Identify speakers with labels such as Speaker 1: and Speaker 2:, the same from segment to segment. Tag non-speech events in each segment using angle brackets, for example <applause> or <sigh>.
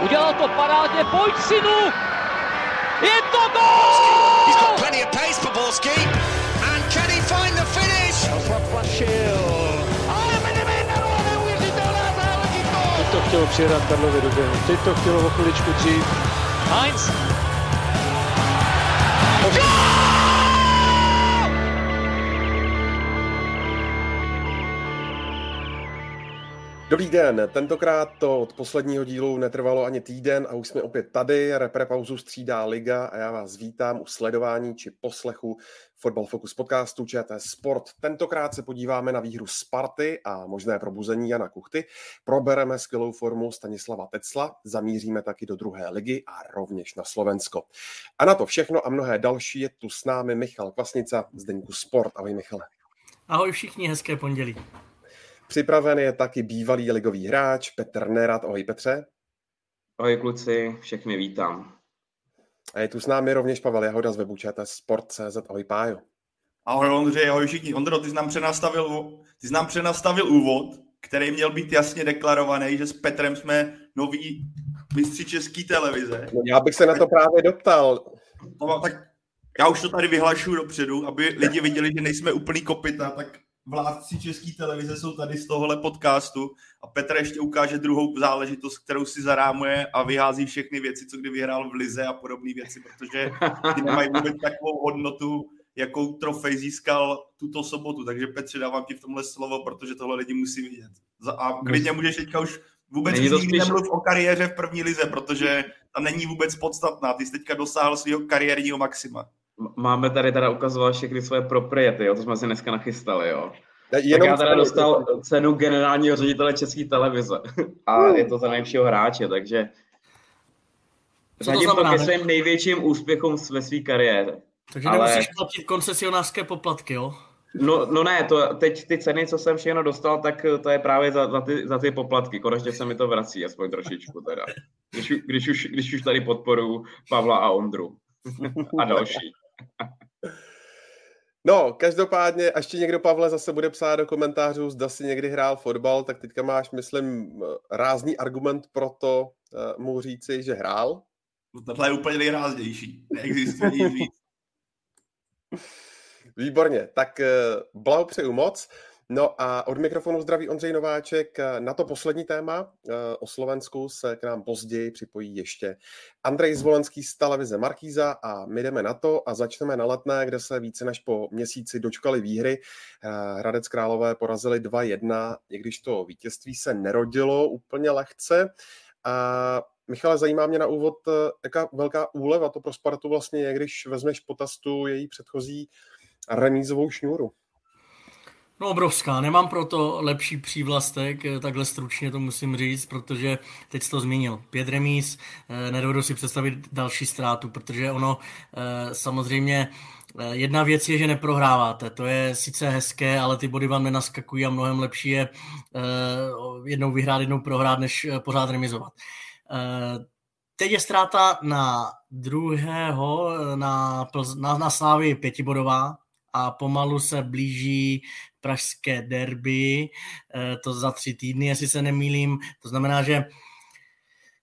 Speaker 1: Udělal to parádně, pojď synu! Je to gol!
Speaker 2: He's got plenty of pace for Borski. And can he find the finish?
Speaker 1: Ale Benevenero, neuvěřitelná záležitost!
Speaker 3: Teď to chtělo přijedat Karlovi do běhu. Teď to chtělo o chviličku dřív.
Speaker 1: Heinz.
Speaker 4: Dobrý den, tentokrát to od posledního dílu netrvalo ani týden a už jsme opět tady. Repre pauzu střídá Liga a já vás vítám u sledování či poslechu Football Focus podcastu ČT Sport. Tentokrát se podíváme na výhru Sparty a možné probuzení Jana Kuchty. Probereme skvělou formu Stanislava Tecla, zamíříme taky do druhé ligy a rovněž na Slovensko. A na to všechno a mnohé další je tu s námi Michal Kvasnica z Deníku Sport. Ahoj Michale.
Speaker 5: Ahoj všichni, hezké pondělí.
Speaker 4: Připraven je taky bývalý ligový hráč Petr Nerad. Ahoj Petře.
Speaker 6: Ahoj kluci, všechny vítám.
Speaker 4: A je tu s námi rovněž Pavel Jahoda z webu ČT Sport.cz. Ahoj Pájo.
Speaker 7: Ahoj Ondřej, ahoj všichni. Ondro, ty jsi nám přenastavil, ty jsi nám přenastavil úvod, který měl být jasně deklarovaný, že s Petrem jsme noví mistři české televize.
Speaker 4: No, já bych se na to právě doptal.
Speaker 7: No, tak já už to tady vyhlašuju dopředu, aby lidi viděli, že nejsme úplný kopita, tak vládci české televize jsou tady z tohohle podcastu a Petr ještě ukáže druhou záležitost, kterou si zarámuje a vyhází všechny věci, co kdy vyhrál v Lize a podobné věci, protože ty nemají vůbec takovou hodnotu, jakou trofej získal tuto sobotu. Takže Petře, dávám ti v tomhle slovo, protože tohle lidi musí vidět. A klidně můžeš teďka už vůbec nikdy spíš... nemluv o kariéře v první lize, protože ta není vůbec podstatná. Ty jsi teďka dosáhl svého kariérního maxima.
Speaker 6: Máme tady teda ukazovat všechny svoje propriety, jo, to jsme si dneska nachystali, jo.
Speaker 4: Jenom
Speaker 6: tak já teda dostal cenu generálního ředitele České televize <laughs> a je to za nejlepšího hráče, takže řadím to, to ke svým největším úspěchům ve své kariéře.
Speaker 5: Takže Ale... nemusíš platit koncesionářské poplatky, jo?
Speaker 6: No, no ne, to, teď ty ceny, co jsem všechno dostal, tak to je právě za, za, ty, za ty poplatky. Konečně se mi to vrací, aspoň trošičku teda. Když, když, už, když už tady podporu Pavla a Ondru. <laughs> a další. <laughs>
Speaker 4: No, každopádně, až ti někdo, Pavle, zase bude psát do komentářů, zda si někdy hrál fotbal, tak teďka máš, myslím, rázný argument pro to uh, mu říci, že hrál.
Speaker 7: No, tohle je úplně nejráznější. Neexistuje nic víc. <laughs>
Speaker 4: Výborně, tak uh, blahopřeju moc. No a od mikrofonu zdraví Ondřej Nováček. Na to poslední téma eh, o Slovensku se k nám později připojí ještě Andrej Zvolenský z televize Markíza a my jdeme na to a začneme na letné, kde se více než po měsíci dočkali výhry. Eh, Hradec Králové porazili 2-1, i když to vítězství se nerodilo úplně lehce. A Michale, zajímá mě na úvod, eh, jaká velká úleva to pro Spartu vlastně je, když vezmeš potastu její předchozí remízovou šňůru.
Speaker 5: No obrovská, nemám proto lepší přívlastek, eh, takhle stručně to musím říct, protože teď jsi to zmínil. Pět remíz, eh, nedovedu si představit další ztrátu, protože ono eh, samozřejmě Jedna věc je, že neprohráváte. To je sice hezké, ale ty body vám nenaskakují a mnohem lepší je jednou vyhrát, jednou prohrát, než pořád remizovat. Teď je ztráta na druhého, na, na, na Slávy pětibodová, a pomalu se blíží pražské derby, eh, to za tři týdny, jestli se nemýlím. To znamená, že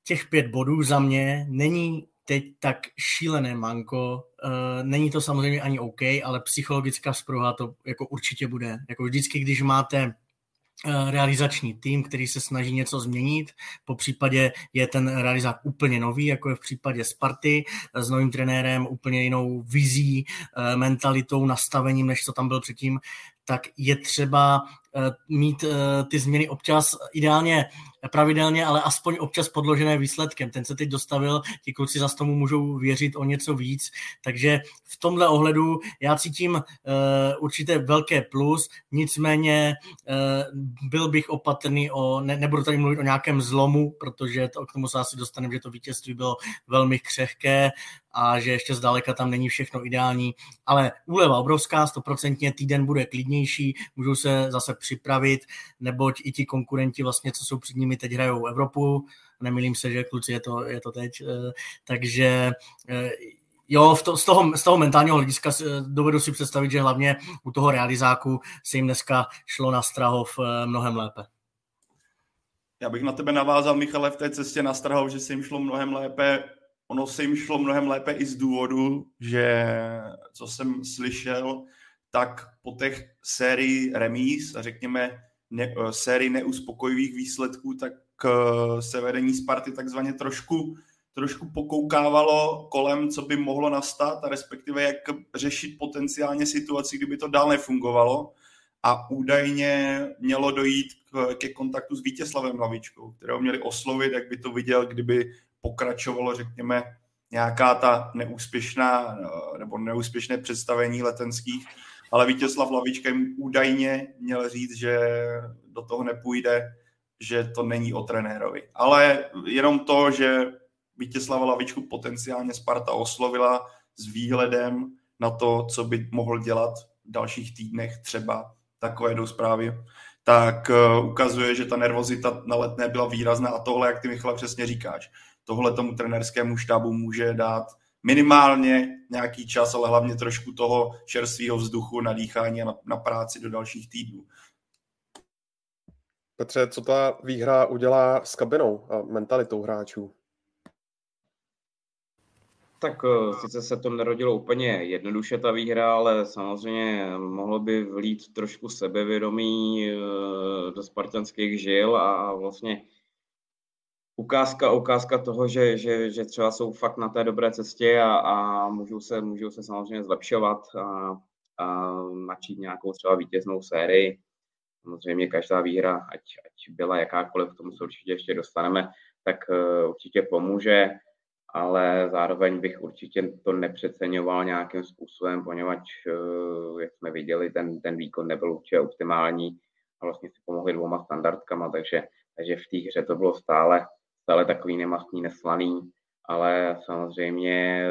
Speaker 5: těch pět bodů za mě není teď tak šílené manko. Eh, není to samozřejmě ani OK, ale psychologická spruha to jako určitě bude. Jako vždycky, když máte Eh, realizační tým, který se snaží něco změnit. Po případě je ten realizák úplně nový, jako je v případě Sparty, s novým trenérem, úplně jinou vizí, mentalitou, nastavením, než co tam byl předtím, tak je třeba eh, mít ty změny občas ideálně pravidelně, ale aspoň občas podložené výsledkem. Ten se teď dostavil, ti kluci za tomu můžou věřit o něco víc, takže v tomhle ohledu já cítím uh, určité velké plus, nicméně uh, byl bych opatrný o, ne, nebudu tady mluvit o nějakém zlomu, protože to, k tomu se asi dostaneme, že to vítězství bylo velmi křehké a že ještě zdaleka tam není všechno ideální, ale úleva obrovská, stoprocentně týden bude klidnější, můžou se zase připravit, neboť i ti konkurenti vlastně, co jsou před nimi, teď hrajou Evropu, nemýlím se, že kluci je to, je to teď, eh, takže eh, jo, to, z, toho, z toho mentálního hlediska dovedu si představit, že hlavně u toho realizáku se jim dneska šlo na Strahov eh, mnohem lépe.
Speaker 7: Já bych na tebe navázal, Michale, v té cestě na Strahov, že se jim šlo mnohem lépe. Ono se jim šlo mnohem lépe i z důvodu, že, co jsem slyšel, tak po těch sérii remíz a řekněme ne, sérii neuspokojivých výsledků, tak se vedení Sparty takzvaně trošku trošku pokoukávalo kolem, co by mohlo nastat a respektive jak řešit potenciálně situaci, kdyby to dál nefungovalo. A údajně mělo dojít ke kontaktu s Vítězslavem Lavičkou, kterého měli oslovit, jak by to viděl, kdyby pokračovalo, řekněme, nějaká ta neúspěšná nebo neúspěšné představení letenských, ale Vítězslav Lavička jim údajně měl říct, že do toho nepůjde, že to není o trenérovi. Ale jenom to, že Vítězslava Lavičku potenciálně Sparta oslovila s výhledem na to, co by mohl dělat v dalších týdnech třeba takové jdou zprávy, tak uh, ukazuje, že ta nervozita na letné byla výrazná a tohle, jak ty Michale přesně říkáš, tohle tomu trenerskému štábu může dát minimálně nějaký čas, ale hlavně trošku toho čerstvého vzduchu na dýchání a na, na práci do dalších týdnů.
Speaker 4: Petře, co ta výhra udělá s kabinou a mentalitou hráčů?
Speaker 6: Tak eh, sice se to nerodilo úplně jednoduše ta výhra, ale samozřejmě mohlo by vlít trošku sebevědomí eh, do spartanských žil a vlastně ukázka, ukázka toho, že, že, že třeba jsou fakt na té dobré cestě a, a můžou, se, můžou se samozřejmě zlepšovat a, a načít nějakou třeba vítěznou sérii. Samozřejmě každá výhra, ať, ať byla jakákoliv, k tomu se určitě ještě dostaneme, tak uh, určitě pomůže ale zároveň bych určitě to nepřeceňoval nějakým způsobem, poněvadž, eh, jak jsme viděli, ten, ten výkon nebyl určitě optimální a vlastně si pomohli dvoma standardkama, takže, takže v té hře to bylo stále, stále takový nemastný, neslaný, ale samozřejmě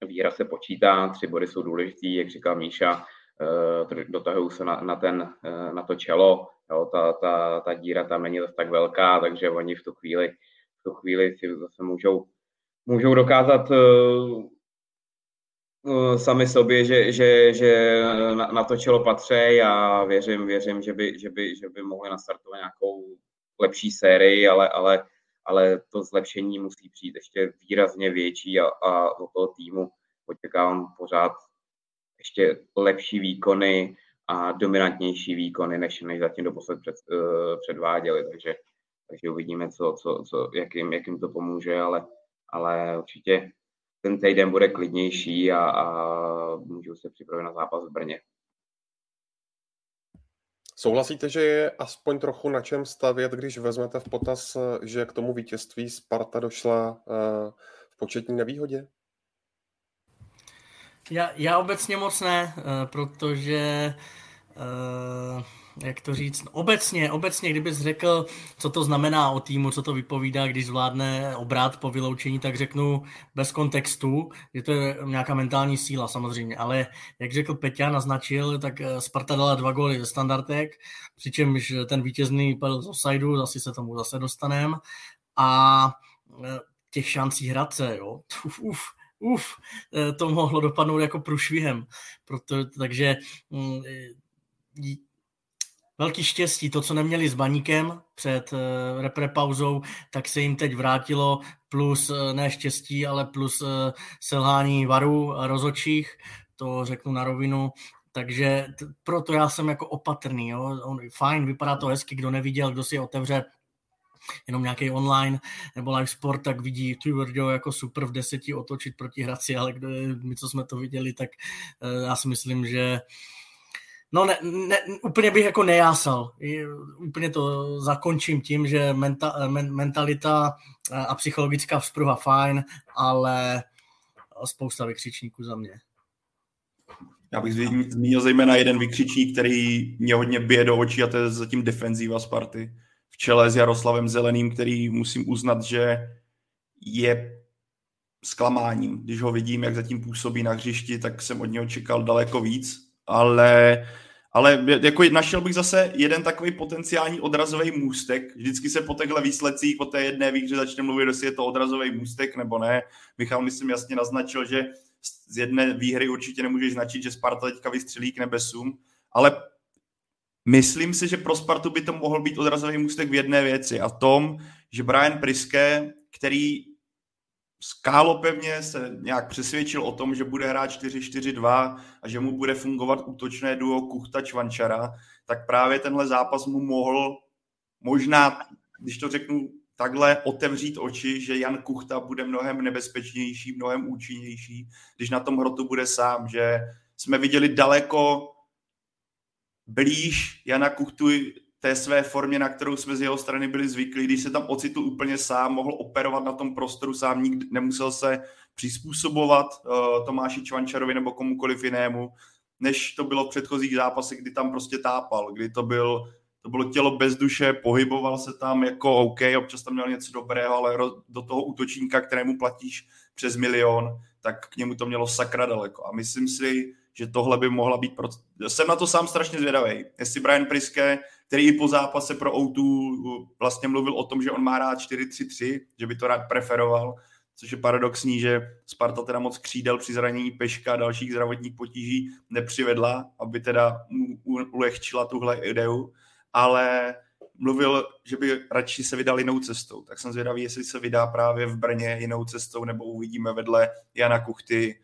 Speaker 6: eh, výhra se počítá, tři body jsou důležitý, jak říkal Míša, eh, dotahují se na, na, ten, na to čelo, jo, ta, ta, ta díra tam není zase tak velká, takže oni v tu chvíli tu chvíli si zase můžou, můžou dokázat sami sobě, že, že, že na, na to čelo patří a věřím, věřím že, by, že, by, že by mohli nastartovat nějakou lepší sérii, ale, ale, ale to zlepšení musí přijít ještě výrazně větší a, a do toho týmu očekávám pořád ještě lepší výkony a dominantnější výkony, než, než zatím doposled před, uh, předváděli. Takže takže uvidíme, co, co, co, jak, jim, jak jim to pomůže, ale, ale určitě ten týden bude klidnější a, a můžu se připravit na zápas v Brně.
Speaker 4: Souhlasíte, že je aspoň trochu na čem stavět, když vezmete v potaz, že k tomu vítězství Sparta došla eh, v početní nevýhodě?
Speaker 5: Já, já obecně moc ne, eh, protože jak to říct, obecně, obecně, kdybys řekl, co to znamená o týmu, co to vypovídá, když zvládne obrát po vyloučení, tak řeknu bez kontextu, že to je nějaká mentální síla samozřejmě, ale jak řekl Peťa, naznačil, tak eh, Sparta dala dva góly ze standardek, přičemž ten vítězný padl z offsideu, zase se tomu zase dostaneme. A eh, těch šancí Hradce, jo, <laughs> uf, uf, uf, eh, to mohlo dopadnout jako průšvihem, proto, takže mm, velký štěstí. To, co neměli s baníkem před uh, repre pauzou, tak se jim teď vrátilo plus uh, ne štěstí, ale plus uh, selhání varů a rozočích, to řeknu na rovinu. Takže t- proto já jsem jako opatrný. Jo. On, fajn, vypadá to hezky, kdo neviděl, kdo si otevře jenom nějaký online nebo live sport, tak vidí tu jako super v deseti otočit proti Hradci, ale kdo, my, co jsme to viděli, tak já si myslím, že No ne, ne, úplně bych jako nejásal. Úplně to zakončím tím, že menta, men, mentalita a psychologická vzpruha fajn, ale spousta vykřičníků za mě.
Speaker 7: Já bych zmínil zejména jeden vykřičník, který mě hodně bije do očí a to je zatím defenzíva Sparty. V čele s Jaroslavem Zeleným, který musím uznat, že je zklamáním. Když ho vidím, jak zatím působí na hřišti, tak jsem od něho čekal daleko víc ale, ale jako našel bych zase jeden takový potenciální odrazový můstek. Vždycky se po těchto výsledcích, po té jedné výhře začne mluvit, jestli je to odrazový můstek nebo ne. Michal, myslím, jasně naznačil, že z jedné výhry určitě nemůžeš značit, že Sparta teďka vystřelí k nebesům, ale myslím si, že pro Spartu by to mohl být odrazový můstek v jedné věci a tom, že Brian Priske, který skálopevně se nějak přesvědčil o tom, že bude hrát 4-4-2 a že mu bude fungovat útočné duo Kuchta Čvančara, tak právě tenhle zápas mu mohl možná, když to řeknu takhle, otevřít oči, že Jan Kuchta bude mnohem nebezpečnější, mnohem účinnější, když na tom hrotu bude sám, že jsme viděli daleko blíž Jana Kuchtu té své formě, na kterou jsme z jeho strany byli zvyklí, když se tam ocitl úplně sám, mohl operovat na tom prostoru sám, nikdy nemusel se přizpůsobovat uh, Tomáši Čvančarovi nebo komukoliv jinému, než to bylo v předchozích zápasech, kdy tam prostě tápal, kdy to byl to bylo tělo bez duše, pohyboval se tam jako OK, občas tam měl něco dobrého, ale do toho útočníka, kterému platíš přes milion, tak k němu to mělo sakra daleko. A myslím si, že tohle by mohla být... Pro... Jsem na to sám strašně zvědavý. Jestli Brian Priske, který i po zápase pro O2 vlastně mluvil o tom, že on má rád 4-3-3, že by to rád preferoval, což je paradoxní, že Sparta teda moc křídel při zranění Peška a dalších zdravotních potíží nepřivedla, aby teda ulehčila tuhle ideu, ale mluvil, že by radši se vydal jinou cestou. Tak jsem zvědavý, jestli se vydá právě v Brně jinou cestou, nebo uvidíme vedle Jana Kuchty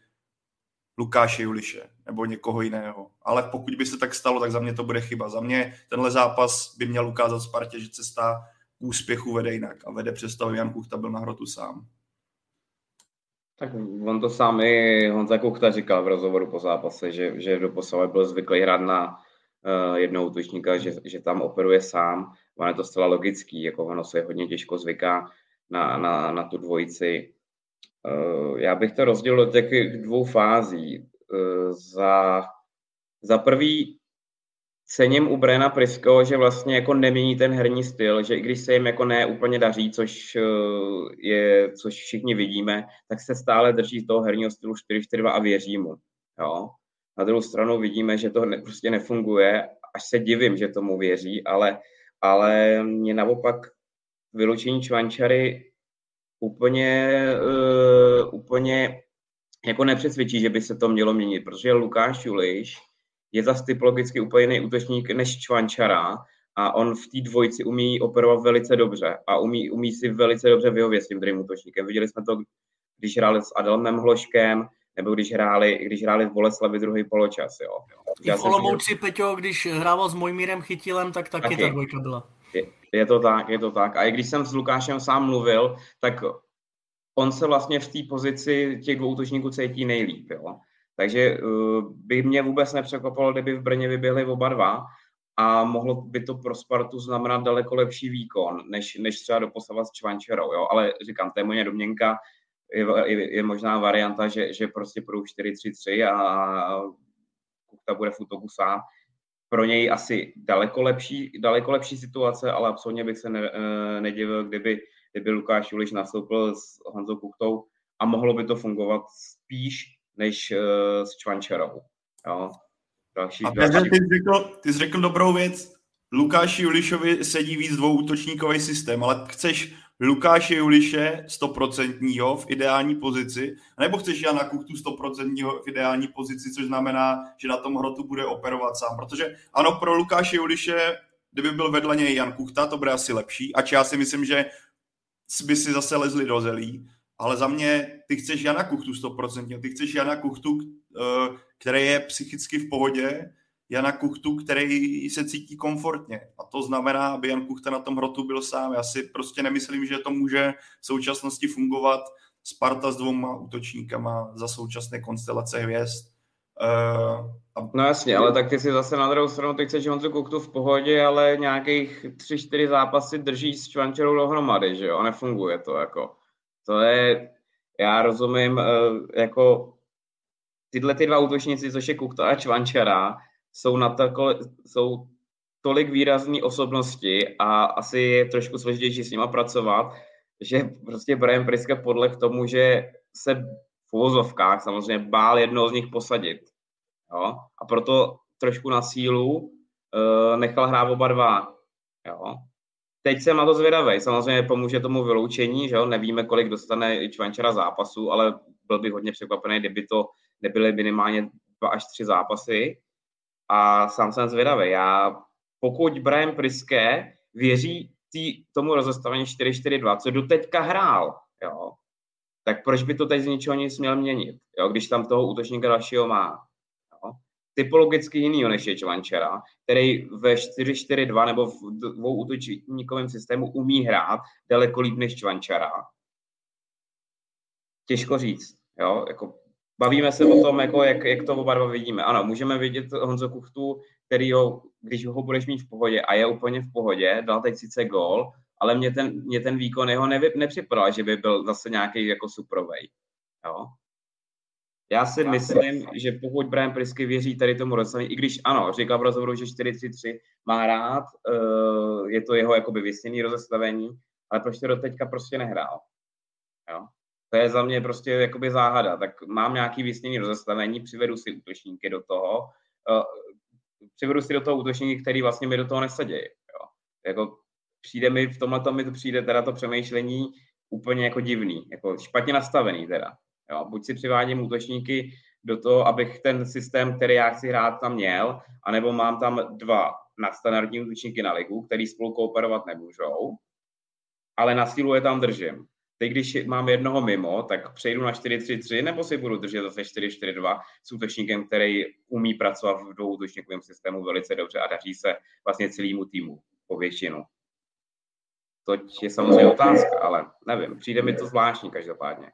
Speaker 7: Lukáše Juliše nebo někoho jiného. Ale pokud by se tak stalo, tak za mě to bude chyba. Za mě tenhle zápas by měl ukázat Spartě, že cesta k úspěchu vede jinak a vede přestavu Jan Kuchta byl na hrotu sám.
Speaker 6: Tak on to sám i Honza Kuchta říkal v rozhovoru po zápase, že, že do posava byl zvyklý hrát na uh, jednoho útočníka, že, že tam operuje sám. Ono je to zcela logický, jako ono se hodně těžko zvyká na, na, na tu dvojici já bych to rozdělil do těch dvou fází. Eh, za, za prvý cením u Brena Prisko, že vlastně jako nemění ten herní styl, že i když se jim jako ne úplně daří, což, eh, je, což všichni vidíme, tak se stále drží toho herního stylu 4-4-2 a věří mu. Jo? Na druhou stranu vidíme, že to ne, prostě nefunguje, až se divím, že tomu věří, ale, ale mě naopak vyloučení Čvančary úplně, uh, úplně jako nepřesvědčí, že by se to mělo měnit, protože Lukáš Juliš je za typologicky úplně jiný útočník než Čvančara a on v té dvojici umí operovat velice dobře a umí, umí si velice dobře vyhovět s tím druhým útočníkem. Viděli jsme to, když hráli s Adamem Hloškem, nebo když hráli, když hráli v Boleslavi druhý poločas. Jo.
Speaker 5: I v Olomouci, Peťo, když hrával s Mojmírem Chytilem, tak taky, taky. ta dvojka byla.
Speaker 6: Je, to tak, je to tak. A i když jsem s Lukášem sám mluvil, tak on se vlastně v té pozici těch dvou útočníků cítí nejlíp. Jo? Takže uh, by mě vůbec nepřekvapilo, kdyby v Brně vyběhli oba dva a mohlo by to pro Spartu znamenat daleko lepší výkon, než, než třeba doposavat s Čvančerou. Jo? Ale říkám, to je moje domněnka, je, je, je možná varianta, že, že prostě půjdou 4-3-3 a Kuchta bude v útoku sám pro něj asi daleko lepší, daleko lepší situace, ale absolutně bych se ne, eh, nedivil, kdyby, kdyby Lukáš Juliš nastoupil s Honzou Kuchtou a mohlo by to fungovat spíš než uh, s Čvančarou. Jo.
Speaker 7: Další, a další... Ty, jsi řekl, ty jsi řekl dobrou věc. Lukáši Julišovi sedí víc dvouútočníkový systém, ale chceš Lukáše Juliše 100% v ideální pozici, nebo chceš Jana Kuchtu 100% v ideální pozici, což znamená, že na tom hrotu bude operovat sám. Protože ano, pro Lukáše Juliše, kdyby byl vedle něj Jan Kuchta, to bude asi lepší. Ač já si myslím, že by si zase lezli do zelí, ale za mě ty chceš Jana Kuchtu 100%, ty chceš Jana Kuchtu, eh, který je psychicky v pohodě, Jana Kuchtu, který se cítí komfortně. A to znamená, aby Jan Kuchta na tom hrotu byl sám. Já si prostě nemyslím, že to může v současnosti fungovat Sparta s dvouma útočníkama za současné konstelace hvězd.
Speaker 6: Uh, a... No jasně, ale tak ty si zase na druhou stranu, ty chceš Honzu Kuchtu v pohodě, ale nějakých tři, čtyři zápasy drží s Čvančerou dohromady, že jo? A nefunguje to, jako. To je, já rozumím, uh, jako tyhle ty dva útočníci, což je Kuchta a Čvančera, jsou, na tako, jsou tolik výrazné osobnosti a asi je trošku složitější s nima pracovat, že prostě Brian Priske podle k tomu, že se v uvozovkách samozřejmě bál jednoho z nich posadit. Jo? A proto trošku na sílu uh, nechal hrát oba dva. Jo? Teď jsem na to zvědavý. Samozřejmě pomůže tomu vyloučení, že jo? nevíme, kolik dostane Čvančara zápasu, ale byl bych hodně překvapený, kdyby to nebyly minimálně dva až tři zápasy a sám jsem zvědavý. Já pokud Brian Priske věří tý, tomu rozestavení 4-4-2, co doteďka hrál, jo, tak proč by to teď z ničeho nic měl měnit, jo, když tam toho útočníka dalšího má. Jo. Typologicky jiný než je Čvančera, který ve 4-4-2 nebo v dvou útočníkovém systému umí hrát daleko líp než Čvančera. Těžko říct. Jo, jako bavíme se o tom, jako jak, jak to oba dva vidíme. Ano, můžeme vidět Honzo Kuchtu, který ho, když ho budeš mít v pohodě a je úplně v pohodě, dal teď sice gol, ale mě ten, mě ten výkon jeho nevy, nepřipadal, že by byl zase nějaký jako suprovej. Jo? Já si myslím, že pokud Brian Prisky věří tady tomu rozhodnutí, i když ano, říkal v rozhovoru, že 4-3-3 má rád, uh, je to jeho jakoby vysněný rozestavení, ale proč to do teďka prostě nehrál? Jo? To je za mě prostě jakoby záhada. Tak mám nějaký vysněný rozestavení, přivedu si útočníky do toho, uh, přivedu si do toho útočníky, který vlastně mi do toho nesedějí. Jo. Jako přijde mi, v tomhle mi to přijde teda to přemýšlení úplně jako divný, jako špatně nastavený teda. Jo. Buď si přivádím útočníky do toho, abych ten systém, který já chci hrát, tam měl, anebo mám tam dva nadstandardní útočníky na ligu, který spolu kooperovat nemůžou, ale na sílu je tam držím. Teď, když mám jednoho mimo, tak přejdu na 4-3-3, nebo si budu držet zase 4-4-2 s útočníkem, který umí pracovat v dvou útočníkovém systému velice dobře a daří se vlastně celému týmu po většinu. To je samozřejmě otázka, ale nevím, přijde mi to zvláštní každopádně.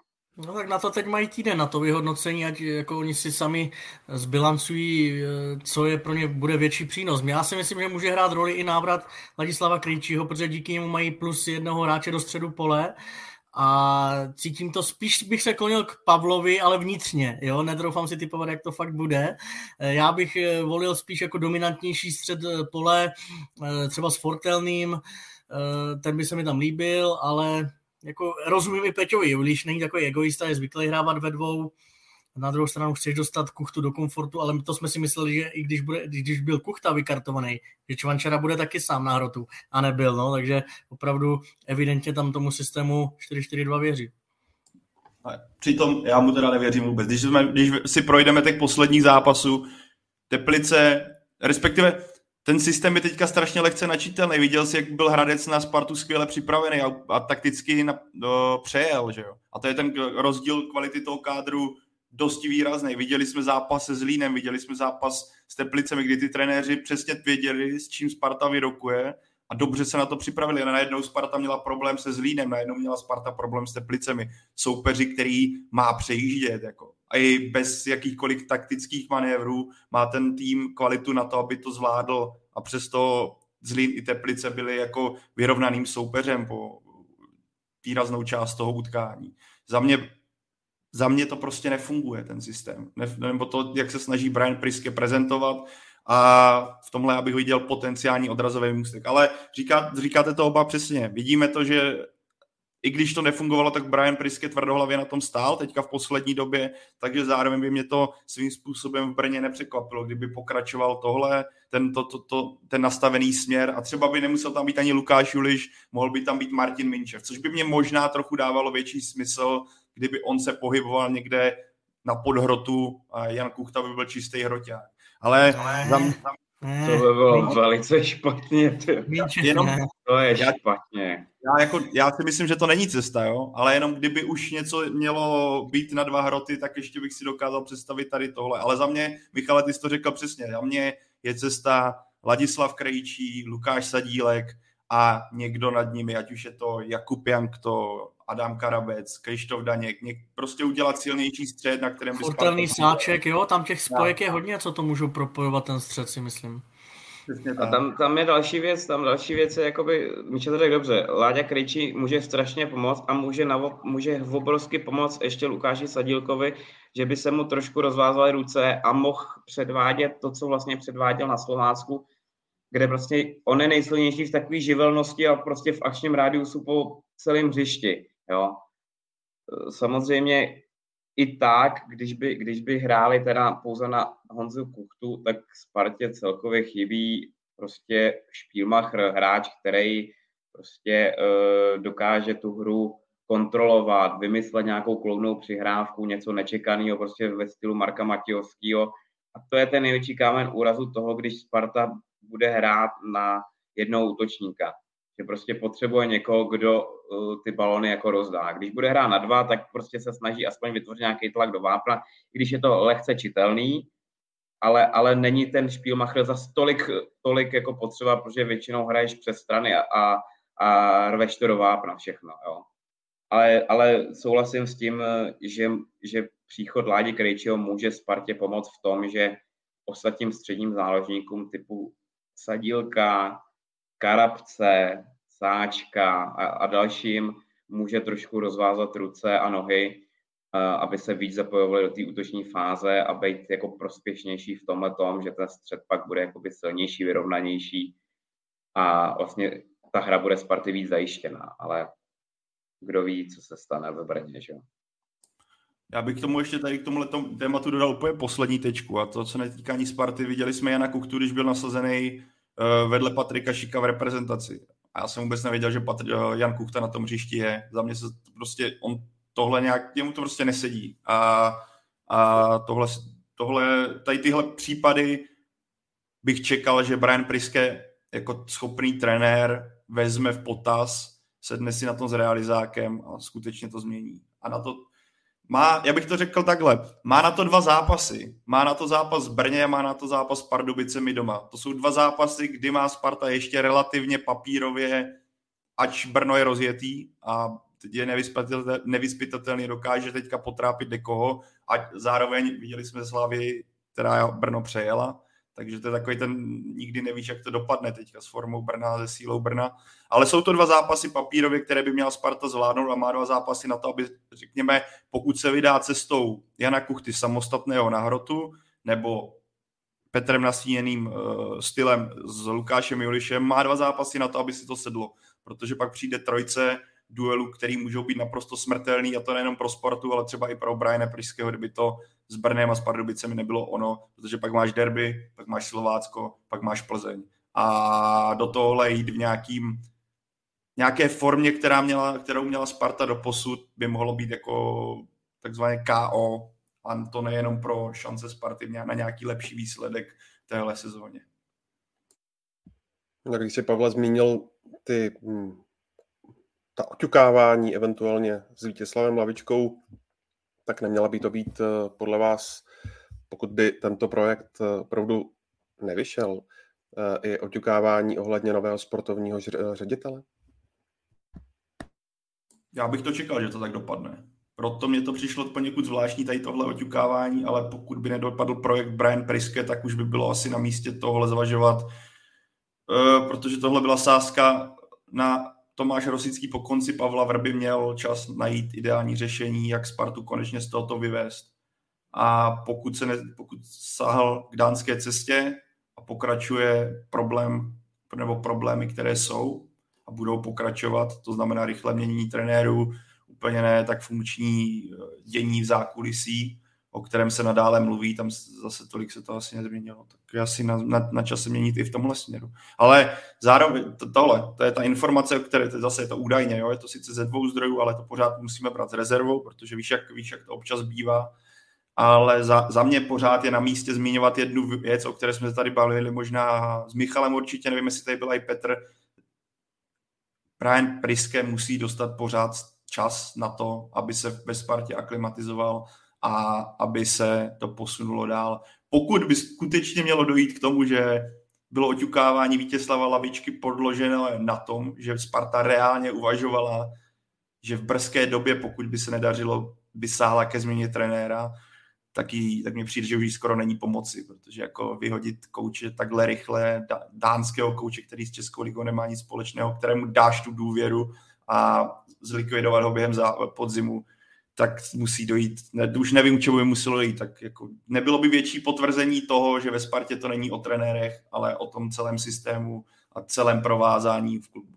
Speaker 5: No tak na to teď mají týden, na to vyhodnocení, ať jako oni si sami zbilancují, co je pro ně bude větší přínos. Já si myslím, že může hrát roli i návrat Ladislava Krejčího, protože díky němu mají plus jednoho hráče do středu pole a cítím to, spíš bych se klonil k Pavlovi, ale vnitřně, jo, nedroufám si typovat, jak to fakt bude. Eh, já bych eh, volil spíš jako dominantnější střed eh, pole, třeba s Fortelným, ten by se mi tam líbil, ale jako rozumím i Peťovi, když není takový egoista, je zvyklý hrávat ve dvou, na druhou stranu chceš dostat Kuchtu do komfortu, ale to jsme si mysleli, že i když, bude, když byl Kuchta vykartovaný, že Čvančara bude taky sám na hrotu a nebyl, no, takže opravdu evidentně tam tomu systému 4-4-2 věří.
Speaker 7: Přitom já mu teda nevěřím vůbec. Když, jsme, když si projdeme těch posledních zápasů, Teplice, respektive ten systém je teďka strašně lehce načítelný. Viděl jsi, jak byl Hradec na Spartu skvěle připravený a, a takticky na, do, přejel, že jo? A to je ten rozdíl kvality toho kádru dosti výrazný. Viděli jsme zápas se Zlínem, viděli jsme zápas s Teplicemi, kdy ty trenéři přesně věděli, s čím Sparta vyrokuje a dobře se na to připravili. A najednou Sparta měla problém se Zlínem, najednou měla Sparta problém s Teplicemi. Soupeři, který má přejíždět. Jako. A i bez jakýchkoliv taktických manévrů má ten tým kvalitu na to, aby to zvládl a přesto Zlín i Teplice byli jako vyrovnaným soupeřem po výraznou část toho utkání. Za mě za mě to prostě nefunguje, ten systém. Ne, nebo to, jak se snaží Brian Priske prezentovat a v tomhle, abych viděl potenciální odrazový můstek. Ale říká, říkáte to oba přesně. Vidíme to, že i když to nefungovalo, tak Brian Priske tvrdohlavě na tom stál teďka v poslední době, takže zároveň by mě to svým způsobem v Brně nepřekvapilo, kdyby pokračoval tohle, ten, to, to, to, ten nastavený směr a třeba by nemusel tam být ani Lukáš Juliš, mohl by tam být Martin Minčev, což by mě možná trochu dávalo větší smysl, kdyby on se pohyboval někde na podhrotu a Jan Kuchta by byl čistý hroťák. Ale za, za,
Speaker 6: to by bylo no. velice špatně.
Speaker 7: Jenom,
Speaker 6: to je špatně.
Speaker 7: Já, jako, já si myslím, že to není cesta, jo? ale jenom kdyby už něco mělo být na dva hroty, tak ještě bych si dokázal představit tady tohle. Ale za mě, Michale, ty jsi to řekl přesně, za mě je cesta Ladislav Krejčí, Lukáš Sadílek a někdo nad nimi, ať už je to Jakub Jankto, Adam Karabec, Krištof Daněk, něk, prostě udělat silnější střed, na kterém by
Speaker 5: Fortelný sáček, jo, tam těch spojek je hodně, co to můžou propojovat ten střed, si myslím.
Speaker 6: A tam, tam je další věc, tam další věc je, jakoby, Míče to tak dobře, Láďa Krejčí může strašně pomoct a může, navo, může obrovsky pomoct ještě Lukáši Sadílkovi, že by se mu trošku rozvázaly ruce a mohl předvádět to, co vlastně předváděl na Slovácku, kde prostě on je nejsilnější v takové živelnosti a prostě v akčním rádiusu po celém hřišti. Jo. Samozřejmě i tak, když by, když by hráli teda pouze na Honzu Kuchtu, tak Spartě celkově chybí prostě špílmacher, hráč, který prostě uh, dokáže tu hru kontrolovat, vymyslet nějakou klounou přihrávku, něco nečekaného prostě ve stylu Marka Matějovského. A to je ten největší kámen úrazu toho, když Sparta bude hrát na jednou útočníka. Že prostě potřebuje někoho, kdo uh, ty balony jako rozdá. Když bude hrát na dva, tak prostě se snaží aspoň vytvořit nějaký tlak do vápna, když je to lehce čitelný, ale, ale není ten Spielmacher za tolik, tolik jako potřeba, protože většinou hraješ přes strany a, a, a rveš to do vápna všechno. Jo. Ale, ale souhlasím s tím, že, že příchod Ládi Krejčího může Spartě pomoct v tom, že ostatním středním záložníkům typu Sadílka, Karabce, Sáčka a, a dalším může trošku rozvázat ruce a nohy, aby se víc zapojovali do té útoční fáze a být jako prospěšnější v tomhle tom, že ten střed pak bude jakoby silnější, vyrovnanější a vlastně ta hra bude Sparty víc zajištěná, ale kdo ví, co se stane ve Brně, že.
Speaker 7: Já bych k tomu ještě tady k tomuhle tématu dodal úplně poslední tečku a to, co netýká ani Sparty, viděli jsme Jana Kuktu, když byl nasazený vedle Patrika Šika v reprezentaci. A já jsem vůbec nevěděl, že Patr, eh, Jan Kuchta na tom hřišti je. Za mě se prostě, on tohle nějak, němu to prostě nesedí. A, a tohle, tohle, tady tyhle případy bych čekal, že Brian Priske jako schopný trenér vezme v potaz, sedne si na tom s realizákem a skutečně to změní. A na to má, já bych to řekl takhle, má na to dva zápasy. Má na to zápas v Brně, má na to zápas s Pardubicemi doma. To jsou dva zápasy, kdy má Sparta ještě relativně papírově, ač Brno je rozjetý a je nevyspytatelný, dokáže teďka potrápit dekoho a zároveň viděli jsme Slavy, která Brno přejela, takže to je takový ten, nikdy nevíš, jak to dopadne teďka s formou Brna, se sílou Brna. Ale jsou to dva zápasy papírově, které by měla Sparta zvládnout a má dva zápasy na to, aby, řekněme, pokud se vydá cestou Jana Kuchty samostatného na hrotu, nebo Petrem nasíněným uh, stylem s Lukášem Julišem, má dva zápasy na to, aby si to sedlo. Protože pak přijde trojce duelu, který můžou být naprosto smrtelný a to nejenom pro sportu, ale třeba i pro Briana Priského, kdyby to s Brnem a s Pardubicemi nebylo ono, protože pak máš derby, pak máš Slovácko, pak máš Plzeň. A do tohohle jít v nějakým, nějaké formě, která měla, kterou měla Sparta do posud, by mohlo být jako takzvané KO, a to nejenom pro šance Sparty na nějaký lepší výsledek téhle sezóně.
Speaker 4: No, když si Pavle zmínil ty hm, ta oťukávání eventuálně s Vítězslavem Lavičkou, tak neměla by to být eh, podle vás, pokud by tento projekt eh, opravdu nevyšel, eh, i oťukávání ohledně nového sportovního ředitele?
Speaker 7: Já bych to čekal, že to tak dopadne. Proto mě to přišlo poněkud zvláštní tady tohle oťukávání, ale pokud by nedopadl projekt Brian Priske, tak už by bylo asi na místě tohle zvažovat, protože tohle byla sázka na Tomáš Rosický po konci Pavla Vrby měl čas najít ideální řešení, jak Spartu konečně z tohoto vyvést. A pokud, se ne, pokud sahal k dánské cestě a pokračuje problém nebo problémy, které jsou a budou pokračovat, to znamená rychle měnění trenérů, úplně ne tak funkční eh, dění v zákulisí, o kterém se nadále mluví, tam zase tolik se to asi nezměnilo, tak asi na, na, na čas se měnit i v tomhle směru. Ale zároveň to, tohle, to je ta informace, o které to zase je to údajně, jo, je to sice ze dvou zdrojů, ale to pořád musíme brát s rezervou, protože víš, jak, víš, jak to občas bývá, ale za, za mě pořád je na místě zmiňovat jednu věc, o které jsme se tady bavili možná s Michalem určitě, nevím, jestli tady byl i Petr, Brian Priske musí dostat pořád čas na to, aby se ve Spartě aklimatizoval a aby se to posunulo dál. Pokud by skutečně mělo dojít k tomu, že bylo oťukávání Vítězslava Lavičky podložené na tom, že Sparta reálně uvažovala, že v brzké době, pokud by se nedařilo, by sáhla ke změně trenéra, tak, jí, tak mi přijde, že už skoro není pomoci, protože jako vyhodit kouče takhle rychle, dánského kouče, který s Českou ligou nemá nic společného, kterému dáš tu důvěru a zlikvidovat ho během podzimu, tak musí dojít, ne, už nevím, čemu by muselo dojít, tak jako nebylo by větší potvrzení toho, že ve Spartě to není o trenérech, ale o tom celém systému a celém provázání v klubu.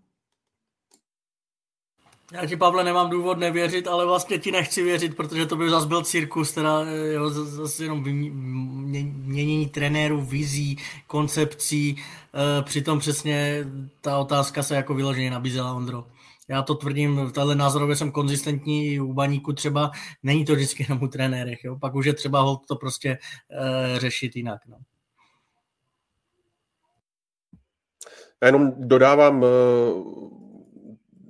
Speaker 5: Já ti, Pavle, nemám důvod nevěřit, ale vlastně ti nechci věřit, protože to by zase byl cirkus, teda jo, zase jenom měnění trenérů, vizí, koncepcí, e, přitom přesně ta otázka se jako vyloženě nabízela, Ondro já to tvrdím, v téhle názorově jsem konzistentní u baníku třeba, není to vždycky jenom u trenérech, jo? pak už je třeba to prostě e, řešit jinak. No.
Speaker 4: Já jenom dodávám uh,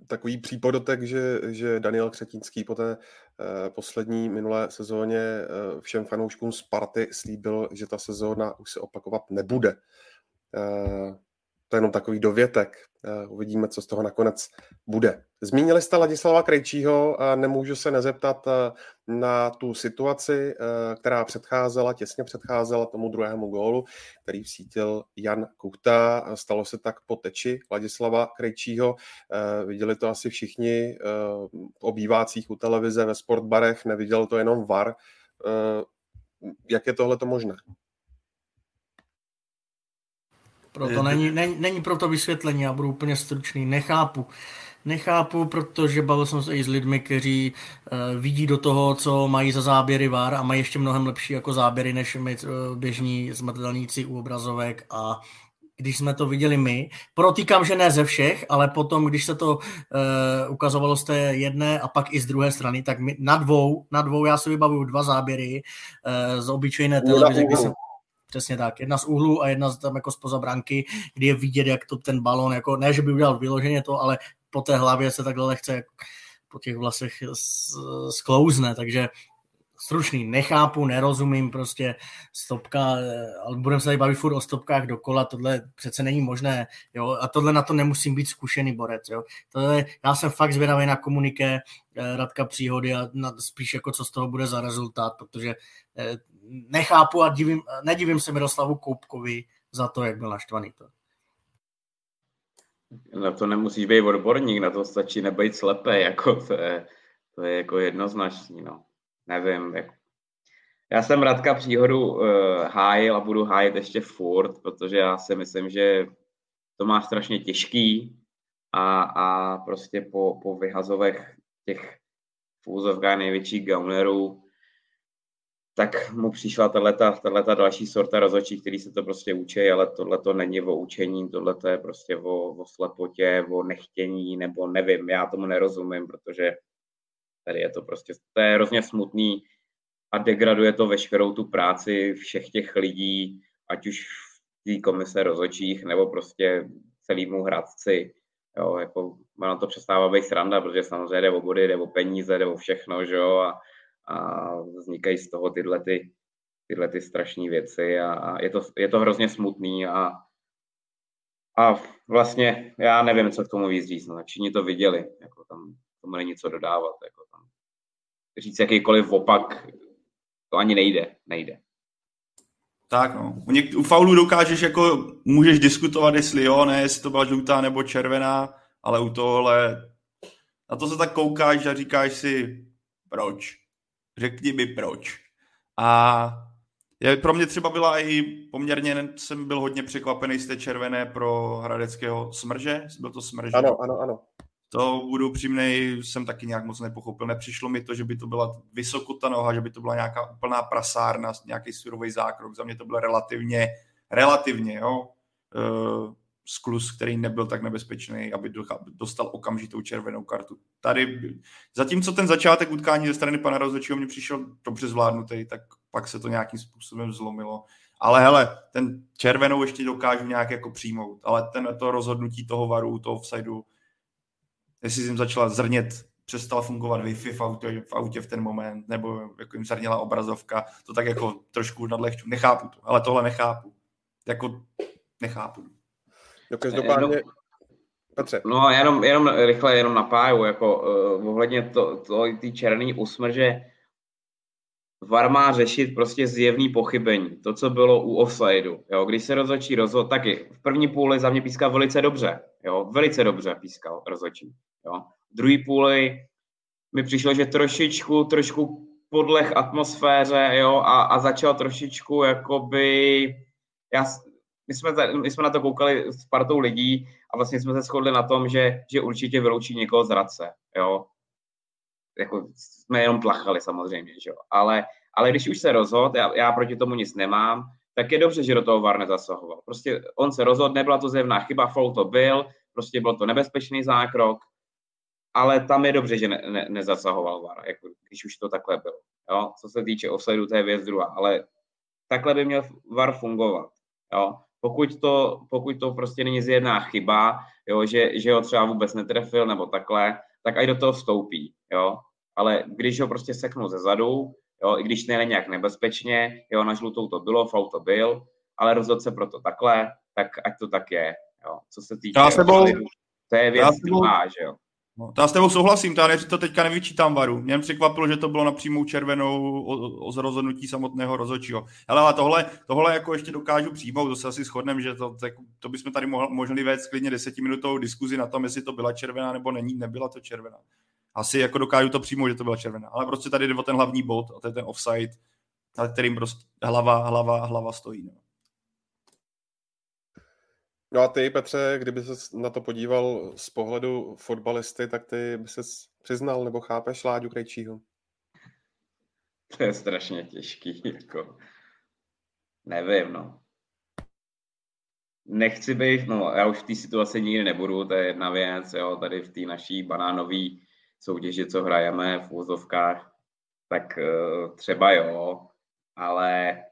Speaker 4: takový přípodotek, že, že Daniel Křetínský po té uh, poslední minulé sezóně všem fanouškům Sparty slíbil, že ta sezóna už se opakovat nebude. To je jenom takový dovětek. Eh, uvidíme, co z toho nakonec bude. Zmínili jste Ladislava Krejčího a nemůžu se nezeptat eh, na tu situaci, eh, která předcházela, těsně předcházela tomu druhému gólu, který vsítil Jan Kuchta. Stalo se tak po teči Ladislava Krejčího. Viděli to asi všichni v obývácích u televize, ve sportbarech, neviděl to jenom VAR. Jak je tohle to možné?
Speaker 5: Proto není, není, není proto vysvětlení, já budu úplně stručný, nechápu. Nechápu, protože bavil jsem se i s lidmi, kteří uh, vidí do toho, co mají za záběry VAR a mají ještě mnohem lepší jako záběry, než my uh, běžní zmatelníci u obrazovek a když jsme to viděli my. Protýkám, že ne ze všech, ale potom, když se to uh, ukazovalo z té jedné a pak i z druhé strany, tak my, na dvou, na dvou já si vybavuju dva záběry uh, z obyčejné televize, kdy jsem, Přesně tak. Jedna z úhlu a jedna z tam jako spoza branky, kdy je vidět, jak to ten balon, jako ne, že by udělal vyloženě to, ale po té hlavě se takhle lehce po těch vlasech sklouzne, takže stručný, nechápu, nerozumím, prostě stopka, ale budeme se tady bavit furt o stopkách dokola, tohle přece není možné, jo, a tohle na to nemusím být zkušený borec, jo. Tohle, já jsem fakt zvědavý na komuniké eh, Radka Příhody a na, spíš jako co z toho bude za rezultát, protože eh, nechápu a divím, nedivím se Miroslavu Koupkovi za to, jak byl naštvaný. To.
Speaker 6: Na to nemusíš být odborník, na to stačí nebejt slepé, jako to je, to je jako jednoznačný, no. Nevím, jak... Já jsem Radka příhodu uh, hájil a budu hájit ještě furt, protože já si myslím, že to má strašně těžký a, a prostě po, po vyhazovech těch fúzovkách největších gaunerů tak mu přišla tato další sorta rozhodčí, který se to prostě učí, ale tohle to není o učení, tohle to je prostě o, o slepotě, o nechtění, nebo nevím, já tomu nerozumím, protože tady je to prostě, to je hrozně smutný a degraduje to veškerou tu práci všech těch lidí, ať už v té komise rozhodčích, nebo prostě celýmu hradci. Jo, jako, ono to přestává být sranda, protože samozřejmě jde o body, jde o peníze, jde o všechno, že jo, a a vznikají z toho tyhle, ty, tyhle ty strašné věci a, a je, to, je to hrozně smutný a, a vlastně já nevím, co k tomu víc říct. No. Všichni to viděli, jako tam tomu není co dodávat. Jako tam. Říct jakýkoliv opak, to ani nejde, nejde.
Speaker 7: Tak no, u, něk- u faulu dokážeš jako, můžeš diskutovat, jestli jo, ne, jestli to byla žlutá nebo červená, ale u tohle, na to se tak koukáš a říkáš si, proč? Řekni mi proč. A je, pro mě třeba byla i poměrně, jsem byl hodně překvapený z té červené pro hradeckého smrže. Byl to smrže?
Speaker 4: Ano, ano, ano.
Speaker 7: To budu přímnej, jsem taky nějak moc nepochopil. Nepřišlo mi to, že by to byla vysoko ta noha, že by to byla nějaká úplná prasárna, nějaký surový zákrok. Za mě to bylo relativně, relativně, jo. Sklus, který nebyl tak nebezpečný, aby dostal okamžitou červenou kartu. Tady, zatímco ten začátek utkání ze strany pana rozhodčího mě přišel dobře zvládnutý, tak pak se to nějakým způsobem zlomilo. Ale hele, ten červenou ještě dokážu nějak jako přijmout, ale ten, to rozhodnutí toho varu, toho offsideu, jestli jim začala zrnět, přestala fungovat Wi-Fi v autě, v autě v ten moment, nebo jako jim zrněla obrazovka, to tak jako trošku nadlehču. Nechápu to, ale tohle nechápu. Jako nechápu.
Speaker 4: No každopádně... Petře.
Speaker 6: No jenom, jenom rychle, jenom napáju, jako uh, ohledně to, to, ty černý usmrže, VAR má řešit prostě zjevný pochybení. To, co bylo u offsideu. Jo? Když se rozhodčí rozhod, taky v první půli za mě pískal velice dobře. Jo? Velice dobře pískal rozhodčí. Jo? V druhý půli mi přišlo, že trošičku, trošku podlech atmosféře jo? A, a začal trošičku jakoby... Já, my jsme, my jsme na to koukali s partou lidí a vlastně jsme se shodli na tom, že, že určitě vyloučí někoho z Radce, jo. Jako jsme jenom tlachali samozřejmě, že jo. Ale, ale když už se rozhodl, já, já proti tomu nic nemám, tak je dobře, že do toho VAR nezasahoval. Prostě on se rozhodl, nebyla to zjevná chyba, foul to byl, prostě byl to nebezpečný zákrok, ale tam je dobře, že ne, ne, nezasahoval VAR, jako, když už to takhle bylo. Jo? Co se týče offsideu, to je věc druhá, ale takhle by měl VAR fungovat. Jo? Pokud to, pokud to prostě není zjedná chyba, jo, že, že ho třeba vůbec netrefil nebo takhle, tak i do toho vstoupí, jo. Ale když ho prostě seknu ze zadu, jo, i když nejde nějak nebezpečně, jo, na žlutou to bylo, faul to byl, ale rozhodl se proto takhle, tak ať to tak je, jo. Co se týče...
Speaker 7: Já s tebou,
Speaker 6: to je věc druhá, že jo.
Speaker 7: No, to já s tebou souhlasím, to já to teďka nevyčítám varu. Mě překvapilo, že to bylo na přímou červenou o, o rozhodnutí samotného rozhodčího. Ale, ale tohle, tohle jako ještě dokážu přijmout, to se asi shodneme, že to, tak, to bychom tady mohli, mohli vést klidně desetiminutovou diskuzi na tom, jestli to byla červená nebo není, nebyla to červená. Asi jako dokážu to přijmout, že to byla červená. Ale prostě tady jde o ten hlavní bod, a to je ten offside, na kterým prostě hlava, hlava, hlava stojí. No.
Speaker 4: No a ty, Petře, kdyby se na to podíval z pohledu fotbalisty, tak ty by se přiznal nebo chápeš Láďu Krejčího?
Speaker 6: To je strašně těžký, jako nevím, no. Nechci být, no já už v té situaci nikdy nebudu, to je jedna věc, jo, tady v té naší banánové soutěži, co hrajeme v úzovkách, tak uh, třeba jo, ale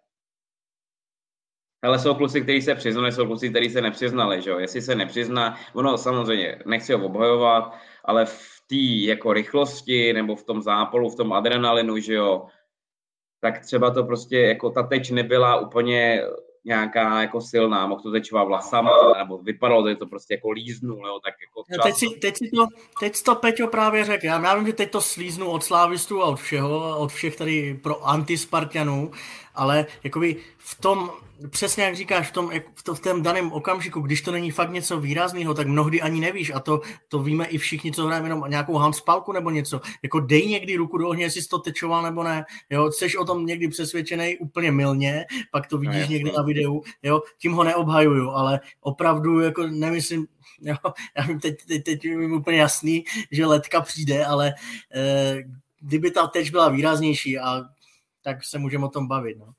Speaker 6: ale jsou kluci, kteří se přiznali, jsou kluci, kteří se nepřiznali, že jo? Jestli se nepřizná, ono samozřejmě, nechci ho obhajovat, ale v té jako rychlosti nebo v tom zápolu, v tom adrenalinu, že jo, tak třeba to prostě, jako ta teč nebyla úplně nějaká jako silná, mohl to tečovat vlasama, nebo vypadalo, že to prostě jako líznul, jo, tak jako
Speaker 5: třeba... teď, si, teď, si to, teď to Peťo právě řekl, já, já vím, že teď to slíznu od slávistů a od všeho, od všech tady pro antispartianů, ale jakoby v tom, přesně jak říkáš, v tom, v, to, v tom daném okamžiku, když to není fakt něco výrazného, tak mnohdy ani nevíš a to, to víme i všichni, co hrajeme jenom nějakou handspalku nebo něco. Jako dej někdy ruku do ohně, jestli jsi to tečoval nebo ne. Jo, jsi o tom někdy přesvědčený úplně milně, pak to vidíš no, někdy na videu, jo, tím ho neobhajuju, ale opravdu jako nemyslím, <laughs> jo, já vím, teď, teď, teď je úplně jasný, že letka přijde, ale eh, kdyby ta teč byla výraznější a tak se můžeme o tom bavit. No.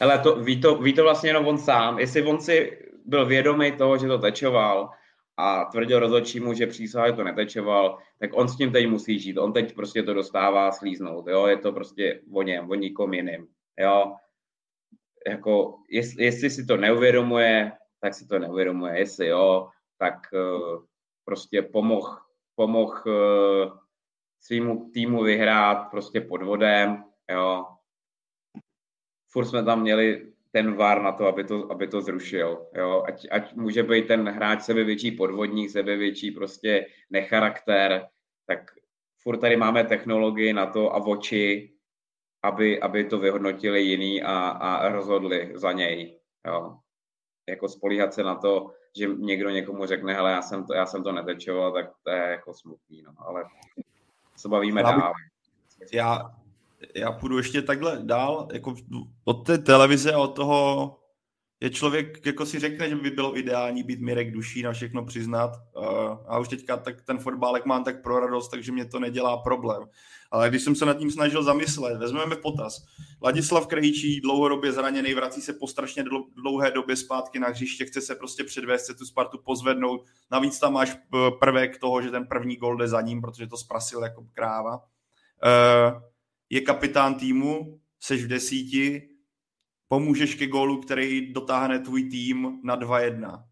Speaker 6: Ale to, ví, to, ví to vlastně jenom on sám. Jestli on si byl vědomý toho, že to tečoval a tvrdil rozhodčímu, že přísahaj to netečoval, tak on s tím teď musí žít. On teď prostě to dostává slíznout. Jo? Je to prostě o něm, o nikom jiným. Jo? Jako, jestli, jestli si to neuvědomuje, tak si to neuvědomuje. Jestli jo, tak uh, prostě pomoh, pomoh uh, svýmu týmu vyhrát prostě podvodem, jo, furt jsme tam měli ten VAR na to, aby to, aby to zrušil. Jo? Ať, ať může být ten hráč sebevětší podvodník, sebevětší prostě necharakter, tak furt tady máme technologii na to a oči, aby, aby to vyhodnotili jiný a, a rozhodli za něj. Jo? Jako spolíhat se na to, že někdo někomu řekne, hele, já jsem to, já jsem to netečoval, tak to je jako smutný, no. ale se bavíme já, dál.
Speaker 7: Já, já půjdu ještě takhle dál, jako od té televize a od toho je člověk, jako si řekne, že by bylo ideální být Mirek duší na všechno přiznat. A už teďka tak ten fotbálek mám tak pro radost, takže mě to nedělá problém. Ale když jsem se nad tím snažil zamyslet, vezmeme v potaz. Ladislav Krejčí, dlouhodobě zraněný, vrací se po strašně dlouhé době zpátky na hřiště, chce se prostě předvést, chce tu Spartu pozvednout. Navíc tam máš prvek toho, že ten první gol jde za ním, protože to zprasil jako kráva. Uh, je kapitán týmu, seš v desíti, pomůžeš ke gólu, který dotáhne tvůj tým na 2-1.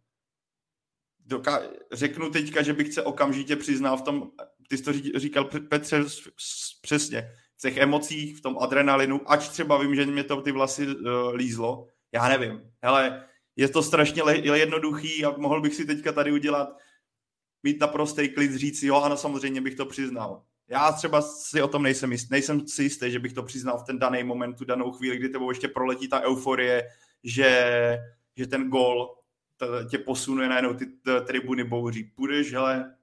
Speaker 7: Doká- řeknu teďka, že bych se okamžitě přiznal v tom, ty jsi to říkal Petře přesně, v těch emocích, v tom adrenalinu, ač třeba vím, že mě to ty vlasy uh, lízlo, já nevím. Hele, je to strašně le- jednoduchý a mohl bych si teďka tady udělat, mít naprostý klid, říct si, jo, ano, samozřejmě bych to přiznal já třeba si o tom nejsem jistý, nejsem si jistý, že bych to přiznal v ten daný moment, tu danou chvíli, kdy tebou ještě proletí ta euforie, že, že ten gol tě posunuje najednou ty tribuny bouří. Půjdeš, hele,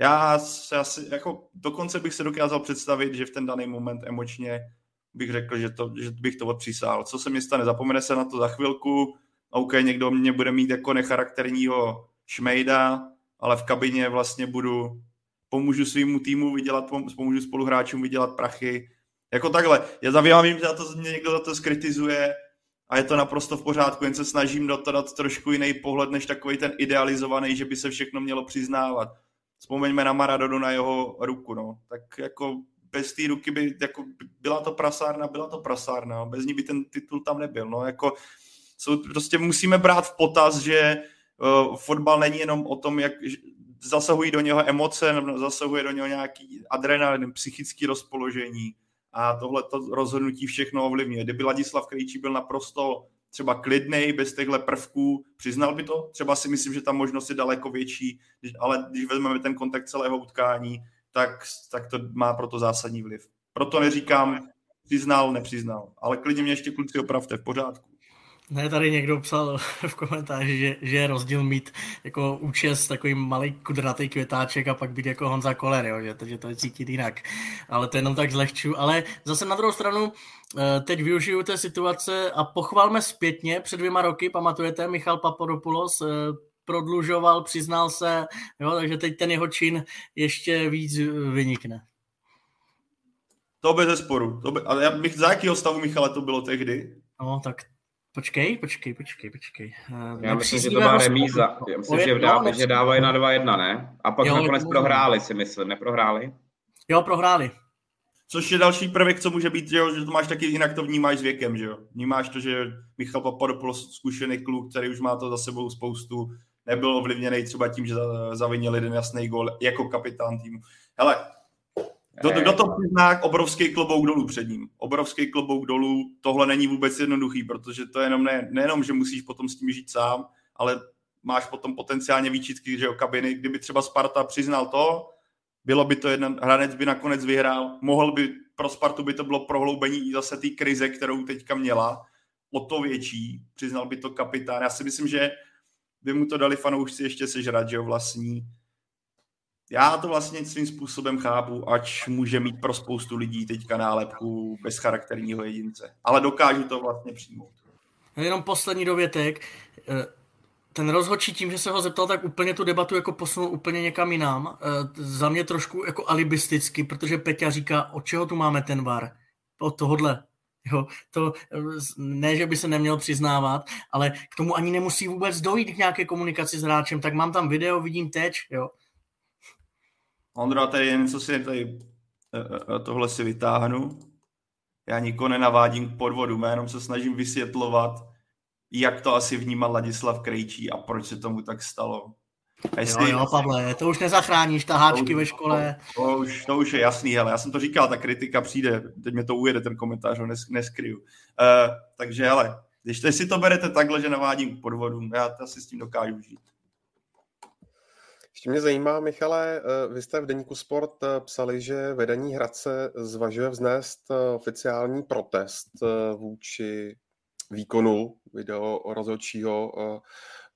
Speaker 7: já se asi, jako dokonce bych se dokázal představit, že v ten daný moment emočně bych řekl, že, to, že bych to odpřísál. Co se mi stane, zapomene se na to za chvilku, OK, někdo mě bude mít jako necharakterního šmejda, ale v kabině vlastně budu pomůžu svýmu týmu vydělat, pomůžu spoluhráčům vydělat prachy. Jako takhle. Já zavím, že za to, mě někdo za to skritizuje a je to naprosto v pořádku, jen se snažím do to dát trošku jiný pohled, než takový ten idealizovaný, že by se všechno mělo přiznávat. Vzpomeňme na Maradonu, na jeho ruku, no. Tak jako bez té ruky by, jako byla to prasárna, byla to prasárna, bez ní by ten titul tam nebyl, no. Jako Jsou, prostě musíme brát v potaz, že uh, fotbal není jenom o tom, jak zasahují do něho emoce, zasahuje do něho nějaký adrenalin, psychický rozpoložení a tohle to rozhodnutí všechno ovlivňuje. Kdyby Ladislav Krejčí byl naprosto třeba klidný, bez těchto prvků, přiznal by to? Třeba si myslím, že ta možnost je daleko větší, ale když vezmeme ten kontakt celého utkání, tak, tak to má proto zásadní vliv. Proto neříkám přiznal, nepřiznal, ale klidně mě ještě kluci opravte v pořádku.
Speaker 5: Ne, tady někdo psal <laughs> v komentáři, že, že je rozdíl mít jako účest takový malý kudratý květáček a pak být jako Honza Koler, jo, že, že to je cítit jinak. Ale to jenom tak zlehču. Ale zase na druhou stranu, eh, teď využiju té situace a pochvalme zpětně před dvěma roky, pamatujete, Michal Papadopoulos eh, prodlužoval, přiznal se, jo, takže teď ten jeho čin ještě víc vynikne.
Speaker 7: To bez sporu. To by, ale já bych, za jakého stavu Michale to bylo tehdy?
Speaker 5: No, tak Počkej, počkej, počkej, počkej.
Speaker 6: Uh, Já myslím, že to byla remíza. Já myslím, že, dá, no, že dávají na 2-1, ne? A pak jo, nakonec jo, prohráli, si myslím. Neprohráli?
Speaker 5: Jo, prohráli.
Speaker 7: Což je další prvek, co může být, že, jo, že to máš taky jinak to vnímáš s věkem, že jo. Vnímáš to, že Michal Papadopoulos, zkušený kluk, který už má to za sebou spoustu, nebyl ovlivněný třeba tím, že zavinil jeden jasný gol jako kapitán týmu. Hele, kdo, kdo to přizná, obrovský klobouk dolů před ním. Obrovský klobouk dolů, tohle není vůbec jednoduchý, protože to je jenom ne, nejenom, že musíš potom s tím žít sám, ale máš potom potenciálně výčitky, že o kabiny. Kdyby třeba Sparta přiznal to, bylo by to jeden, hranec by nakonec vyhrál, mohl by, pro Spartu by to bylo prohloubení zase té krize, kterou teďka měla, o to větší, přiznal by to kapitán. Já si myslím, že by mu to dali fanoušci ještě sežrat, že jo, vlastní já to vlastně svým způsobem chápu, ač může mít pro spoustu lidí teďka nálepku bezcharakterního jedince. Ale dokážu to vlastně přijmout.
Speaker 5: Jenom poslední dovětek. Eh, ten rozhodčí tím, že se ho zeptal, tak úplně tu debatu jako posunul úplně někam jinam. Eh, za mě trošku jako alibisticky, protože Peťa říká, od čeho tu máme ten var? Od tohohle. Jo, to eh, ne, že by se neměl přiznávat, ale k tomu ani nemusí vůbec dojít k nějaké komunikaci s hráčem, tak mám tam video, vidím teď, jo
Speaker 7: Ondro, a tady je něco si tady, e, e, tohle si vytáhnu. Já nikoho nenavádím k podvodu, já jenom se snažím vysvětlovat, jak to asi vnímal Ladislav Krejčí a proč se tomu tak stalo.
Speaker 5: A jestli, jo, jo, Pavle, to už nezachráníš, taháčky to, ve škole.
Speaker 7: To, to, už, to už je jasný, ale já jsem to říkal, ta kritika přijde, teď mě to ujede, ten komentář, ho nes, neskryju. Uh, takže ale, když si to berete takhle, že navádím k podvodu, já to asi s tím dokážu žít.
Speaker 4: Ještě mě zajímá, Michale, eh, vy jste v Deníku Sport eh, psali, že vedení Hradce zvažuje vznést eh, oficiální protest vůči výkonu video rozhodčího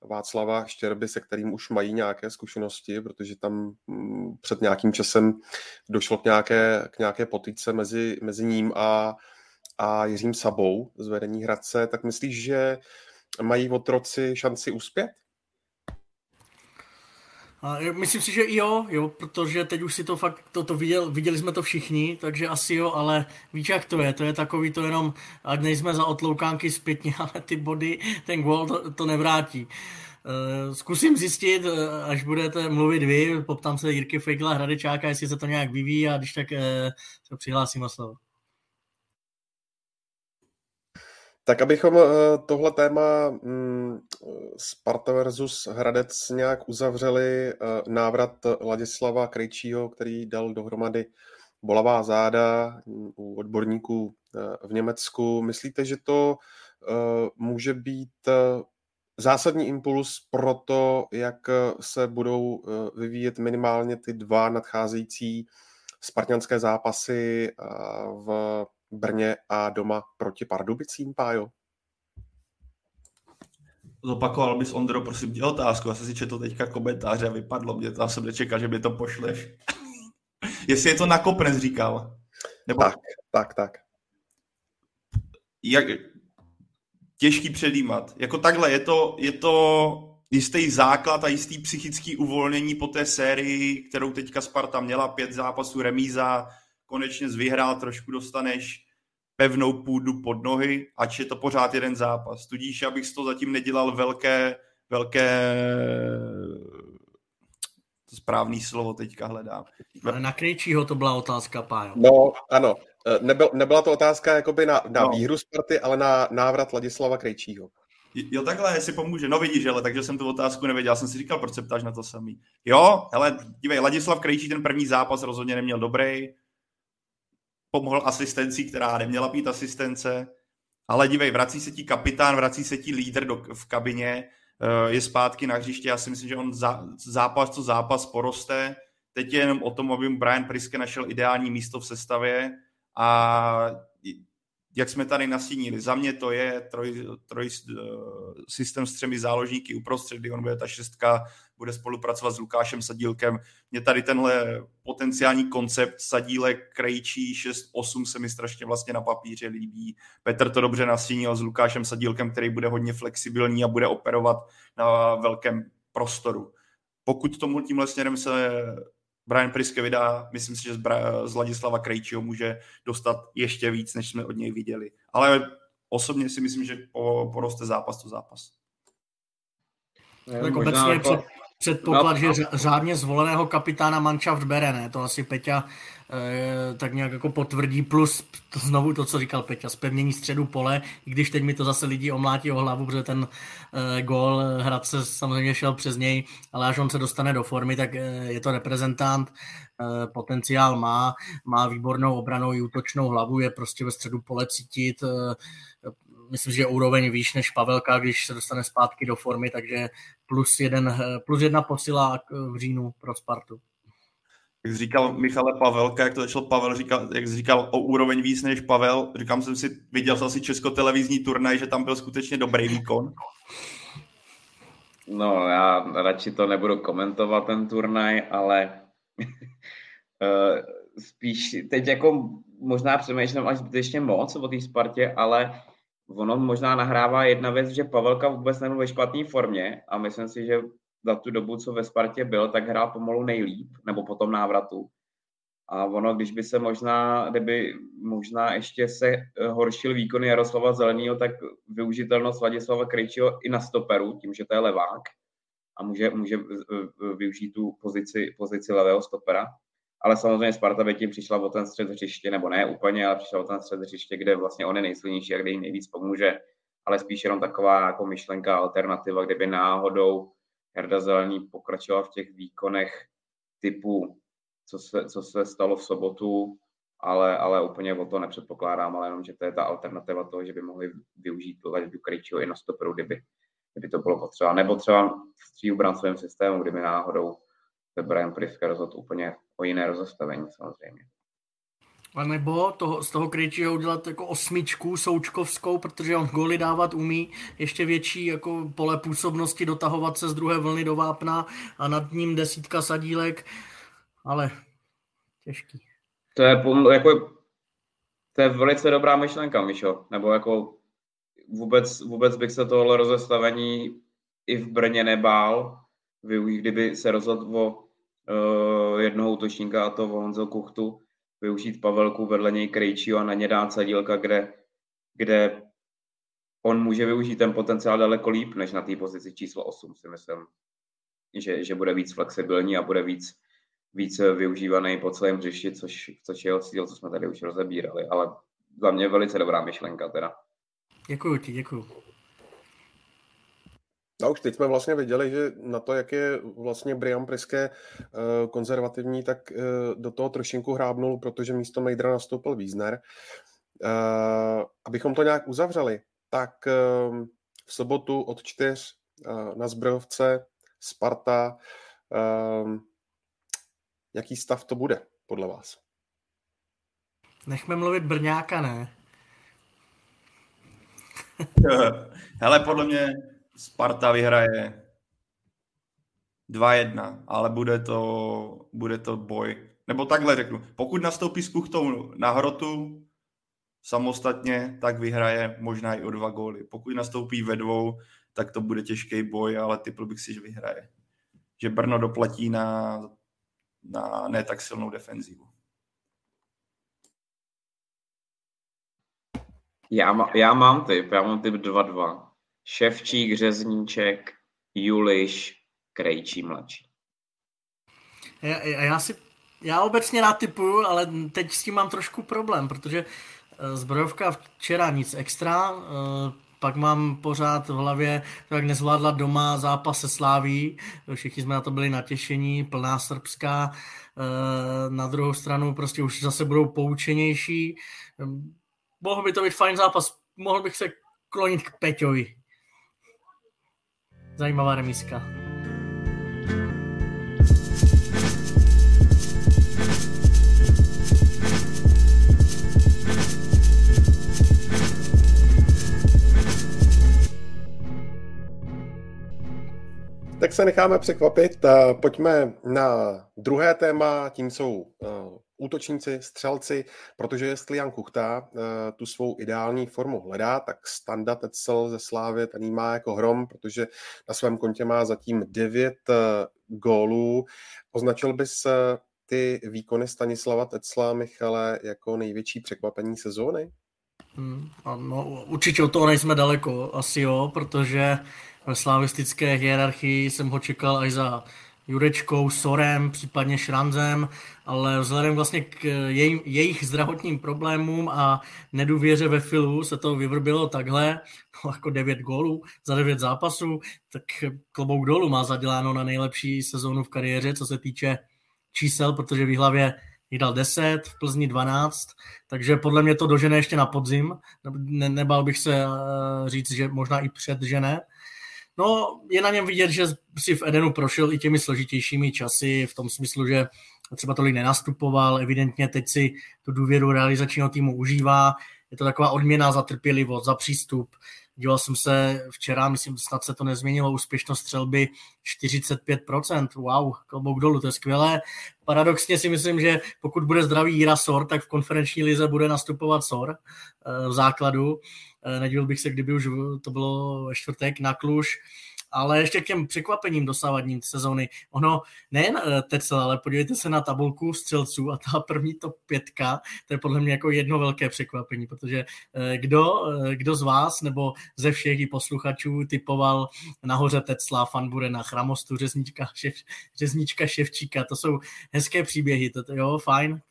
Speaker 4: Václava Štěrby, se kterým už mají nějaké zkušenosti, protože tam mm, před nějakým časem došlo k nějaké, k nějaké potýce mezi, mezi ním a, a Jiřím Sabou z vedení Hradce. Tak myslíš, že mají otroci šanci uspět?
Speaker 5: A myslím si, že jo, jo, protože teď už si to fakt, to, to viděl, viděli jsme to všichni, takže asi jo, ale víš, jak to je, to je takový to jenom, ať nejsme za otloukánky zpětně, <laughs> ale ty body, ten gol to, to nevrátí. Uh, zkusím zjistit, uh, až budete mluvit vy, poptám se Jirky Fejkla Hradečáka, jestli se to nějak vyvíjí a když tak uh, se přihlásím o slovo.
Speaker 4: Tak abychom eh, tohle téma mm, Sparta versus Hradec nějak uzavřeli, eh, návrat Ladislava Krejčího, který dal dohromady bolavá záda mm, u odborníků eh, v Německu. Myslíte, že to může být zásadní impuls pro to, jak se budou vyvíjet minimálně ty dva nadcházející spartianské zápasy v Brně a doma proti Pardubicím, Pájo?
Speaker 7: Zopakoval bys, Ondro, prosím tě otázku. Já jsem si četl teďka komentáře a vypadlo mě to. Já jsem nečekal, že mi to pošleš. <laughs> Jestli je to na kopnec, říkal.
Speaker 4: Nebo... Tak, tak, tak.
Speaker 7: Jak... Těžký předjímat. Jako takhle, je to, je to jistý základ a jistý psychický uvolnění po té sérii, kterou teďka Sparta měla, pět zápasů remíza, konečně z vyhrál, trošku dostaneš pevnou půdu pod nohy, ač je to pořád jeden zápas. Tudíž abych z toho zatím nedělal velké, velké to správný slovo teďka hledám.
Speaker 5: Ale na Krejčího to byla otázka, Pájo.
Speaker 4: No, ano. E, nebyl, nebyla to otázka jakoby na, na no. výhru Sparty, ale na návrat Ladislava Krejčího.
Speaker 7: Jo, takhle, jestli pomůže. No vidíš, ale takže jsem tu otázku nevěděl. Já jsem si říkal, proč se ptáš na to samý. Jo, hele, dívej, Ladislav Krejčí ten první zápas rozhodně neměl dobrý. Pomohl asistencí, která neměla být asistence. Ale dívej, vrací se ti kapitán, vrací se ti lídr do, v kabině, eh, je zpátky na hřiště. Já si myslím, že on za, zápas co zápas poroste. Teď je jenom o tom, aby Brian Priske našel ideální místo v sestavě a jak jsme tady nasínili, za mě to je troj, troj eh, systém s třemi záložníky uprostřed, kdy on bude ta šestka, bude spolupracovat s Lukášem Sadílkem. Mě tady tenhle potenciální koncept Sadílek, Krejčí 6-8 se mi strašně vlastně na papíře líbí. Petr to dobře nasínil s Lukášem Sadílkem, který bude hodně flexibilní a bude operovat na velkém prostoru. Pokud tomu tímhle směrem se Brian Priske vydá, myslím si, že z, Bra- z Ladislava Krejčího může dostat ještě víc, než jsme od něj viděli. Ale osobně si myslím, že po, poroste zápas to zápas.
Speaker 5: Tak obecně jako... předpoklad, no, že řádně zvoleného kapitána Manšaft bere, ne? To asi Peťa e, tak nějak jako potvrdí, plus to znovu to, co říkal Peťa, zpevnění středu pole, i když teď mi to zase lidi omlátí o hlavu, protože ten e, gól eh, Hradce samozřejmě šel přes něj, ale až on se dostane do formy, tak e, je to reprezentant, e, potenciál má, má výbornou obranou i útočnou hlavu, je prostě ve středu pole cítit, e, myslím, že je úroveň výš než Pavelka, když se dostane zpátky do formy, takže plus, jeden, plus jedna posila v říjnu pro Spartu.
Speaker 7: Jak říkal Michale Pavelka, jak to začal Pavel, říkal, jak říkal o úroveň víc než Pavel, říkám jsem si, viděl jsem si česko-televizní turnaj, že tam byl skutečně dobrý výkon.
Speaker 6: No, já radši to nebudu komentovat, ten turnaj, ale <laughs> eh, spíš teď jako možná přemýšlím až zbytečně moc o té Spartě, ale ono možná nahrává jedna věc, že Pavelka vůbec nebyl ve špatné formě a myslím si, že za tu dobu, co ve Spartě byl, tak hrál pomalu nejlíp, nebo po tom návratu. A ono, když by se možná, kdyby možná ještě se eh, horšil výkony Jaroslava Zeleného, tak využitelnost Vladislava Krejčího i na stoperu, tím, že to je levák a může, může využít tu pozici, pozici levého stopera. Ale samozřejmě Sparta by tím přišla o ten střed hřiště, nebo ne úplně, ale přišla o ten střed hřiště, kde vlastně on je nejsilnější a kde jim nejvíc pomůže. Ale spíš jenom taková jako myšlenka, alternativa, kdyby náhodou Herda Zelený pokračoval v těch výkonech typu, co se, co se stalo v sobotu, ale, ale úplně o to nepředpokládám, ale jenom, že to je ta alternativa toho, že by mohli využít Leďu Krejčího i na stoperu, kdyby, kdyby to bylo potřeba. Nebo třeba v tříobrancovém systému, kdyby náhodou se Brian Priska rozhodl úplně o jiné rozestavení samozřejmě.
Speaker 5: A nebo toho, z toho Krejčího udělat jako osmičku součkovskou, protože on góly dávat umí, ještě větší jako pole působnosti, dotahovat se z druhé vlny do vápna a nad ním desítka sadílek, ale těžký.
Speaker 6: To je jako, to je velice dobrá myšlenka, Mišo, nebo jako vůbec, vůbec bych se tohle rozestavení i v Brně nebál, kdyby se rozhodl o uh, jednoho útočníka a to Honzo Kuchtu, využít Pavelku, vedle něj Krejčího a na ně dát Sadílka, kde, kde on může využít ten potenciál daleko líp, než na té pozici číslo 8, si myslím. Že, že bude víc flexibilní a bude víc, víc využívaný po celém hřišti, což, což je jeho cíl, co jsme tady už rozebírali. Ale za mě velice dobrá myšlenka teda.
Speaker 5: Děkuji ti, děkuji.
Speaker 4: A už teď jsme vlastně viděli, že na to, jak je vlastně Brian Priske eh, konzervativní, tak eh, do toho trošinku hrábnul, protože místo Mejdra nastoupil Wiesner. Eh, abychom to nějak uzavřeli, tak v sobotu od čtyř na Zbrojovce Sparta. Jaký stav to bude podle vás?
Speaker 5: Nechme mluvit Brňáka, ne? <laughs>
Speaker 7: Hele, podle mě Sparta vyhraje 2-1, ale bude to, bude to boj. Nebo takhle řeknu, pokud nastoupí s Kuchtou na hrotu samostatně, tak vyhraje možná i o dva góly. Pokud nastoupí ve dvou, tak to bude těžký boj, ale typl bych si, že vyhraje. Že Brno doplatí na, na ne tak silnou defenzivu.
Speaker 6: Já, má, já mám typ, já mám typ 2-2. Ševčík, Řezníček, Juliš, Krejčí mladší.
Speaker 5: Já, já, si, já obecně rád typuju, ale teď s tím mám trošku problém, protože eh, zbrojovka včera nic extra, eh, pak mám pořád v hlavě, jak nezvládla doma zápas se Sláví, všichni jsme na to byli natěšení, plná srbská, eh, na druhou stranu prostě už zase budou poučenější. Mohl by to být fajn zápas, mohl bych se klonit k Peťovi. Zajímavá remiska.
Speaker 4: Tak se necháme překvapit. Pojďme na druhé téma, tím jsou eh, útočníci, střelci, protože jestli Jan Kuchta eh, tu svou ideální formu hledá, tak Standa Tetzel ze Slávy ten má jako hrom, protože na svém kontě má zatím devět eh, gólů. Označil bys ty výkony Stanislava Tecla, Michale, jako největší překvapení sezóny?
Speaker 5: Hmm, no, určitě od toho nejsme daleko, asi jo, protože ve slavistické hierarchii jsem ho čekal až za Jurečkou, Sorem, případně Šranzem, ale vzhledem vlastně k jej, jejich zdravotním problémům a nedůvěře ve filu se to vyvrbilo takhle, <laughs> jako 9 gólů za 9 zápasů, tak klobouk dolů má zaděláno na nejlepší sezónu v kariéře, co se týče čísel, protože v hlavě jich dal 10, v Plzni 12, takže podle mě to dožene ještě na podzim. Ne, nebal bych se eh, říct, že možná i předžene, No, je na něm vidět, že si v Edenu prošel i těmi složitějšími časy, v tom smyslu, že třeba tolik nenastupoval, evidentně teď si tu důvěru realizačního týmu užívá, je to taková odměna za trpělivost, za přístup. Díval jsem se včera, myslím, snad se to nezměnilo, úspěšnost střelby 45%, wow, klobouk dolů, to je skvělé. Paradoxně si myslím, že pokud bude zdravý Jira Sor, tak v konferenční lize bude nastupovat Sor eh, v základu. Eh, nedivil bych se, kdyby už to bylo ve čtvrtek na Kluž. Ale ještě k těm překvapením dosávadním sezóny. Ono nejen eh, Tecel, ale podívejte se na tabulku střelců a ta první top pětka, to je podle mě jako jedno velké překvapení, protože eh, kdo, kdo z vás nebo ze všech posluchačů typoval nahoře Tecla, Fanburena, Chramostu, Řeznička, šev, Řeznička Ševčíka, to jsou hezké příběhy, to, jo, fajn.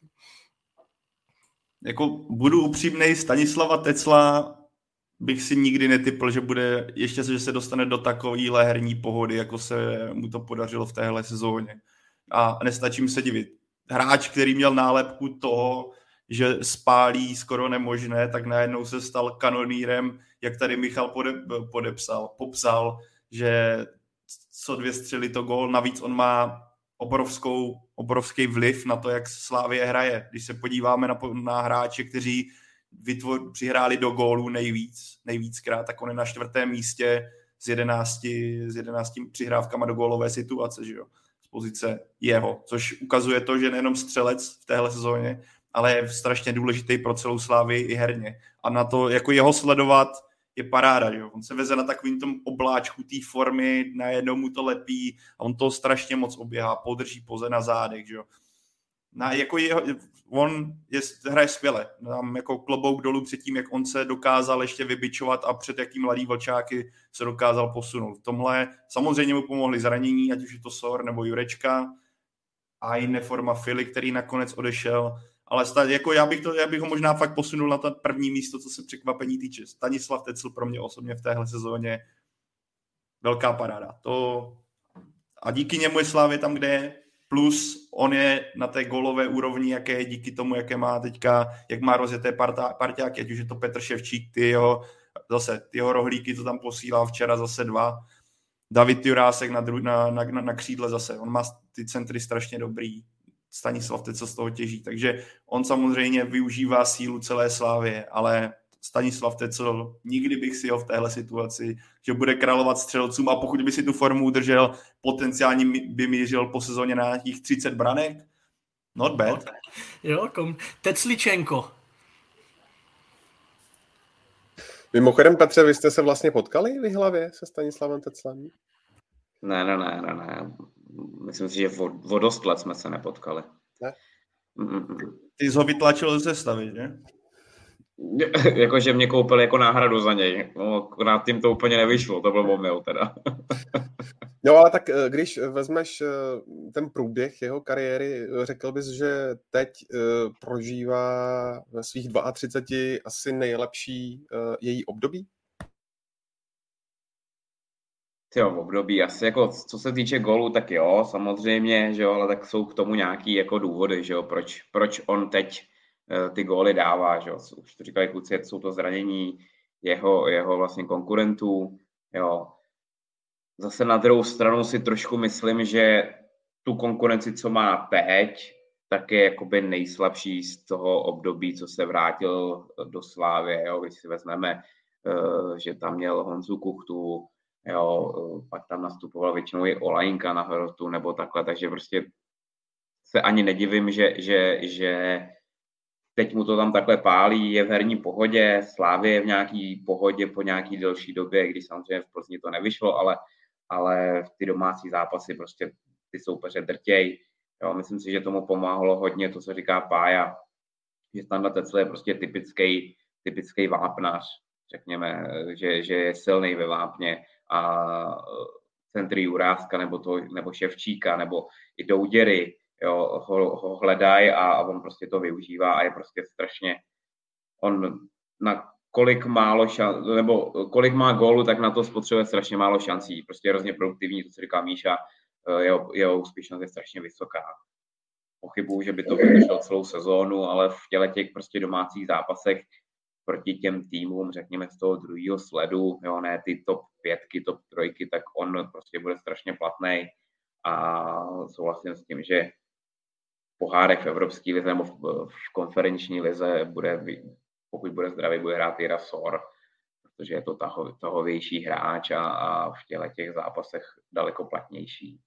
Speaker 7: Jako budu upřímnej, Stanislava Tecla bych si nikdy netypl, že bude ještě že se dostane do takovéhle herní pohody, jako se mu to podařilo v téhle sezóně. A nestačím se divit. Hráč, který měl nálepku toho, že spálí skoro nemožné, tak najednou se stal kanonírem, jak tady Michal pode, podepsal, popsal, že co dvě střely to gól, navíc on má obrovskou, obrovský vliv na to, jak Slávě hraje. Když se podíváme na, na hráče, kteří vytvor, přihráli do gólu nejvíc, nejvíckrát, tak on je na čtvrtém místě s 11, s 11 přihrávkama do gólové situace, že jo, z pozice jeho, což ukazuje to, že nejenom střelec v téhle sezóně, ale je strašně důležitý pro celou Slávy i herně. A na to, jako jeho sledovat, je paráda, že jo? On se veze na takovým tom obláčku té formy, najednou mu to lepí a on to strašně moc oběhá, podrží poze na zádech, že jo? Na, jako jeho, on je, hraje skvěle. Tam jako klobouk dolů před tím, jak on se dokázal ještě vybičovat a před jakým mladý vlčáky se dokázal posunout. V tomhle samozřejmě mu pomohli zranění, ať už je to Sor nebo Jurečka a i neforma Fili, který nakonec odešel. Ale sta, jako já, bych to, já bych ho možná fakt posunul na to první místo, co se překvapení týče. Stanislav Tecl pro mě osobně v téhle sezóně velká paráda. To, a díky němu je Slávě tam, kde je plus on je na té golové úrovni, jaké je díky tomu, jaké má teďka, jak má rozjeté parťáky, ať už je to Petr Ševčík, ty jeho, zase ty jeho rohlíky, to tam posílal včera zase dva, David Jurásek na, dru, na, na, na, na křídle zase, on má ty centry strašně dobrý, Stanislav teď co z toho těží, takže on samozřejmě využívá sílu celé Slávě, ale Stanislav Tecel, nikdy bych si ho v téhle situaci, že bude královat střelcům a pokud by si tu formu udržel, potenciálně by mířil po sezóně na nějakých 30 branek. Not bad.
Speaker 5: Jo, kom. Tecličenko.
Speaker 4: Mimochodem, Petře, vy jste se vlastně potkali v hlavě se Stanislavem Teclem?
Speaker 6: Ne, ne, ne, ne, ne. Myslím si, že v dost let jsme se nepotkali. Ne?
Speaker 7: Mm-mm. Ty jsi ho vytlačil ze sestavy, že? <laughs>
Speaker 6: Jakože mě koupili jako náhradu za něj. No, akorát tím to úplně nevyšlo, to byl omyl teda. <laughs>
Speaker 4: no ale tak eh, když vezmeš eh, ten průběh jeho kariéry, řekl bys, že teď eh, prožívá ve svých 32 asi nejlepší její období?
Speaker 6: Jo, v období asi jako, co se týče golů, tak jo, samozřejmě, že jo, ale tak jsou k tomu nějaký jako důvody, že jo, proč, proč on teď ty góly dává, že už to říkali kluci, jsou to zranění jeho, jeho vlastně konkurentů, jo. Zase na druhou stranu si trošku myslím, že tu konkurenci, co má teď, tak je jakoby nejslabší z toho období, co se vrátil do Slávy, jo, když si vezmeme, uh, že tam měl Honzu Kuchtu, Jo, pak tam nastupoval většinou i Olajinka na hrotu nebo takhle, takže prostě se ani nedivím, že, že, že teď mu to tam takhle pálí, je v herní pohodě, Slávě je v nějaký pohodě po nějaký delší době, když samozřejmě v Plzni to nevyšlo, ale, ale ty domácí zápasy prostě ty soupeře drtěj. Jo, myslím si, že tomu pomáhalo hodně to, co říká Pája, že Standa Tecl je prostě typický, typický vápnař, řekněme, že, že je silný ve vápně, a e, centry Juráska nebo, to, nebo Ševčíka nebo i Douděry jo, ho, ho hledají a, a on prostě to využívá a je prostě strašně, on na kolik málo šan, nebo kolik má gólu, tak na to spotřebuje strašně málo šancí. Prostě je hrozně produktivní, to, co říká Míša, e, jeho, jeho úspěšnost je strašně vysoká. Pochybuju, že by to vydrželo celou sezónu, ale v těle těch prostě domácích zápasech proti těm týmům, řekněme, z toho druhého sledu, jo, ne ty top pětky, top trojky, tak on prostě bude strašně platný a souhlasím s tím, že pohárek v Evropské lize nebo v, v konferenční lize bude, pokud bude zdravý, bude hrát i Sor, protože je to taho, tahovější hráč a, a v těle těch zápasech daleko platnější.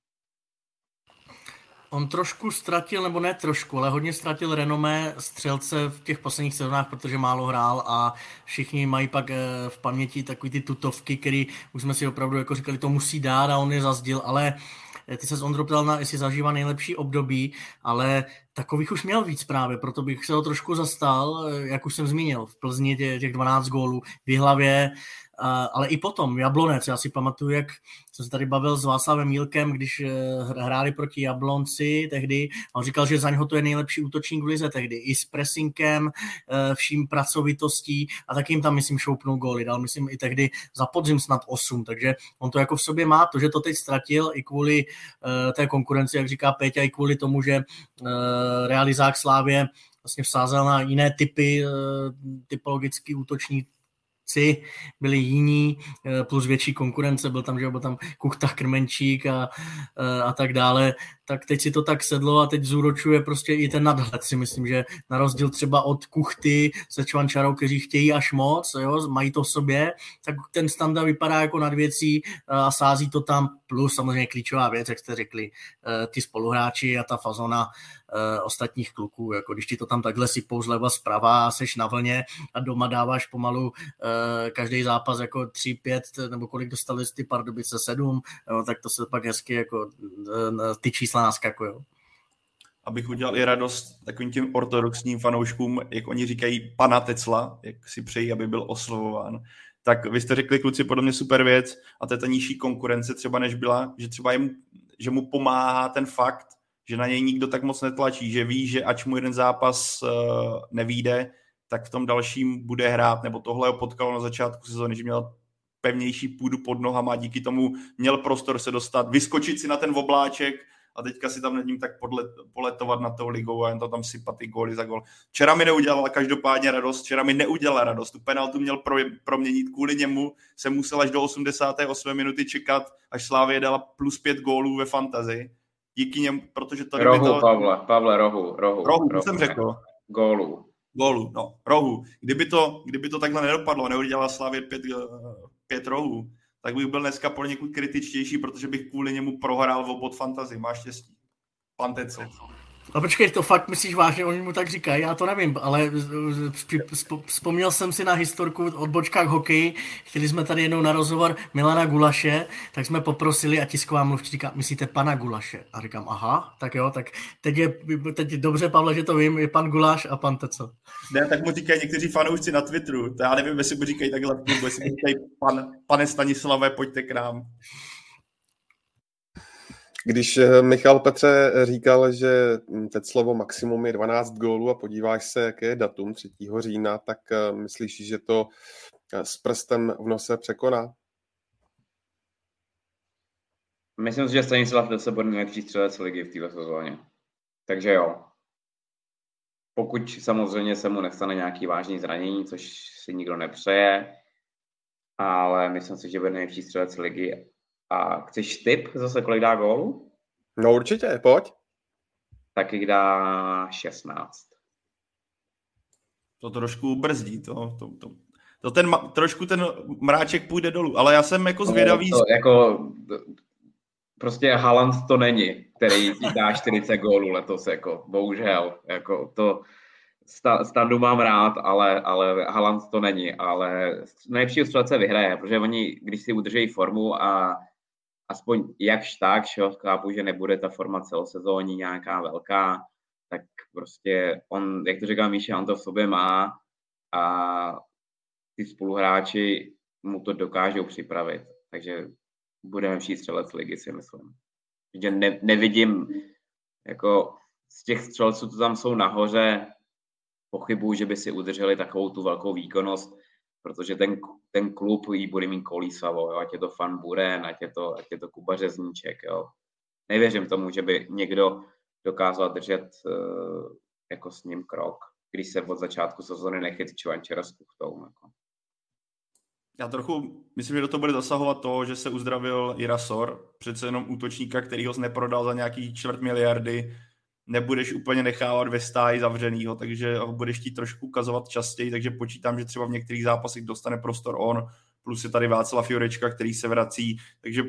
Speaker 5: On trošku ztratil, nebo ne trošku, ale hodně ztratil renomé střelce v těch posledních sezónách, protože málo hrál a všichni mají pak eh, v paměti takový ty tutovky, který už jsme si opravdu jako říkali, to musí dát a on je zazdil, ale ty se s Ondro ptal na, jestli zažívá nejlepší období, ale takových už měl víc právě, proto bych se ho trošku zastal, eh, jak už jsem zmínil, v Plzni těch 12 gólů, v hlavě, ale i potom, Jablonec, já si pamatuju, jak jsem se tady bavil s Václavem Mílkem, když eh, hráli proti Jablonci tehdy, a on říkal, že za něho to je nejlepší útočník v lize tehdy, i s pressingem, eh, vším pracovitostí a tak jim tam, myslím, šoupnul góly, dal, myslím, i tehdy za podzim snad 8, takže on to jako v sobě má, to, že to teď ztratil i kvůli uh, té konkurenci, jak říká Péťa, i kvůli tomu, že realizák Slávě vlastně vsázel na jiné typy, typologický útočník, si byli jiní, eh, plus větší konkurence, byl tam, že byl tam Kuchta, Krmenčík a, eh, a tak dále, tak teď si to tak sedlo a teď zúročuje prostě i ten nadhled si myslím, že na rozdíl třeba od Kuchty se Čvančarou, kteří chtějí až moc, jo, mají to v sobě, tak ten standa vypadá jako nad věcí eh, a sází to tam, plus samozřejmě klíčová věc, jak jste řekli, ty spoluhráči a ta fazona ostatních kluků, jako když ti to tam takhle si zleva zprava a seš na vlně a doma dáváš pomalu Eh, každý zápas jako 3-5, nebo kolik dostali ty Pardubice 7, jo, tak to se pak hezky jako eh, ty naskakují.
Speaker 7: Abych udělal i radost takovým těm ortodoxním fanouškům, jak oni říkají pana Tecla, jak si přejí, aby byl oslovován, tak vy jste řekli, kluci, podle mě super věc a to je ta nižší konkurence třeba než byla, že třeba jim, že mu pomáhá ten fakt, že na něj nikdo tak moc netlačí, že ví, že ač mu jeden zápas uh, nevíde, tak v tom dalším bude hrát, nebo tohle ho potkalo na začátku sezóny, že měl pevnější půdu pod nohama, díky tomu měl prostor se dostat, vyskočit si na ten obláček a teďka si tam nad ním tak podlet, poletovat na tou ligou a jen to tam sypat ty góly za gol. Včera mi neudělala každopádně radost, včera mi neudělala radost, tu penaltu měl pro, proměnit, kvůli němu jsem musel až do 88 minuty čekat, až Slávě dala plus pět gólů ve fantazii. Díky němu, protože to...
Speaker 6: Rohu, to... Pavle, Pavle, rohu, rohu.
Speaker 7: Rohu, rohu jsem řekl.
Speaker 6: Gólu
Speaker 7: gólu, no, rohu. Kdyby to, kdyby to takhle nedopadlo, neudělala Slavě pět, pět rohů, tak bych byl dneska poněkud kritičtější, protože bych kvůli němu prohrál v obod fantazy. Máš štěstí. Pan Teco.
Speaker 5: A počkej, to fakt myslíš vážně, oni mu tak říkají, já to nevím, ale vzpomněl jsem si na historku od bočkách hokeji, chtěli jsme tady jednou na rozhovor Milana Gulaše, tak jsme poprosili a tisková mluvčí říká, myslíte pana Gulaše? A říkám, aha, tak jo, tak teď je, teď je dobře, Pavle, že to vím, je pan Gulaš a pan Teco.
Speaker 7: Ne, tak mu říkají někteří fanoušci na Twitteru, to já nevím, jestli mu říkají takhle klubu, jestli mu říkají, pan, pane Stanislave, pojďte k nám.
Speaker 4: Když eh, Michal Petře říkal, že hm, teď slovo maximum je 12 gólů a podíváš se, jaké je datum 3. října, tak eh, myslíš, že to eh, s prstem v nose překoná?
Speaker 6: Myslím si, že Stanislav se bude nejlepší střelec ligy v této sezóně. Takže jo. Pokud samozřejmě se mu nestane nějaký vážný zranění, což si nikdo nepřeje, ale myslím si, že bude nejlepší střelec ligy. A chceš tip zase, kolik dá gólu?
Speaker 4: No určitě, pojď.
Speaker 6: Tak jich dá 16.
Speaker 7: To trošku brzdí, to, to, to, to ten, trošku ten mráček půjde dolů, ale já jsem jako zvědavý.
Speaker 6: To, jako, prostě Haaland to není, který ti dá 40 gólů letos, jako, bohužel, jako to, standu mám rád, ale, ale Haaland to není, ale nejlepší střelce vyhraje, protože oni, když si udržejí formu a aspoň jakž tak, že chápu, že nebude ta forma celosezóní nějaká velká, tak prostě on, jak to říká Míša, on to v sobě má a ty spoluhráči mu to dokážou připravit. Takže budeme vší střelec ligy, si myslím. Že ne, nevidím, jako z těch střelců, co tam jsou nahoře, pochybuju, že by si udrželi takovou tu velkou výkonnost, protože ten, ten klub jí bude mít kolísavo, jo? ať je to Fan Buren, ať je to, ať je to Kuba Řezníček. Jo? Nevěřím tomu, že by někdo dokázal držet uh, jako s ním krok, když se od začátku sezóny nechyt Čvančera s Kuchtou. Jako.
Speaker 7: Já trochu myslím, že do toho bude zasahovat to, že se uzdravil Irasor, přece jenom útočníka, který ho neprodal za nějaký čtvrt miliardy, nebudeš úplně nechávat ve stáji zavřenýho, takže ho budeš chtít trošku ukazovat častěji, takže počítám, že třeba v některých zápasech dostane prostor on, plus je tady Václav Jurečka, který se vrací, takže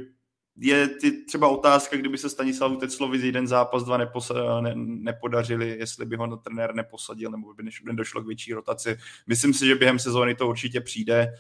Speaker 7: je ty třeba otázka, kdyby se Stanislavu Teclovi z jeden zápas, dva neposa, ne, nepodařili, jestli by ho na trenér neposadil, nebo by došlo k větší rotaci. Myslím si, že během sezóny to určitě přijde,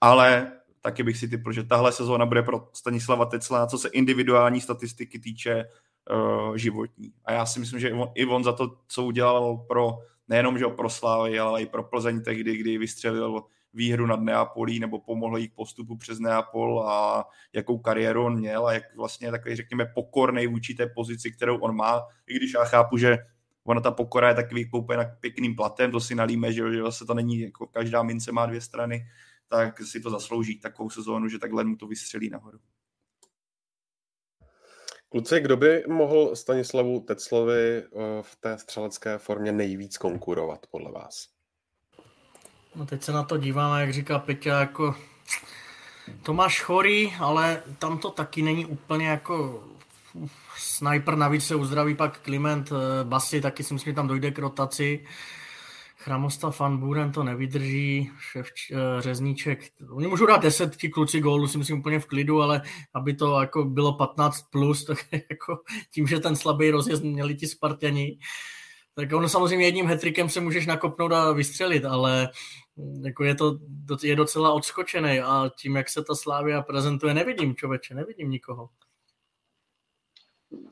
Speaker 7: ale taky bych si typl, že tahle sezóna bude pro Stanislava Tecla, co se individuální statistiky týče, uh, životní. A já si myslím, že i on za to, co udělal pro nejenom že pro Slávy, ale i pro Plzeň tehdy, kdy vystřelil výhru nad Neapolí nebo pomohl jí k postupu přes Neapol a jakou kariéru on měl a jak vlastně takový, řekněme, pokornej vůči té pozici, kterou on má, i když já chápu, že ona ta pokora je taky vykoupena pěkným platem, to si nalíme, že, že zase to není, jako každá mince má dvě strany, tak si to zaslouží takovou sezónu, že takhle mu to vystřelí nahoru.
Speaker 4: Kluci, kdo by mohl Stanislavu Teclovi eh, v té střelecké formě nejvíc konkurovat podle vás?
Speaker 5: No teď se na to díváme, jak říká Peťa, jako Tomáš Chorý, ale tam to taky není úplně jako sniper, navíc se uzdraví pak Kliment eh, Basy, taky si myslím, že tam dojde k rotaci. Chramosta Fanburen to nevydrží, šef eh, Řezníček, oni můžou dát deset ti kluci gólu, si myslím úplně v klidu, ale aby to jako bylo 15 plus, <laughs> tak jako tím, že ten slabý rozjezd měli ti Spartani, tak ono samozřejmě jedním hetrikem se můžeš nakopnout a vystřelit, ale jako je to je docela odskočený a tím, jak se ta Slávia prezentuje, nevidím člověče, nevidím nikoho.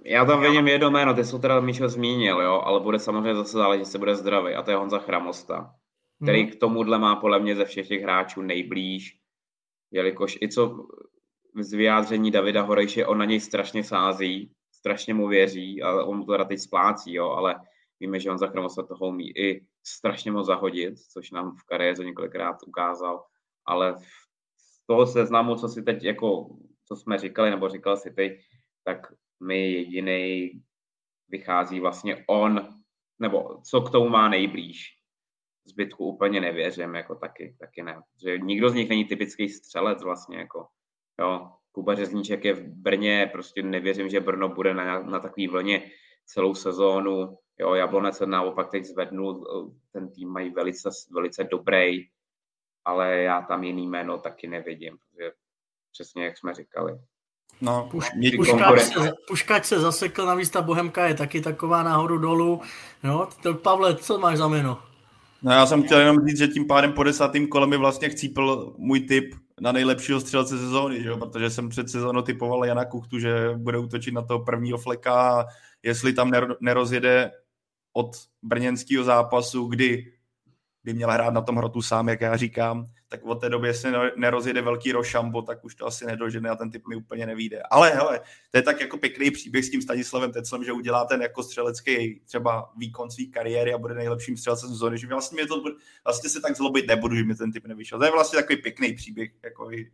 Speaker 6: Já tam vidím jedno jméno, ty jsou teda Míšo zmínil, jo, ale bude samozřejmě zase záležet, že se bude zdravý a to je Honza Chramosta, který hmm. k tomuhle má podle mě ze všech těch hráčů nejblíž, jelikož i co z vyjádření Davida Horejše, on na něj strašně sází, strašně mu věří a on mu to teda teď splácí, jo, ale víme, že Honza Chramosta toho umí i strašně moc zahodit, což nám v kariéře několikrát ukázal, ale z toho seznamu, co si teď jako, co jsme říkali, nebo říkal si teď, tak mi jediný vychází vlastně on, nebo co k tomu má nejblíž. Zbytku úplně nevěřím, jako taky, taky ne. Že nikdo z nich není typický střelec vlastně, jako, jo. Kuba Řezníček je v Brně, prostě nevěřím, že Brno bude na, na takový vlně celou sezónu. Jo, Jablonec se naopak teď zvednul, ten tým mají velice, velice dobrý, ale já tam jiný jméno taky nevidím, protože přesně jak jsme říkali.
Speaker 5: No, Puš, puškáč, se, puškáč se zasekl, navíc ta Bohemka je taky taková nahoru dolů. No, to, Pavle, co máš za jméno?
Speaker 7: No já jsem chtěl jenom říct, že tím pádem po desátým kole mi vlastně chcípl můj tip na nejlepšího střelce sezóny, že jo? protože jsem před sezónou typoval Jana Kuchtu, že bude útočit na toho prvního fleka a jestli tam nerozjede od brněnského zápasu, kdy by měl hrát na tom hrotu sám, jak já říkám, tak od té doby, jestli nerozjede velký rošambo, tak už to asi nedožene a ten typ mi úplně nevíde. Ale hele, to je tak jako pěkný příběh s tím Stanislavem Teclem, že udělá ten jako střelecký třeba výkon své kariéry a bude nejlepším střelcem sezóny, že vlastně, mě to, vlastně se tak zlobit nebudu, že mi ten typ nevyšel. To je vlastně takový pěkný příběh, jako i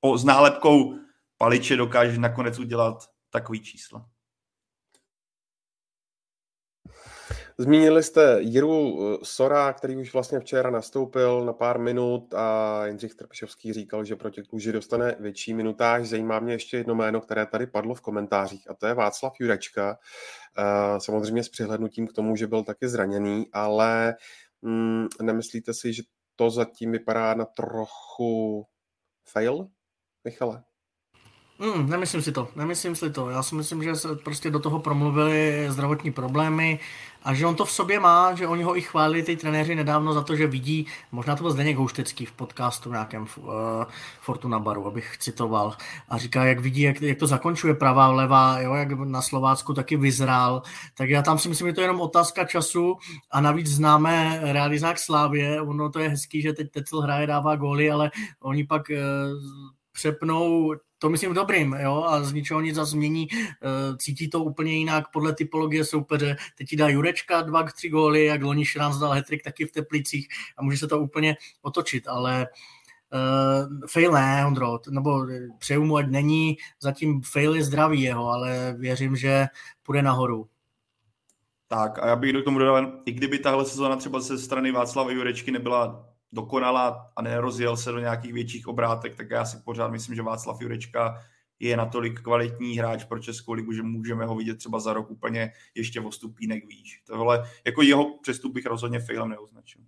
Speaker 7: po, s nálepkou paliče dokáže nakonec udělat takový čísla.
Speaker 4: Zmínili jste Jiru eh, Sora, který už vlastně včera nastoupil na pár minut a Jindřich Trpšovský říkal, že proti Kluži dostane větší minutáž. Zajímá mě ještě jedno jméno, které tady padlo v komentářích a to je Václav Jurečka. Eh, samozřejmě s přihlednutím k tomu, že byl taky zraněný, ale mm, nemyslíte si, že to zatím vypadá na trochu fail, Michale?
Speaker 5: Mm, nemyslím si to, nemyslím si to. Já si myslím, že se prostě do toho promluvili zdravotní problémy a že on to v sobě má, že oni ho i chválili ty trenéři nedávno za to, že vidí, možná to byl Zdeněk Houštecký v podcastu nějakém uh, Fortuna Baru, abych citoval, a říká, jak vidí, jak, jak to zakončuje pravá, levá, jo, jak na Slovácku taky vyzrál, tak já tam si myslím, že to je jenom otázka času a navíc známe realizák Slávě, ono to je hezký, že teď Tecel hraje, dává góly, ale oni pak uh, přepnou to myslím v dobrým, jo, a z ničeho nic zase změní, eh, cítí to úplně jinak podle typologie soupeře, teď ti dá Jurečka dva, tři góly, jak loni Šranc dal hetrik taky v Teplicích a může se to úplně otočit, ale uh, fail ne, Ondro, nebo přeju mu, ať není, zatím fail je zdravý jeho, ale věřím, že půjde nahoru.
Speaker 7: Tak a já bych do tomu dodal, i kdyby tahle sezóna třeba ze strany Václava Jurečky nebyla dokonala a nerozjel se do nějakých větších obrátek, tak já si pořád myslím, že Václav Jurečka je natolik kvalitní hráč pro Českou ligu, že můžeme ho vidět třeba za rok úplně ještě o stupínek výš. Tohle, jako jeho přestup bych rozhodně failem neoznačil.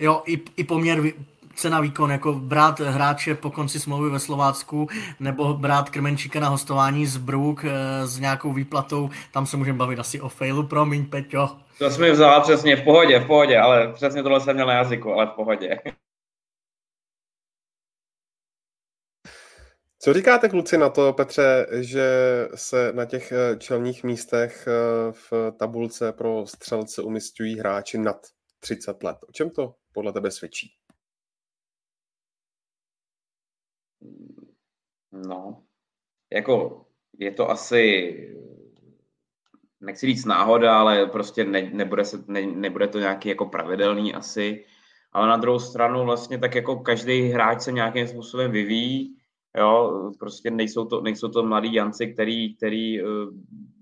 Speaker 5: Jo, i, i poměr cena výkon, jako brát hráče po konci smlouvy ve Slovácku nebo brát Krmenčíka na hostování z Brook eh, s nějakou výplatou, tam se můžeme bavit asi o failu, promiň Peťo.
Speaker 6: To jsi mi vzala přesně, v pohodě, v pohodě, ale přesně tohle jsem měl na jazyku, ale v pohodě.
Speaker 4: Co říkáte, kluci, na to, Petře, že se na těch eh, čelních místech eh, v tabulce pro střelce umistují hráči nad 30 let? O čem to podle tebe svědčí?
Speaker 6: No, jako je to asi nechci říct náhoda, ale prostě ne, nebude, se, ne, nebude to nějaký jako pravidelný asi. Ale na druhou stranu vlastně tak jako každý hráč se nějakým způsobem vyvíjí, jo, prostě nejsou to, nejsou to mladí Janci, který, který eh,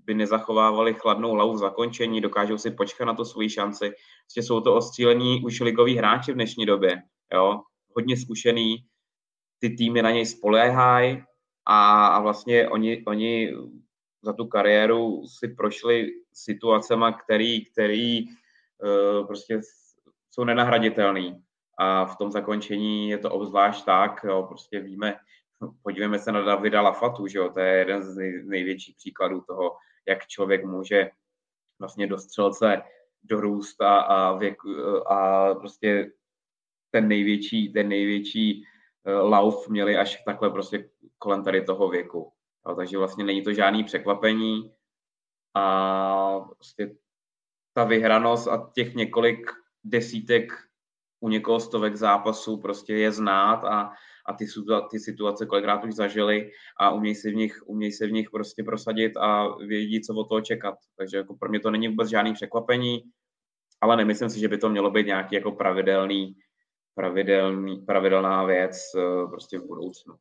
Speaker 6: by nezachovávali chladnou hlavu v zakončení, dokážou si počkat na to svoji šanci. Prostě jsou to ostřílení už ligoví hráči v dnešní době, jo, hodně zkušený, ty týmy na něj spoléhají a, a vlastně oni, oni za tu kariéru si prošli situacema, který, který uh, prostě jsou nenahraditelný. A v tom zakončení je to obzvlášť tak, jo, prostě víme, podívejme se na Davida Lafatu, že jo, to je jeden z nej, největších příkladů toho, jak člověk může vlastně do střelce dorůst a, a, věk, a prostě ten největší, ten největší uh, lauf měli až takhle prostě kolem tady toho věku. Jo, takže vlastně není to žádný překvapení a prostě ta vyhranost a těch několik desítek u někoho stovek zápasů prostě je znát a, a ty, ty situace kolikrát už zažili a umějí se v nich, umějí se v nich prostě prosadit a vědí, co od toho čekat. Takže jako pro mě to není vůbec žádný překvapení, ale nemyslím si, že by to mělo být nějaký jako pravidelný, pravidelný, pravidelná věc eh, prostě v budoucnu.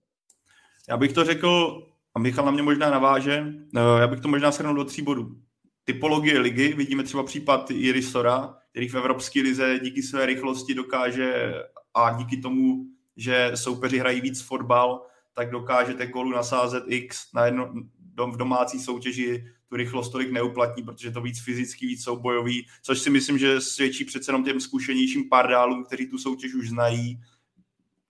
Speaker 7: Já bych to řekl a Michal na mě možná naváže, eh, já bych to možná shrnul do tří bodů. Typologie ligy, vidíme třeba případ Jiry Sora, který v Evropské lize díky své rychlosti dokáže a díky tomu, že soupeři hrají víc fotbal, tak dokážete kolu nasázet X na jedno, v domácí soutěži tu rychlost tolik neuplatní, protože to víc fyzicky, víc soubojový, což si myslím, že svědčí přece jenom těm zkušenějším pardálům, kteří tu soutěž už znají,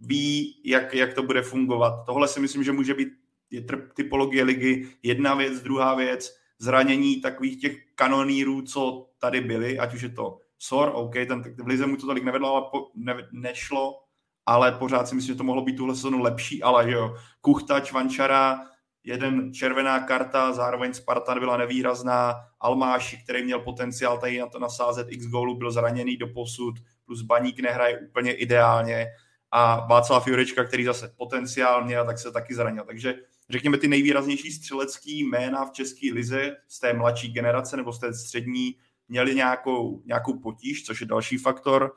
Speaker 7: ví, jak, jak to bude fungovat. Tohle si myslím, že může být je typologie ligy jedna věc, druhá věc, zranění takových těch kanonírů, co tady byly, ať už je to Sor, OK, ten, v Lize mu to tolik nevedlo, ale po, ne, nešlo, ale pořád si myslím, že to mohlo být tuhle sezonu lepší, ale jo, Kuchta, Čvančara, jeden červená karta, zároveň Spartan byla nevýrazná, Almáši, který měl potenciál tady na to nasázet x gólů, byl zraněný do posud, plus Baník nehraje úplně ideálně a Václav Jurečka, který zase potenciál měl, tak se taky zranil. Takže řekněme, ty nejvýraznější střelecký jména v české lize z té mladší generace nebo z té střední měli nějakou, nějakou potíž, což je další faktor.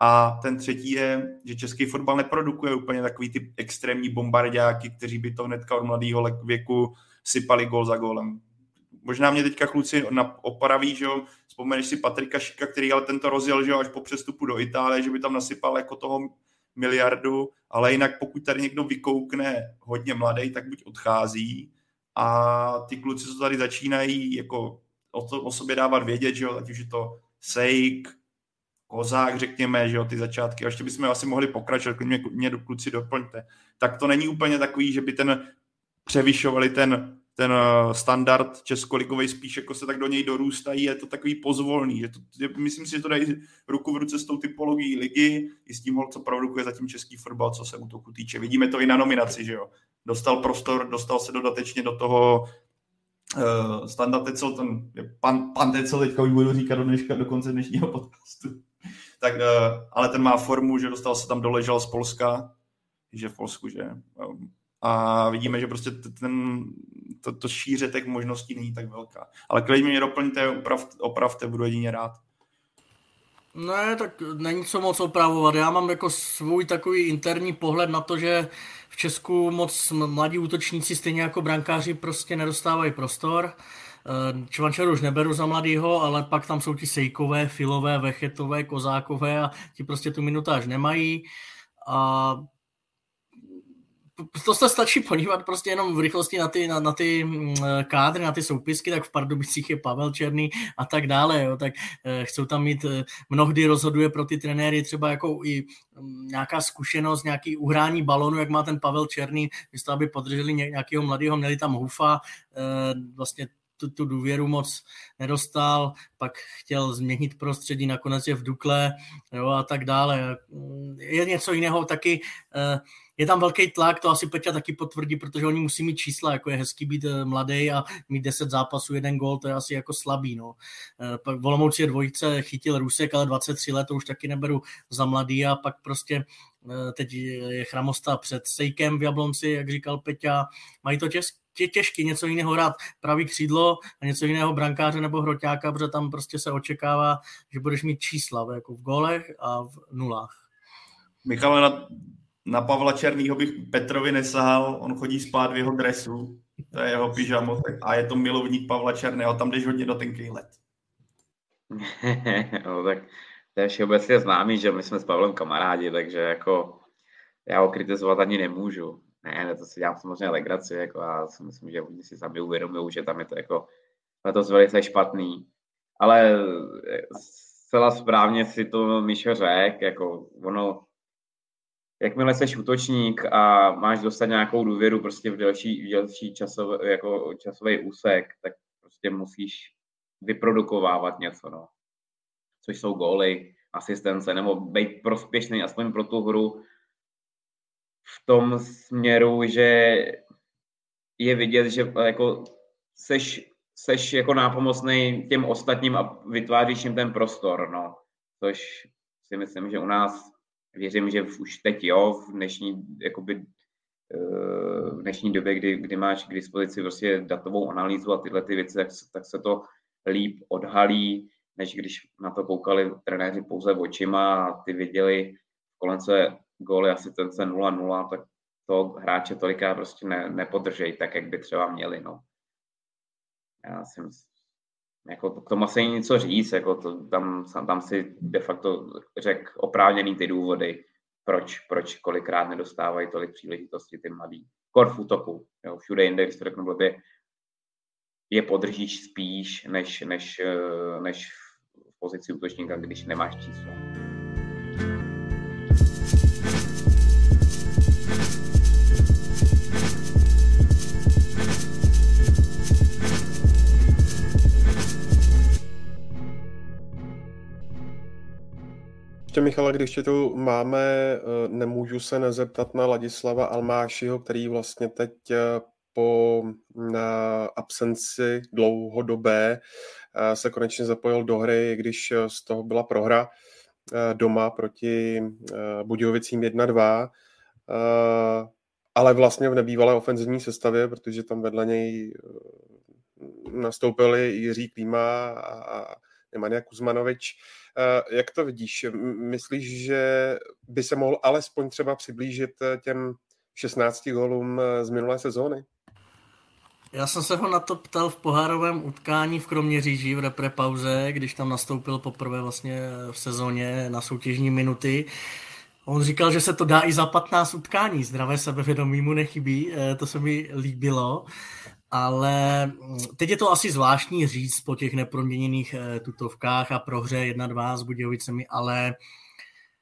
Speaker 7: A ten třetí je, že český fotbal neprodukuje úplně takový ty extrémní bombardáky, kteří by to hnedka od mladého věku sypali gol za golem. Možná mě teďka kluci oparaví, že jo, vzpomeneš si Patrika Šika, který ale tento rozjel, že jo, až po přestupu do Itálie, že by tam nasypal jako toho miliardu, ale jinak pokud tady někdo vykoukne hodně mladý, tak buď odchází a ty kluci, co tady začínají jako o, to, o sobě dávat vědět, že jo, ať už je to Sejk, Kozák, řekněme, že jo, ty začátky, a ještě bychom asi mohli pokračovat, mě, mě kluci doplňte. Tak to není úplně takový, že by ten převyšovali ten ten eh, standard českoligový spíš jako se tak do něj dorůstají, je to takový pozvolný. Že to, myslím si, že to dají ruku v ruce s tou typologií ligy i s tím, co produkuje zatím český fotbal, co se útoku týče. Vidíme to i na nominaci, že jo. Dostal prostor, dostal se dodatečně do toho uh, Standa Tecel, ten pan, pan Tecel, teďka už budu říkat do, dneška, do konce dnešního podcastu. <laughs> tak, uh, ale ten má formu, že dostal se tam doležel z Polska, že v Polsku, že um, a vidíme, že prostě ten, to, to šíře těch možností není tak velká. Ale klidně mě doplňte, oprav, opravte, budu jedině rád.
Speaker 5: Ne, tak není co moc opravovat. Já mám jako svůj takový interní pohled na to, že v Česku moc mladí útočníci, stejně jako brankáři, prostě nedostávají prostor. Eh, Čvančaru už neberu za mladýho, ale pak tam jsou ti Sejkové, Filové, Vechetové, Kozákové a ti prostě tu minutáž nemají. A to se stačí podívat prostě jenom v rychlosti na ty, na, na ty mm, kádry, na ty soupisky, tak v Pardubicích je Pavel Černý a tak dále, jo, tak eh, chcou tam mít, eh, mnohdy rozhoduje pro ty trenéry třeba jako i mm, nějaká zkušenost, nějaký uhrání balonu, jak má ten Pavel Černý, místo aby podrželi nějakého mladého, měli tam Hufa, eh, vlastně tu, tu důvěru moc nedostal, pak chtěl změnit prostředí, nakonec je v Dukle jo, a tak dále. Je něco jiného taky, je tam velký tlak, to asi Peťa taky potvrdí, protože oni musí mít čísla, jako je hezký být eh, mladý a mít 10 zápasů, jeden gol, to je asi jako slabý. No. Eh, pak Volomouci je dvojice, chytil Rusek, ale 23 let, to už taky neberu za mladý a pak prostě eh, teď je Chramosta před Sejkem v Jablonci, jak říkal Peťa, mají to těžké je těžký něco jiného hrát pravý křídlo a něco jiného brankáře nebo hroťáka, protože tam prostě se očekává, že budeš mít čísla jako v golech a v nulách.
Speaker 7: Michal, na na Pavla Černýho bych Petrovi nesahal, on chodí spát v jeho dresu, to je jeho pyžamo, a je to milovník Pavla Černého, tam jdeš hodně do tenkých let. <laughs>
Speaker 6: no tak to je všeobecně známý, že my jsme s Pavlem kamarádi, takže jako já ho kritizovat ani nemůžu. Ne, ne, to si dělám samozřejmě legraci, jako já si myslím, že oni si sami uvědomují, že tam je to jako letos velice špatný. Ale zcela správně si to Míšo řekl, jako ono, jakmile jsi útočník a máš dostat nějakou důvěru prostě v delší, v delší časový, jako časový úsek, tak prostě musíš vyprodukovávat něco, no. Což jsou góly, asistence, nebo být prospěšný aspoň pro tu hru v tom směru, že je vidět, že jako seš, seš jako nápomocný těm ostatním a vytváříš jim ten prostor, no. Což si myslím, že u nás věřím, že už teď jo, v dnešní, jakoby, eh, v dnešní době, kdy, kdy máš k dispozici prostě datovou analýzu a tyhle ty věci, tak, tak se to líp odhalí, než když na to koukali trenéři pouze očima a ty viděli v kolence góly asi ten 0-0, tak to hráče tolika prostě ne, nepodržej tak, jak by třeba měli. No. Já si myslím, jako k tomu asi něco říct, jako to, tam, tam si de facto řek oprávněný ty důvody, proč, proč kolikrát nedostávají tolik příležitostí ty mladí. Kor v útoku, jo, všude jinde, když to řeknu blbě, je podržíš spíš, než, než, eh, než v pozici útočníka, když nemáš číslo.
Speaker 4: Ještě, Michale, když tě tu máme, eh, nemůžu se nezeptat na Ladislava Almášiho, který vlastně teď eh, po absenci dlouhodobé eh, se konečně zapojil do hry, když z toho byla prohra doma proti Budějovicím 1-2, ale vlastně v nebývalé ofenzivní sestavě, protože tam vedle něj nastoupili Jiří Klíma a Nemanja Kuzmanovič. Jak to vidíš? Myslíš, že by se mohl alespoň třeba přiblížit těm 16 gólům z minulé sezóny?
Speaker 5: Já jsem se ho na to ptal v pohárovém utkání v Kroměříži v repre pauze, když tam nastoupil poprvé vlastně v sezóně na soutěžní minuty. On říkal, že se to dá i za 15 utkání, zdravé sebevědomí mu nechybí, eh, to se mi líbilo. Ale mm, teď je to asi zvláštní říct po těch neproměněných eh, tutovkách a prohře 1-2 s Budějovicemi, ale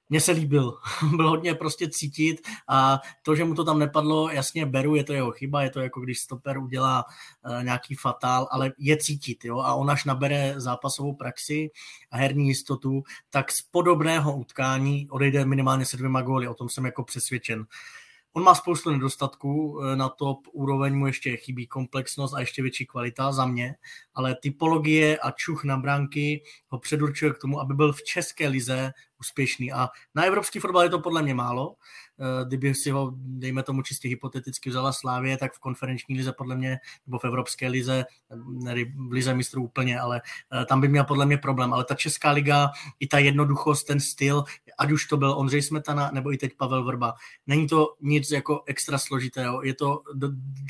Speaker 5: mně se líbil. <laughs> Byl hodně prostě cítit a to, že mu to tam nepadlo, jasně beru, je to jeho chyba, je to jako když stoper udělá uh, nějaký fatál, ale je cítit, jo, a on až nabere zápasovou praxi a herní jistotu, tak z podobného utkání odejde minimálně se dvěma góly, o tom jsem jako přesvědčen. On má spoustu nedostatků, eh, na top úroveň mu ještě chybí komplexnost a ještě větší kvalita za mě, ale typologie a čuch na bránky ho předurčuje k tomu, aby byl v české lize úspěšný. A na evropský fotbal je to podle mě málo. Eh, kdyby si ho, dejme tomu čistě hypoteticky vzala Slávě, tak v konferenční lize podle mě, nebo v evropské lize, ne v lize mistrů úplně, ale eh, tam by měl podle mě problém. Ale ta česká liga, i ta jednoduchost, ten styl, ať už to byl Ondřej Smetana, nebo i teď Pavel Vrba, není to nic jako extra složitého. Je to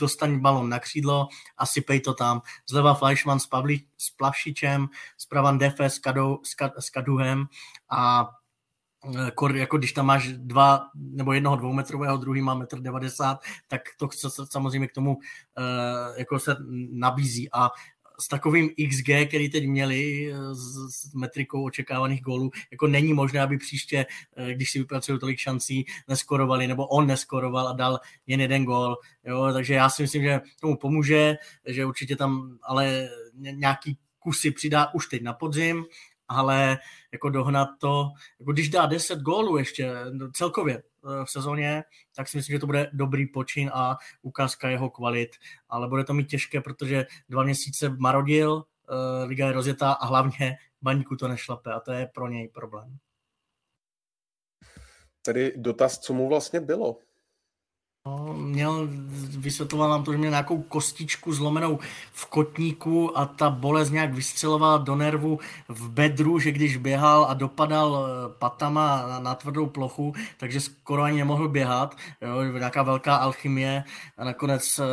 Speaker 5: dostaň balon na křídlo a sypej to tam. Zleva Fleischmann s, Pavli, s Plavšičem, zprava Defe s, Kadou, s, s Kaduhem a jako když tam máš dva nebo jednoho dvoumetrového, druhý má metr 90, tak to samozřejmě k tomu uh, jako se nabízí a s takovým XG, který teď měli eh, s, metrikou očekávaných gólů, jako není možné, aby příště, eh, když si vypracují tolik šancí, neskorovali, nebo on neskoroval a dal jen jeden gól. Jo, takže já si myslím, že tomu pomůže, že určitě tam ale nějaký kusy přidá už teď na podzim ale jako dohnat to, jako když dá 10 gólů ještě celkově eh, v sezóně, tak si myslím, že to bude dobrý počin a ukázka jeho kvalit, ale bude to mít těžké, protože dva měsíce marodil, eh, liga je rozjetá a hlavně baníku to nešlape a to je pro něj problém.
Speaker 4: Tedy dotaz, co mu vlastně bylo?
Speaker 5: No, měl, vysvětloval nám to, že měl nějakou kostičku zlomenou v kotníku a ta bolest nějak vystřelovala do nervu v bedru, že když běhal a dopadal eh, patama na, na tvrdou plochu, takže skoro ani nemohl běhat. Jo, nějaká velká alchymie a nakonec eh,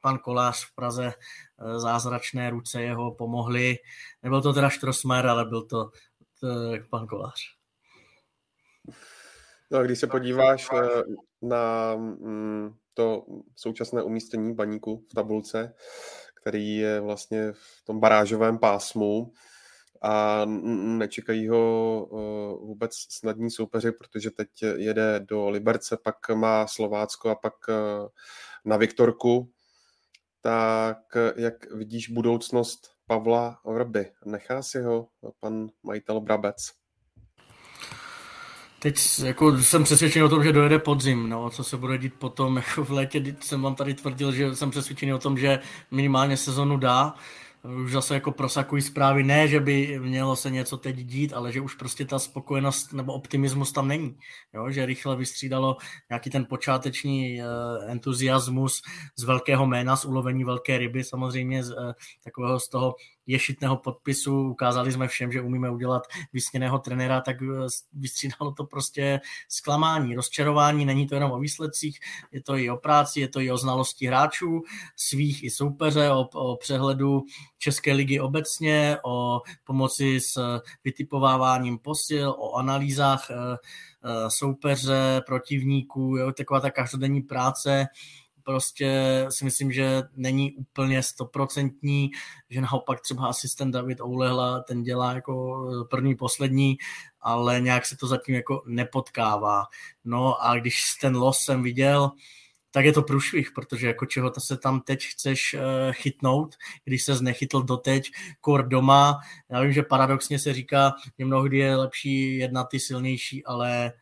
Speaker 5: pan Kolář v Praze eh, zázračné ruce jeho pomohly. Nebyl to teda Štrosmer, ale byl to, to pan Kolář.
Speaker 4: No když se podíváš na mm, to současné umístění baníku v tabulce, který je vlastně v tom barážovém pásmu a nečekají ho vůbec snadní soupeři, protože teď jede do Liberce, pak má Slovácko a pak e, na Viktorku. Tak jak vidíš budoucnost Pavla Vrby? Nechá si ho pan majitel Brabec?
Speaker 5: Teď jako jsem přesvědčený o tom, že dojede podzim, no, co se bude dít potom, <laughs> jako v létě jsem vám tady tvrdil, že jsem přesvědčený o tom, že minimálně sezonu dá, už zase jako prosakují zprávy, ne, že by mělo se něco teď dít, ale že už prostě ta spokojenost nebo optimismus tam není. Jo? Že rychle vystřídalo nějaký ten počáteční uh, entuziasmus z velkého jména, z ulovení velké ryby, samozřejmě z uh, takového z toho ješitného podpisu, ukázali jsme všem, že umíme udělat vysněného trenéra, tak eh, vystřídalo to prostě zklamání, rozčarování, není to jenom o výsledcích, je to i o práci, je to i o znalosti hráčů, svých i soupeře, o, o přehledu České ligy obecně, o pomoci s vytipováváním posil, o analýzách eh, eh, soupeře, protivníků, jo, taková ta každodenní práce, prostě si myslím, že není úplně stoprocentní, že naopak třeba asistent David Oulehla, ten dělá jako první, poslední, ale nějak se to zatím jako nepotkává. No a když ten los jsem viděl, tak je to průšvih, protože jako čeho to se tam teď chceš uh, chytnout, když se znechytl doteď, kor doma. Já vím, že paradoxně se říká, že mnohdy je lepší jedna ty silnější, ale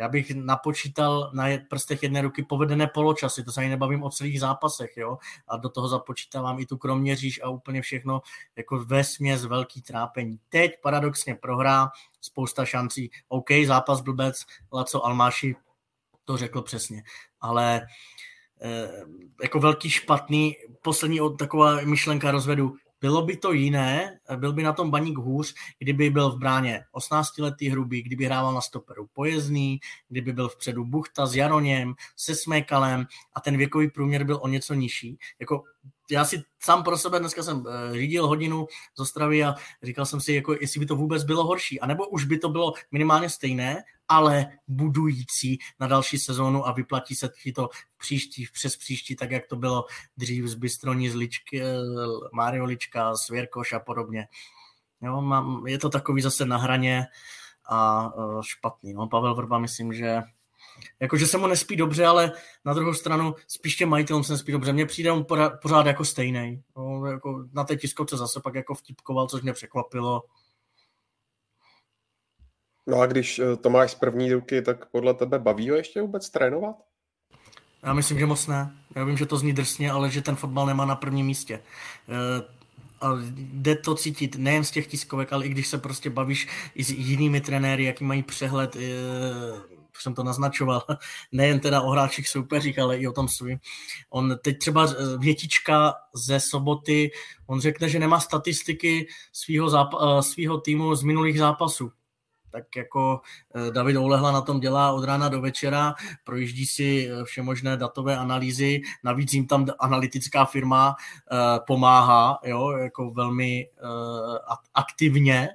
Speaker 5: já bych napočítal na prstech jedné ruky povedené poločasy, to se ani nebavím o celých zápasech, jo, a do toho započítávám i tu kroměříž a úplně všechno jako ve směs velký trápení. Teď paradoxně prohrá, spousta šancí, OK, zápas blbec, Laco Almáši to řekl přesně, ale eh, jako velký špatný, poslední taková myšlenka rozvedu, bylo by to jiné, byl by na tom baník hůř, kdyby byl v bráně 18-letý hrubý, kdyby hrával na stoperu pojezdný, kdyby byl vpředu Buchta s Jaroněm, se Smékalem a ten věkový průměr byl o něco nižší. Jako já si sám pro sebe dneska jsem eh, řídil hodinu z Ostravy a říkal jsem si, jako, jestli by to vůbec bylo horší, anebo už by to bylo minimálně stejné, ale budující na další sezónu a vyplatí se to příští, přes příští, tak jak to bylo dřív z Bystroní, z Ličky, eh, Mario Lička, Svěrkoš a podobně. Jo, mám, je to takový zase na hraně a uh, špatný. No, Pavel Vrba myslím, že Jakože se mu nespí dobře, ale na druhou stranu spíš těm majitelům se nespí dobře. Mně přijde on pořád jako stejný. No, jako na té tiskovce zase pak jako vtipkoval, což mě překvapilo.
Speaker 4: No a když eh, to máš z první ruky, tak podle tebe baví ho ještě vůbec trénovat?
Speaker 5: Já myslím, že moc ne. Já vím, že to zní drsně, ale že ten fotbal nemá na prvním místě. Eh, a jde to cítit nejen z těch tiskovek, ale i když se prostě bavíš i s jinými trenéry, jaký mají přehled eh, už jsem to naznačoval, <laughs> nejen teda o hráčích soupeřích, ale i o tom svým. On teď třeba větička ze soboty, on řekne, že nemá statistiky svého, záp- svého týmu z minulých zápasů tak jako eh, David Oulehla na tom dělá od rána do večera, projíždí si eh, všemožné datové analýzy, navíc jim tam analytická firma pomáhá, jo, jako velmi aktivně,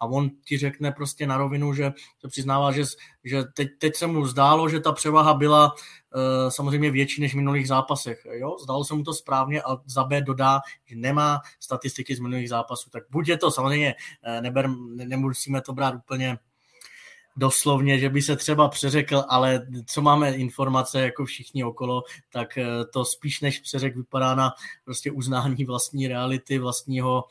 Speaker 5: a on ti řekne prostě na rovinu, že se přiznává, že, že teď, teď se mu zdálo, že ta převaha byla uh, samozřejmě větší než v minulých zápasech. Jo? Zdálo se mu to správně a za B dodá, že nemá statistiky z minulých zápasů. Tak buď je to samozřejmě, uh, neber, ne, nemusíme to brát úplně doslovně, že by se třeba přeřekl, ale co máme informace jako všichni okolo, tak eh, to spíš než přeřek vypadá na prostě uznání vlastní reality, vlastního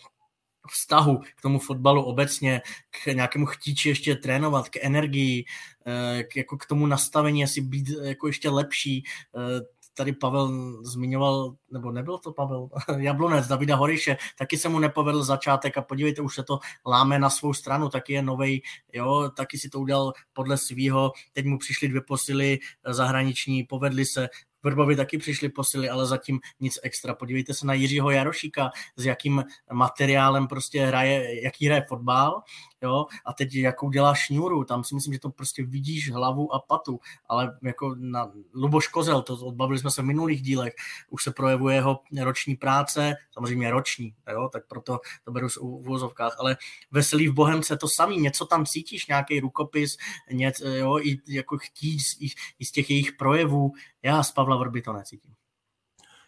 Speaker 5: vztahu k tomu fotbalu obecně, k nějakému chtíči ještě trénovat, k energii, eh, k, jako k tomu nastavení asi být jako ještě lepší. Eh, tady Pavel zmiňoval, nebo nebyl to Pavel, <laughs> Jablonec, Davida Horiše, taky se mu nepovedl začátek a podívejte, už se to láme na svou stranu, taky je novej, jo, taky si to udělal podle svýho, teď mu přišly dvě posily zahraniční, povedly se, Vrbovi taky přišli posily, ale zatím nic extra. Podívejte se na Jiřího Jarošíka, s jakým materiálem prostě hraje, jaký hraje fotbal, jo, a teď jakou dělá šňůru, tam si myslím, že to prostě vidíš hlavu a patu, ale jako na Luboš Kozel, to odbavili jsme se v minulých dílech, už se projevuje jeho roční práce, samozřejmě roční, jo, tak proto to beru v uvozovkách, ale Veselý v Bohemce to samý, něco tam cítíš, nějaký rukopis, něco, jo, i jako chtít i, i z těch jejich projevů, já z Pavla Vrby to necítím.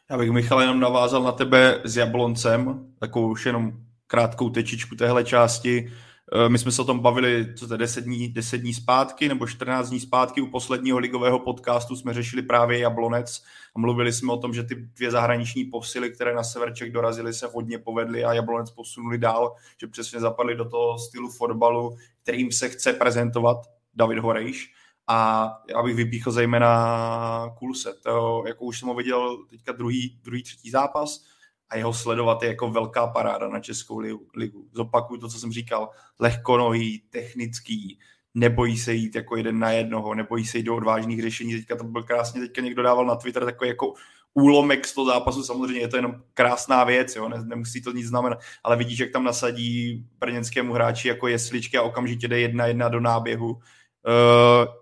Speaker 7: Já bych, Michal, jenom navázal na tebe s Jabloncem, takovou už jenom krátkou tečičku téhle části. Eh, my jsme se o tom bavili, co to je 10 dní, 10 dní zpátky nebo 14 dní zpátky u posledního ligového podcastu jsme řešili právě Jablonec a mluvili jsme o tom, že ty dvě zahraniční posily, které na Severček dorazily, se hodně povedly a Jablonec posunuli dál, že přesně zapadli do toho stylu fotbalu, kterým se chce prezentovat David Horejš. A já bych vypíchl zejména Kulse. To, jako už jsem ho viděl teďka druhý, druhý, třetí zápas, a jeho sledovat je jako velká paráda na Českou ligu. Zopakuju to, co jsem říkal, lehkonohý, technický, nebojí se jít jako jeden na jednoho, nebojí se jít do odvážných řešení. Teďka to byl krásně, teďka někdo dával na Twitter takový jako úlomek z toho zápasu, samozřejmě je to jenom krásná věc, jo, ne, nemusí to nic znamenat, ale vidíš, jak tam nasadí brněnskému hráči jako jesličky a okamžitě jde jedna jedna do náběhu. Uh,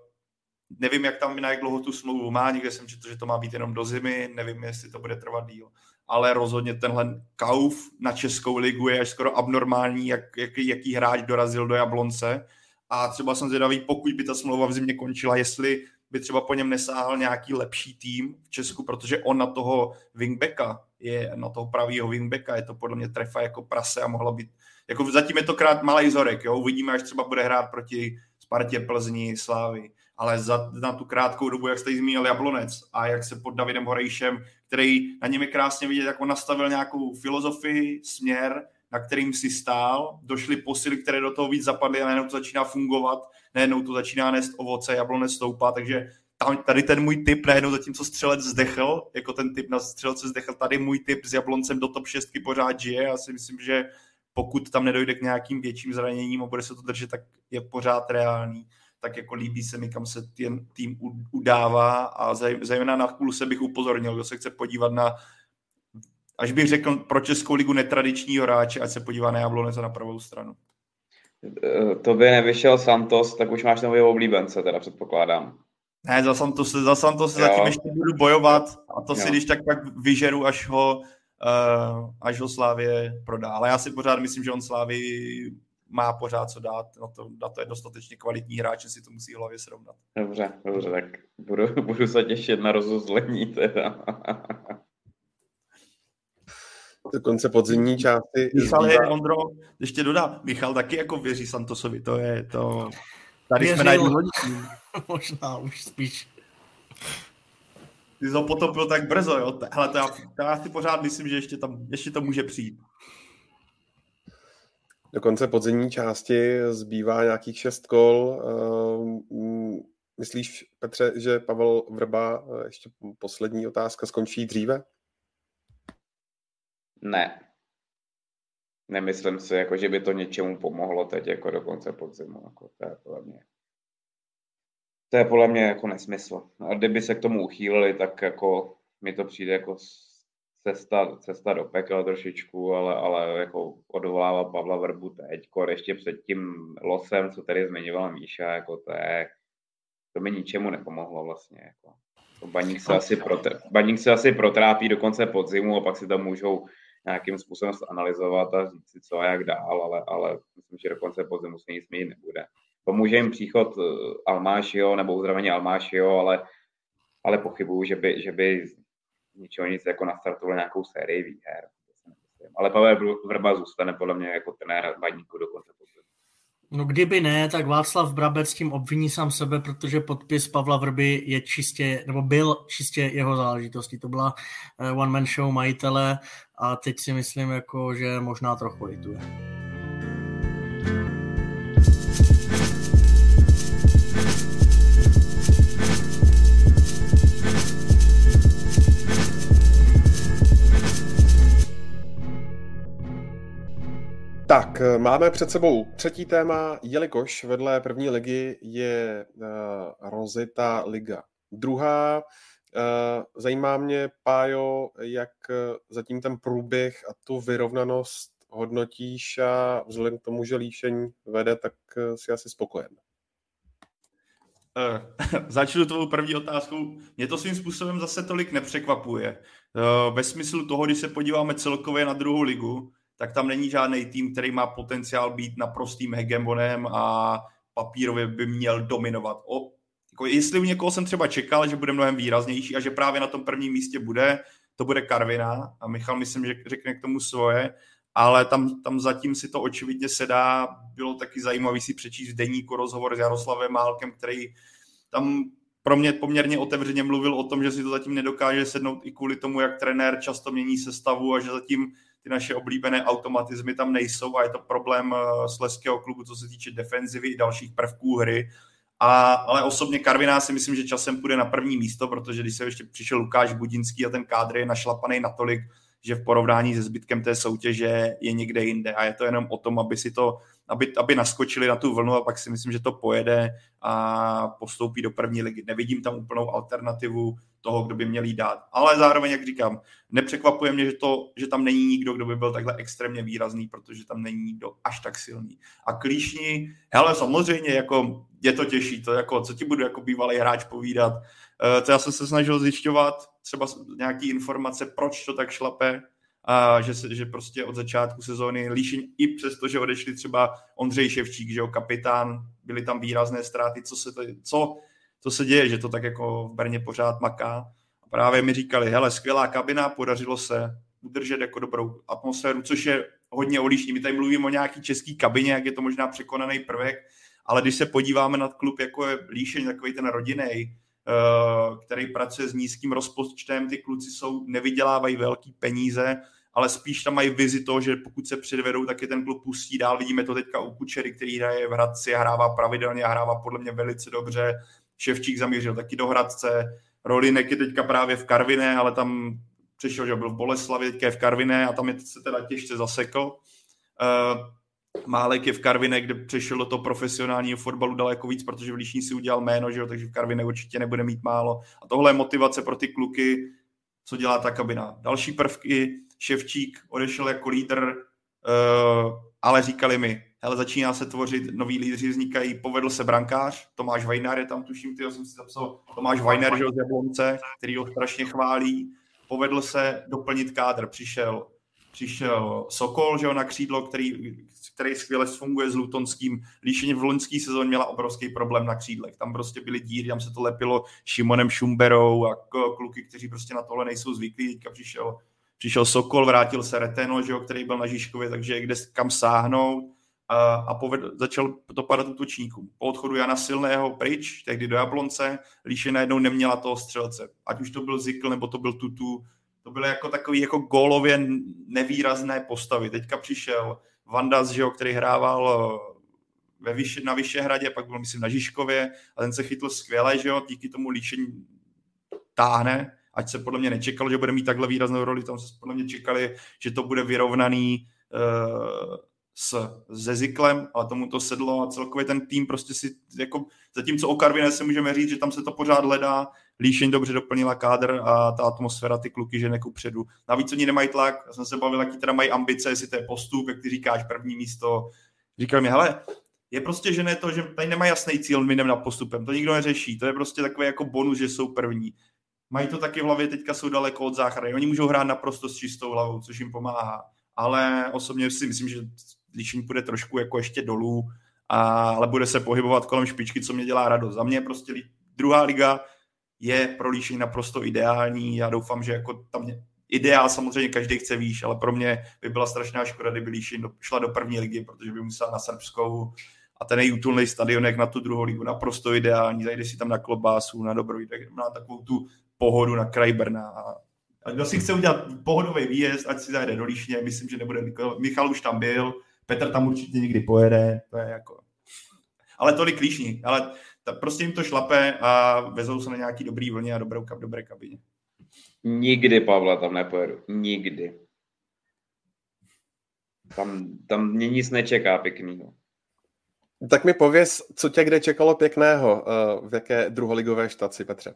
Speaker 7: nevím, jak tam na jak dlouho tu smlouvu má, někde jsem četl, že to má být jenom do zimy, nevím, jestli to bude trvat díl. Ale rozhodně tenhle kauf na Českou ligu je až skoro abnormální, jak, jak, jaký hráč dorazil do Jablonce. A třeba jsem zvědavý, pokud by ta smlouva v zimě končila, jestli by třeba po něm nesáhl nějaký lepší tým v Česku, protože on na toho wingbacka je, na toho pravýho wingbacka, je to podle mě trefa jako prase a mohla být, jako zatím je to krát malý zorek, jo, uvidíme, až třeba bude hrát proti Spartě, Plzni, Slávy ale za, na tu krátkou dobu, jak jste zmínil Jablonec a jak se pod Davidem Horejšem, který na něm je krásně vidět, jak on nastavil nějakou filozofii, směr, na kterým si stál, došly posily, které do toho víc zapadly a najednou to začíná fungovat, najednou to začíná nést ovoce, jablonec stoupá, takže tam, tady ten můj typ, najednou zatímco střelec zdechl, jako ten typ na střelce zdechl, tady můj typ s Jabloncem do top 6 pořád žije. Já si myslím, že pokud tam nedojde k nějakým větším zraněním a bude se to držet, tak je pořád reálný tak jako líbí se mi, kam se ten tým udává a zejména na se bych upozornil, kdo se chce podívat na až bych řekl pro Českou ligu netradičního hráče, ať se podívá na Jablonec na pravou stranu.
Speaker 6: Eh, to by nevyšel Santos, tak už máš nový oblíbence, teda předpokládám.
Speaker 7: Ne, za Santos, za Santos se zatím ještě budu bojovat a to jo. si když tak pak vyžeru, až ho, uh, až ho Slávě prodá. Ale já si pořád myslím, že on Slávy má pořád co dát. Na to, na to je dostatečně kvalitní hráč, že si to musí v hlavě srovnat.
Speaker 6: Dobře, dobře, tak budu, <laughs> budu se těšit na rozuzlení teda. <laughs>
Speaker 4: Do konce podzimní části.
Speaker 7: Michal je, Ondro, ještě dodá, Michal taky jako věří Santosovi, to je to... Tady Věřil. jsme <laughs> najdůležitější.
Speaker 5: Možná už spíš.
Speaker 7: Ty jsi ho potopil tak brzo, jo? Hele, to já, to já si pořád myslím, že ještě, tam, ještě to může přijít.
Speaker 4: Do konce podzimní části zbývá nějakých šest kol. Ehm, myslíš, Petře, že Pavel Vrba, eh, ještě poslední otázka, skončí dříve?
Speaker 6: Ne. Nemyslím si, jako, že by to něčemu pomohlo teď jako do konce podzimu. Jako, to je podle mě to je podle mě jako nesmysl. A kdyby se k tomu uchýlili, tak jako mi to přijde jako cesta, cesta do pekel trošičku, ale, ale jako odvolává Pavla Vrbu teď, kor ještě před tím losem, co tady zmiňoval Míša, jako to je, to mi ničemu nepomohlo vlastně. Jako. Baník se, asi protr, Baník se asi protrápí do konce podzimu a pak si to můžou nějakým způsobem analyzovat a říct si co a jak dál, ale, ale myslím, že do konce podzimu se nic měnit nebude. Pomůže jim příchod eh, Almášio nebo uzdravení Almášio, ale, ale pochybuju, že by, že by ničeho nic jako nastartovali nějakou sérii výher. Ale Pavel Vrba zůstane podle mě jako trenér Baníku do konce
Speaker 5: No kdyby ne, tak Václav Brabec tím obviní sám sebe, protože podpis Pavla Vrby je čistě, nebo byl čistě jeho záležitostí. To byla eh, one man show majitele a teď si myslím, jako, že možná trochu lituje.
Speaker 4: Tak, eh, máme před sebou třetí téma, jelikož vedle první ligy je uh, rozita liga. Druhá, uh, zajímá mě, Pájo, jak zatím ten průběh a tu vyrovnanost hodnotíš a vzhledem k tomu, že líšení vede, tak si asi spokojen. <laughs>
Speaker 7: Začnu tvou první otázkou. Mě to svým způsobem zase tolik nepřekvapuje. Ve smyslu toho, když se podíváme celkově na druhou ligu, tak tam není žádný tým, který má potenciál být naprostým hegemonem a papírově by měl dominovat. O, jako jestli u někoho jsem třeba čekal, že bude mnohem výraznější a že právě na tom prvním místě bude, to bude Karvina a Michal myslím, že řekne k tomu svoje, ale tam, tam zatím si to očividně sedá. Bylo taky zajímavý si přečíst v deníku rozhovor s Jaroslavem Málkem, který tam pro mě poměrně otevřeně mluvil o tom, že si to zatím nedokáže sednout i kvůli tomu, jak trenér často mění sestavu a že zatím ty naše oblíbené automatizmy tam nejsou a je to problém eh, Sleského klubu, co se týče defenzivy i dalších prvků hry. A, ale osobně Karviná si myslím, že časem půjde na první místo, protože když se ještě přišel Lukáš Budinský a ten kádr je našlapaný natolik, že v porovnání se zbytkem té soutěže je někde jinde a je to jenom o tom, aby si to, aby, aby naskočili na tu vlnu a pak si myslím, že to pojede a postoupí do první ligy. Nevidím tam úplnou alternativu toho, kdo by měl jí dát. Ale zároveň, jak říkám, nepřekvapuje mě, že, to, že tam není nikdo, kdo by byl takhle extrémně výrazný, protože tam není nikdo až tak silný. A klíšní, hele, samozřejmě, jako je to těžší, to jako, co ti budu jako bývalý hráč povídat. Uh, to já jsem se snažil zjišťovat třeba nějaký informace, proč to tak šlape, a že, se, že prostě od začátku sezóny líšení, i přesto, že odešli třeba Ondřej Ševčík, že jo, kapitán, byly tam výrazné ztráty, co se, to, co co se děje, že to tak jako v Brně pořád maká. A právě mi říkali, hele, skvělá kabina, podařilo se udržet jako dobrou atmosféru, což je hodně odlišný. My tady mluvíme o nějaký český kabině, jak je to možná překonaný prvek, ale když se podíváme na klub, jako je Líšeň, takový ten rodinný, eh, který pracuje s nízkým rozpočtem, ty kluci jsou, nevydělávají velký peníze, ale spíš tam mají vizi toho, že pokud se předvedou, tak je ten klub pustí dál. Vidíme to teďka u Kučery, který hraje v Hradci a hrává pravidelně a hrává podle mě velice dobře. Ševčík zamířil taky do Hradce, Rolinek je teďka právě v Karviné, ale tam přišel, že byl v Boleslavi, teďka je v Karviné a tam je se teda těžce zasekl. Uh, Málek je v Karviné, kde přešel do toho profesionálního fotbalu daleko víc, protože v Líšní si udělal jméno, že jo, takže v Karviné určitě nebude mít málo. A tohle je motivace pro ty kluky, co dělá ta kabina. Další prvky, Ševčík odešel jako lídr, uh, ale říkali mi, hele, začíná se tvořit, noví lídři vznikají, povedl se brankář, Tomáš Vajnar je tam, tuším, ty jsem si zapsal, Tomáš Vajnar, že z Jablonce, který ho strašně chválí, povedl se doplnit kádr, přišel přišel Sokol, že jo, na křídlo, který, který skvěle funguje s Lutonským. Líšeně v loňské sezóně měla obrovský problém na křídlech. Tam prostě byly díry, tam se to lepilo Šimonem Šumberou a kluky, kteří prostě na tohle nejsou zvyklí. Teďka přišel, přišel Sokol, vrátil se Reteno, že jo, který byl na Žižkově, takže kde kam sáhnout a, a poved, začal to padat útočníkům. Po odchodu Jana Silného pryč, tehdy do Jablonce, Líše najednou neměla toho střelce. Ať už to byl Zikl, nebo to byl Tutu, to byly jako takový jako gólově nevýrazné postavy. Teďka přišel Vandas, že jo, který hrával eh, ve Vyše, na Vyšehradě, pak byl myslím na Žižkově a ten se chytl skvěle, že jo, díky tomu líčení táhne, ať se podle mě nečekalo, že bude mít takhle výraznou roli, tam se podle mě čekali, že to bude vyrovnaný uh, s Zeziklem, ale tomu to sedlo a celkově ten tým prostě si, jako zatímco o Karviné se můžeme říct, že tam se to pořád hledá, Líšeň dobře doplnila kádr a ta atmosféra, ty kluky žene předu. Navíc oni nemají tlak, já jsem se bavil, jaký teda mají ambice, jestli to je postup, jak ty říkáš, první místo. Říkal mi, hele, je prostě, že to, že tady nemá jasný cíl, jdeme na postupem, to nikdo neřeší, to je prostě takové jako bonus, že jsou první. Mají to taky v hlavě, teďka jsou daleko od záchrany, oni můžou hrát naprosto s čistou hlavou, což jim pomáhá. Ale osobně si myslím, že Líšeň půjde trošku jako ještě dolů, a, ale bude se pohybovat kolem špičky, co mě dělá radost. Za mě prostě druhá liga je pro Líšeň naprosto ideální. Já doufám, že jako tam mě, ideál samozřejmě každý chce výš, ale pro mě by byla strašná škoda, kdyby Líšeň šla do první ligy, protože by musela na Srbskou a ten je útulný stadion, jak na tu druhou ligu, naprosto ideální, zajde si tam na klobásu, na dobrou, na takovou tu pohodu na kraj Brna. A kdo si chce udělat pohodový výjezd, ať si zajde do Líšně, myslím, že nebude Michal už tam byl, Petr tam určitě někdy pojede, to je jako... Ale tolik Líšní, ale ta, prostě jim to šlape a vezou se na nějaký dobrý vlně a dobrou, dobré kabině.
Speaker 6: Nikdy, Pavla, tam nepojedu. Nikdy. Tam, tam mě nic nečeká pěknýho.
Speaker 4: Tak mi pověz, co tě kde čekalo pěkného, eh, v jaké druholigové štaci, Petře?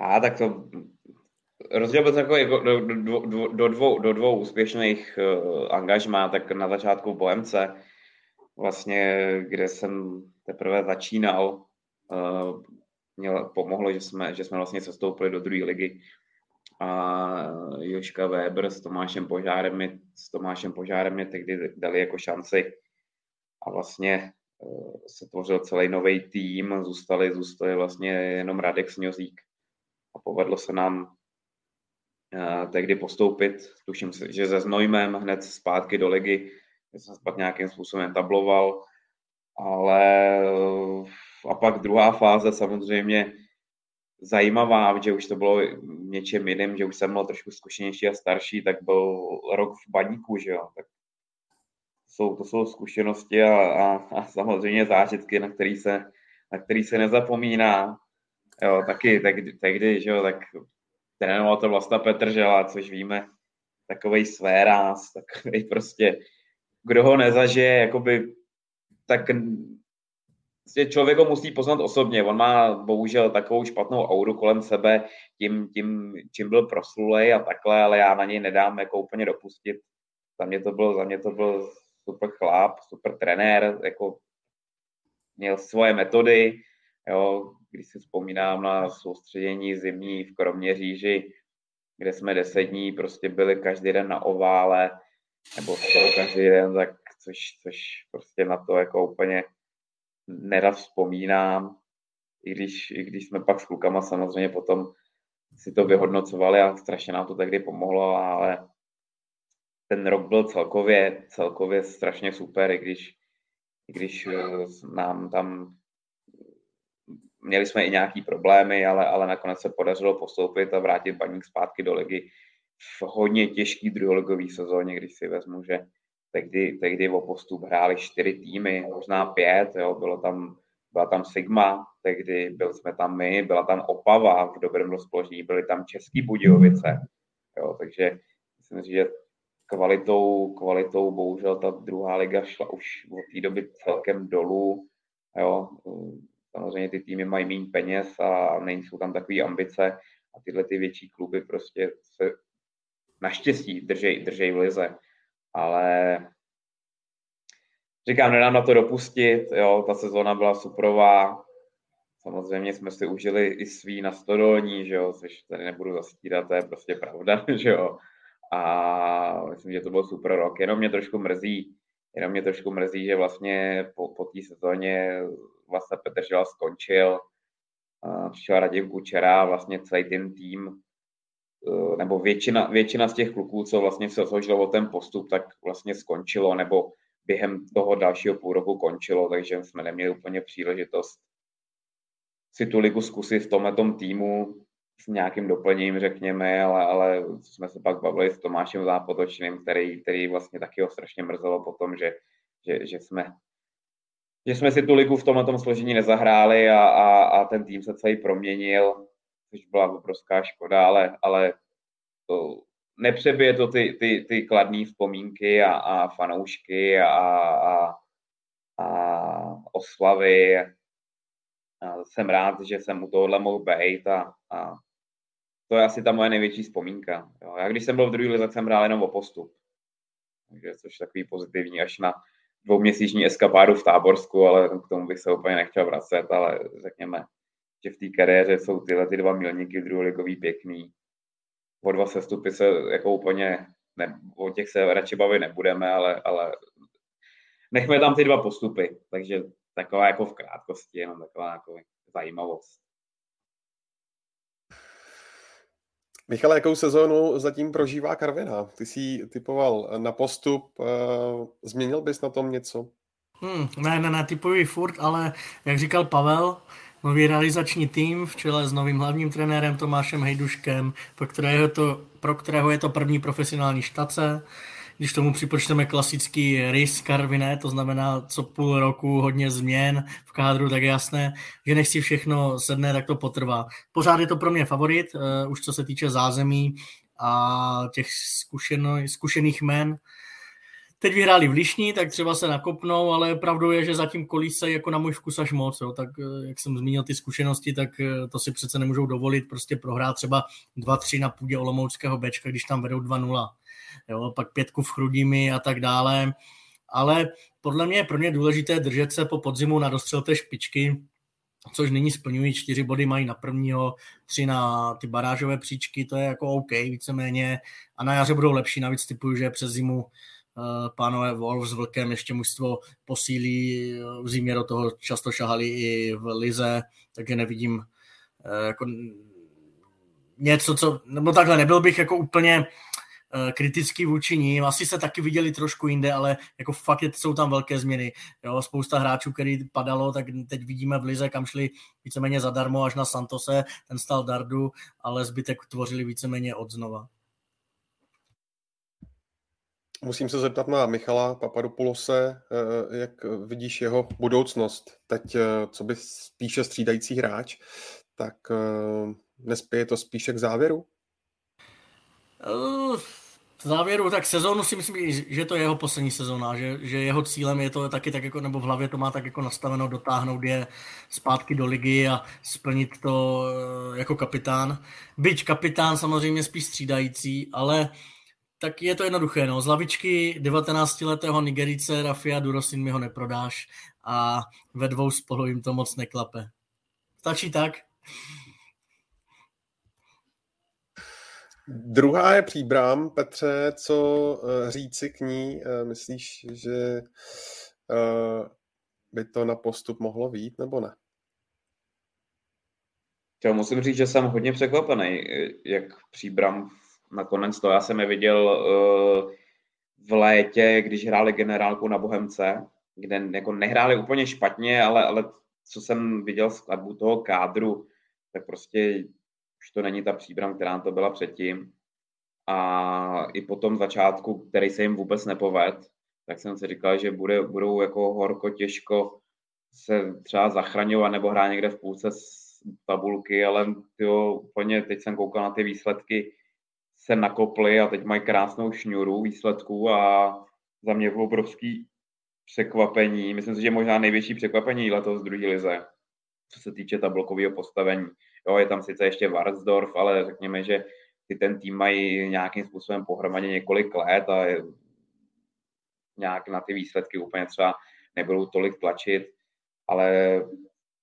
Speaker 6: A tak to rozdělil bych jako, do, do, do, do, dvou, do dvou úspěšných uh, angažmá, tak na začátku Bohemce, vlastně, kde jsem teprve začínal, uh, měl, pomohlo, že jsme, že jsme vlastně sestoupili do druhé ligy. A Joška Weber s Tomášem Požárem mi, s Tomášem Požárem mi tehdy dali jako šanci. A vlastně uh, se tvořil celý nový tým, zůstali, zůstali vlastně jenom Radek Sňozík povedlo se nám uh, tehdy postoupit, tuším, že se Znojmem hned zpátky do ligy, jsem se pak nějakým způsobem tabloval, ale a pak druhá fáze samozřejmě zajímavá, že už to bylo něčem jiným, že už jsem byl trošku zkušenější a starší, tak byl rok v baníku, že jo, tak jsou, to jsou zkušenosti a, a, a samozřejmě zážitky, na který se, na který se nezapomíná. Jo, taky tehdy, tehdy že jo, tak trénoval to vlastně Petr Žela, což víme, takovej svéráz, takový prostě, kdo ho nezažije, jakoby tak prostě člověk ho musí poznat osobně. On má bohužel takovou špatnou auru kolem sebe, tím, tím čím byl proslulej a takhle, ale já na něj nedám jako úplně dopustit. Za mě to byl, za mě to byl super chlap, super trenér, jako měl svoje metody, jo, když si vzpomínám na soustředění zimní v Kroměříži, kde jsme deset dní prostě byli každý den na ovále, nebo skoro každý den, tak což, což prostě na to jako úplně nerad vzpomínám, i když, i když jsme pak s klukama samozřejmě potom si to vyhodnocovali a strašně nám to tehdy pomohlo, ale ten rok byl celkově, celkově strašně super, i když, i když eh, nám tam měli jsme i nějaký problémy, ale, ale nakonec se podařilo postoupit a vrátit baník zpátky do ligy v hodně těžký druholigový sezóně, když si vezmu, že tehdy, tehdy o postup hráli čtyři týmy, možná pět, jo, bylo tam, byla tam Sigma, tehdy byli jsme tam my, byla tam Opava v dobrém rozpoložení, byly tam Český Budějovice, jo, takže myslím si, že kvalitou, kvalitou bohužel ta druhá liga šla už od té doby celkem dolů, jo, samozřejmě ty týmy mají méně peněz a nejsou tam takové ambice a tyhle ty větší kluby prostě se naštěstí držej, držej v lize. Ale říkám, nedám na to dopustit, jo, ta sezóna byla superová, samozřejmě jsme si užili i svý na stodolní, že jo, což tady nebudu zastírat, to je prostě pravda, <laughs> že jo. A myslím, že to byl super rok, jenom mě trošku mrzí, jenom mě trošku mrzí, že vlastně po, po té sezóně vlastně Petr Žila skončil, přišel Radim Kučera, vlastně celý ten tým, e, nebo většina, většina z těch kluků, co vlastně se složilo o ten postup, tak vlastně skončilo, nebo během toho dalšího půl roku končilo, takže jsme neměli úplně příležitost si tu ligu zkusit v tomhle tom týmu s nějakým doplněním, řekněme, ale, ale jsme se pak bavili s Tomášem Zápotočným, který, který vlastně taky ho strašně mrzelo po tom, že, že, že jsme že jsme si tu ligu v tomhle tom složení nezahráli a, a, a ten tým se celý proměnil, což byla obrovská škoda, ale, ale to, nepřebije to ty, ty, ty kladné vzpomínky a, a fanoušky a, a, a oslavy. A jsem rád, že jsem u tohohle mohl být a, a to je asi ta moje největší vzpomínka. Jo. Já když jsem byl v druhé lize, jsem hrál jenom o postup. Takže což je takový pozitivní až na dvouměsíční eskapádu v Táborsku, ale k tomu bych se úplně nechtěl vracet, ale řekněme, že v té kariéře jsou tyhle ty dva milníky druholigový pěkný. O dva sestupy se jako úplně, ne, o těch se radši bavit nebudeme, ale, ale nechme tam ty dva postupy, takže taková jako v krátkosti, jenom taková jako zajímavost.
Speaker 4: Michale, jakou sezónu zatím prožívá Karvina? Ty jsi typoval na postup, eh, změnil bys na tom něco?
Speaker 5: Hmm, ne, ne, ne, typuji furt, ale jak říkal Pavel, nový realizační tým v čele s novým hlavním trenérem Tomášem Hejduškem, pro kterého, to, pro kterého je to první profesionální štace, když tomu připočteme klasický rys Karviné, to znamená co půl roku hodně změn v kádru, tak je jasné, že než si všechno sedne, tak to potrvá. Pořád je to pro mě favorit, uh, už co se týče zázemí a těch zkušeno, zkušených men. Teď vyhráli v Lišní, tak třeba se nakopnou, ale pravdou je, že zatím kolíse jako na můj vkus až moc. Jo. Tak eh, jak jsem zmínil ty zkušenosti, tak eh, to si přece nemůžou dovolit prostě prohrát třeba 2-3 na půdě Olomouckého Bčka, když tam vedou 2-0 jo, pak pětku v Chrudimi a tak dále. Ale podle mě je pro ně důležité držet se po podzimu na dostřel té špičky, což nyní splňují, čtyři body mají na prvního, tři na ty barážové příčky, to je jako OK víceméně a na jaře budou lepší, navíc typuju, že přes zimu uh, pánové Wolf s Vlkem ještě mužstvo posílí, v zimě do toho často šahali i v Lize, takže nevidím uh, jako něco, co, nebo takhle, nebyl bych jako úplně Eh, kritický vůči ním. Asi se taky viděli trošku jinde, ale jako fakt jsou tam velké změny. Jo, spousta hráčů, který padalo, tak teď vidíme v Lize, kam šli víceméně zadarmo až na Santose, ten stal Dardu, ale zbytek tvořili víceméně od znova.
Speaker 4: Musím se zeptat na Michala Papadopoulose, eh, jak vidíš jeho budoucnost. Teď, eh, co by spíše střídající hráč, tak nespěje to spíše k závěru?
Speaker 5: V závěru, tak sezónu si myslím, že to je jeho poslední sezóna, že, že jeho cílem je to taky tak jako, nebo v hlavě to má tak jako nastaveno, dotáhnout je zpátky do ligy a splnit to eh, jako kapitán. Byť kapitán samozřejmě spíš střídající, ale tak je to jednoduché, no. Z lavičky 19-letého Nigerice Rafia Durosin mi ho neprodáš a ve dvou spolu jim to moc neklape. Stačí tak?
Speaker 4: Druhá je příbram. Petře, co eh, říci k ní? Eh, myslíš, že eh, by to na postup mohlo vít, nebo ne?
Speaker 6: Já musím říct, že jsem hodně překvapený, jak příbram nakonec to. Já jsem je viděl v létě, když hráli generálku na Bohemce, kde jako nehráli úplně špatně, ale, ale co jsem viděl skladbu toho kádru, tak prostě už to není ta příbram, která to byla předtím. A i po tom začátku, který se jim vůbec nepoved, tak jsem si říkal, že bude, budou jako horko těžko se třeba zachraňovat nebo hrát někde v půlce tabulky, ale tyjo, úplně teď jsem koukal na ty výsledky, se nakoply a teď mají krásnou šňuru výsledků a za mě bylo obrovský překvapení. Myslím si, že možná největší překvapení letos z druhé lize, co se týče tabulkového postavení. Jo, je tam sice ještě Varsdorf, ale řekněme, že ty ten tým mají nějakým způsobem pohromadě několik let a nějak na ty výsledky úplně třeba nebudou tolik tlačit, ale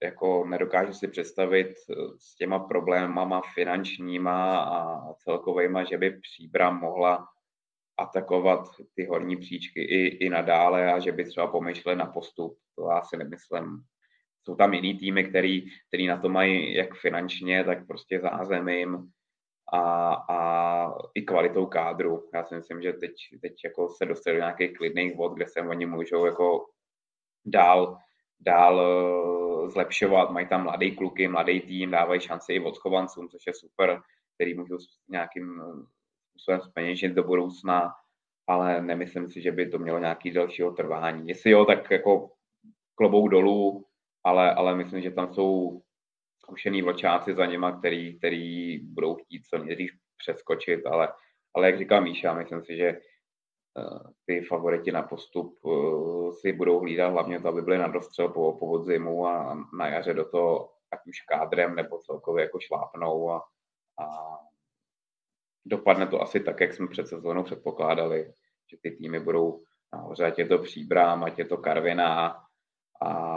Speaker 6: jako nedokážu si představit eh, s těma problémama finančníma a celkovejma, že by Příbram mohla atakovat ty horní příčky i, i nadále a že by třeba pomýšleli na postup. To já si nemyslím. Jsou tam jiný týmy, který, který na to mají jak finančně, tak prostě zázemím a, a i kvalitou kádru. Já si myslím, že teď, teď jako se dostali do nějakých klidných vod, kde se oni můžou jako dál, dál eh, zlepšovat. Mají tam mladý kluky, mladý tým, dávají šanci i odchovancům, což je super, který můžou nějakým eh, způsobem zpeněžit do budoucna, ale nemyslím si, že by to mělo nějaký dalšího trvání. Jestli jo, tak jako klobouk dolů, ale, ale myslím, že tam jsou zkušený vlčáci za něma, který, který budou chtít co nejdřív přeskočit, ale, ale jak říká Míša, myslím si, že uh, ty favoriti na postup uh, si budou hlídat hlavně to, aby byly na dostřel po, po podzimu a na jaře do toho ať už kádrem nebo celkově jako šlápnou a, a dopadne to asi tak, jak jsme před sezónou předpokládali, že ty týmy budou nahoře, ať je to Příbrám, ať je to Karviná, a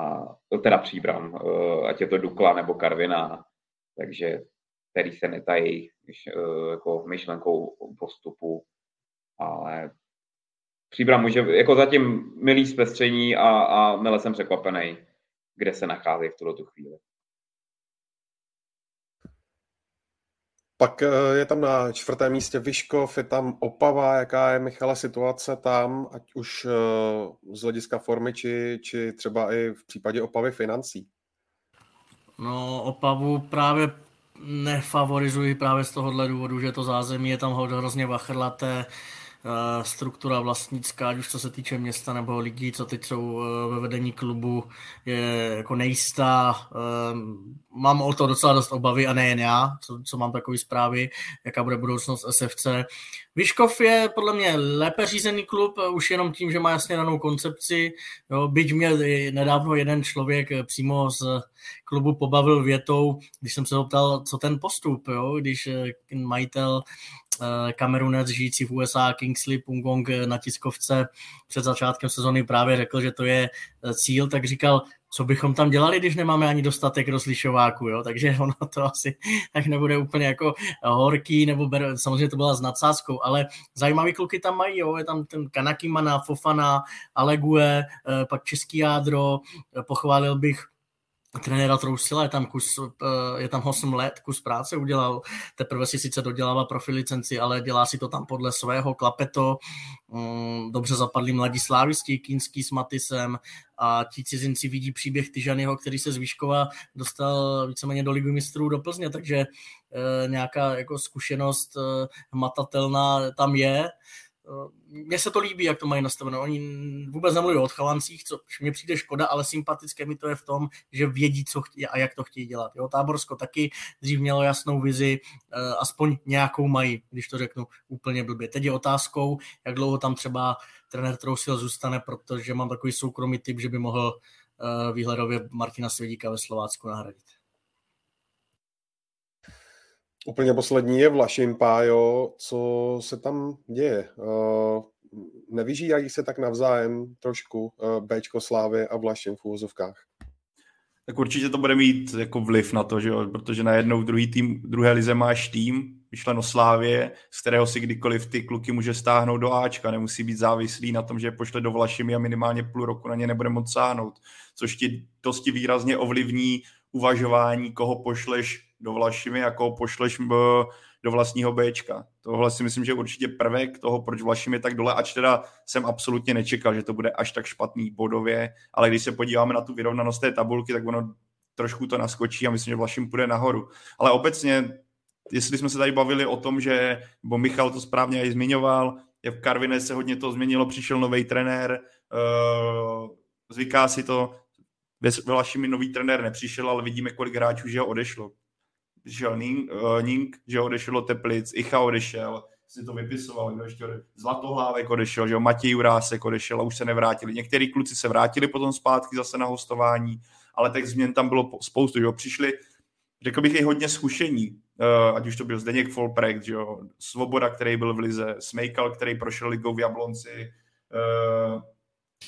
Speaker 6: teda Příbram, eh, ať je to Dukla nebo Karviná, takže který se netají eh, jako myšlenkou postupu, ale Příbram může, jako zatím milý zpestření a, a mile jsem překvapený, kde se nachází v tuto chvíli.
Speaker 4: Pak eh, je tam na čtvrtém místě Vyškov, je tam Opava, jaká je Michala situace tam, ať už eh, z hlediska formy, či, či třeba i v případě Opavy financí.
Speaker 5: No, Opavu právě nefavorizuji právě z tohohle důvodu, že to zázemí je tam hrozně vachrlaté, Eh, struktura vlastnická, ať už co se týče města nebo lidí, co teď jsou ve vedení klubu, je jako nejistá. Eh, mám o to docela dost obavy a nejen já, co, co mám takové zprávy, jaká bude budoucnost SFC. Vyškov je podle mě lépe řízený klub, už jenom tím, že má jasně danou koncepci. Jo, byť mě nedávno jeden člověk přímo z klubu pobavil větou, když jsem se ho ptal, co ten postup, jo, když majitel Eh, Kamerunec žijící v USA Kingsley Pungong eh, na tiskovce před začátkem sezony právě řekl, že to je eh, cíl, tak říkal, co bychom tam dělali, když nemáme ani dostatek rozlišováků, jo? takže ono to asi tak nebude úplně jako horký, nebo ber, samozřejmě to byla s nadsázkou, ale zajímavý kluky tam mají, jo? je tam ten Kanakimana, Fofana, Alegue, pak český jádro, pochválil bych trenéra Trousila, je tam, kus, eh, je tam 8 let, kus práce udělal, teprve si sice dodělává profi licenci, ale dělá si to tam podle svého, klapeto, mm, dobře zapadli mladí slávisti, Kínský s Matisem a ti cizinci vidí příběh Tyžanyho, který se z Výškova dostal víceméně do ligy mistrů do Plzně, takže eh, nějaká jako zkušenost eh, hmatatelná tam je, mně se to líbí, jak to mají nastaveno. Oni vůbec nemluví o odchovancích, co mně přijde škoda, ale sympatické mi to je v tom, že vědí, co chtějí a jak to chtějí dělat. Jo, Táborsko taky dřív mělo jasnou vizi, eh, aspoň nějakou mají, když to řeknu úplně blbě. Teď je otázkou, jak dlouho tam třeba trenér Trousil zůstane, protože mám takový soukromý typ, že by mohl eh, výhledově Martina Svědíka ve Slovácku nahradit.
Speaker 4: Úplně poslední je Vlašim, Pájo. Co se tam děje? Uh, nevyžírají se tak navzájem trošku uh, Bčko Slávy a Vlašim v úvozovkách?
Speaker 7: Tak určitě to bude mít jako vliv na to, že jo? protože najednou druhý tým, druhé lize máš tým, myšleno Slávě, z kterého si kdykoliv ty kluky může stáhnout do Ačka, nemusí být závislý na tom, že je pošle do Vlašimi a minimálně půl roku na ně nebude moc sáhnout, což ti dosti výrazně ovlivní uvažování, koho pošleš do Vlašimi, jako pošleš do vlastního Bčka. Tohle si myslím, že je určitě prvek toho, proč Vlašim je tak dole, ač teda jsem absolutně nečekal, že to bude až tak špatný bodově, ale když se podíváme na tu vyrovnanost té tabulky, tak ono trošku to naskočí a myslím, že Vlašim půjde nahoru. Ale obecně, jestli jsme se tady bavili o tom, že, bo Michal to správně i zmiňoval, je v Karvine se hodně to změnilo, přišel nový trenér, uh, zvyká si to, ve Vlašimi nový trenér nepřišel, ale vidíme, kolik hráčů, že ho odešlo přišel Ning, uh, Ning, že odešel do Teplic, Icha odešel, si to vypisoval, kdo ještě odešel, Zlatohlávek odešel, že jo, Matěj Jurásek odešel a už se nevrátili. Některý kluci se vrátili potom zpátky zase na hostování, ale těch změn tam bylo spoustu, že jo, přišli řekl bych i hodně zkušení, uh, ať už to byl Zdeněk Folprek, že jo, Svoboda, který byl v Lize, Smejkal, který prošel ligou v Jablonci, uh,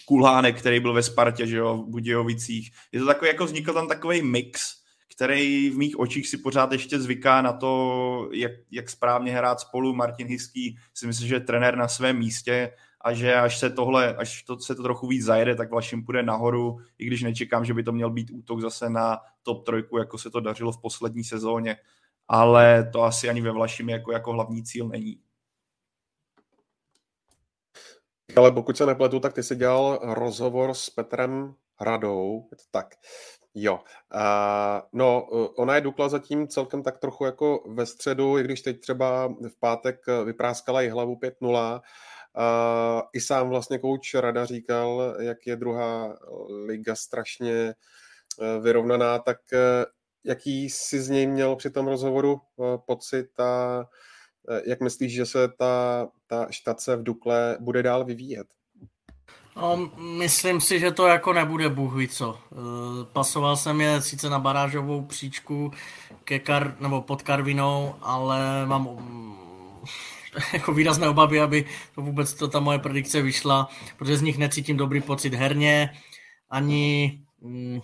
Speaker 7: Kulhánek, který byl ve Spartě, že jo, v Budějovicích. Je to takový, jako vznikl tam takový mix, který v mých očích si pořád ještě zvyká na to, jak, jak správně hrát spolu. Martin Hiský si myslím, že je trenér na svém místě a že až se tohle, až to, se to trochu víc zajede, tak Vlašim půjde nahoru, i když nečekám, že by to měl být útok zase na top trojku, jako se to dařilo v poslední sezóně, ale to asi ani ve Vlašim jako, jako hlavní cíl není.
Speaker 4: Ale pokud se nepletu, tak ty jsi dělal rozhovor s Petrem Hradou, je to tak. Jo, uh, no ona je Dukla zatím celkem tak trochu jako ve středu, i když teď třeba v pátek vypráskala i hlavu 5-0, Uh, I sám vlastně kouč Rada říkal, jak je druhá liga strašně uh, vyrovnaná, tak jaký si z něj měl při tom rozhovoru pocit a jak myslíš, že se ta, ta štace v Dukle bude dál vyvíjet?
Speaker 5: No, myslím si, že to jako nebude bůh ví co. Pasoval jsem je sice na barážovou příčku ke kar, nebo pod Karvinou, ale mám <laughs> jako výrazné obavy, aby to vůbec to ta moje predikce vyšla, protože z nich necítím dobrý pocit herně, ani, mm,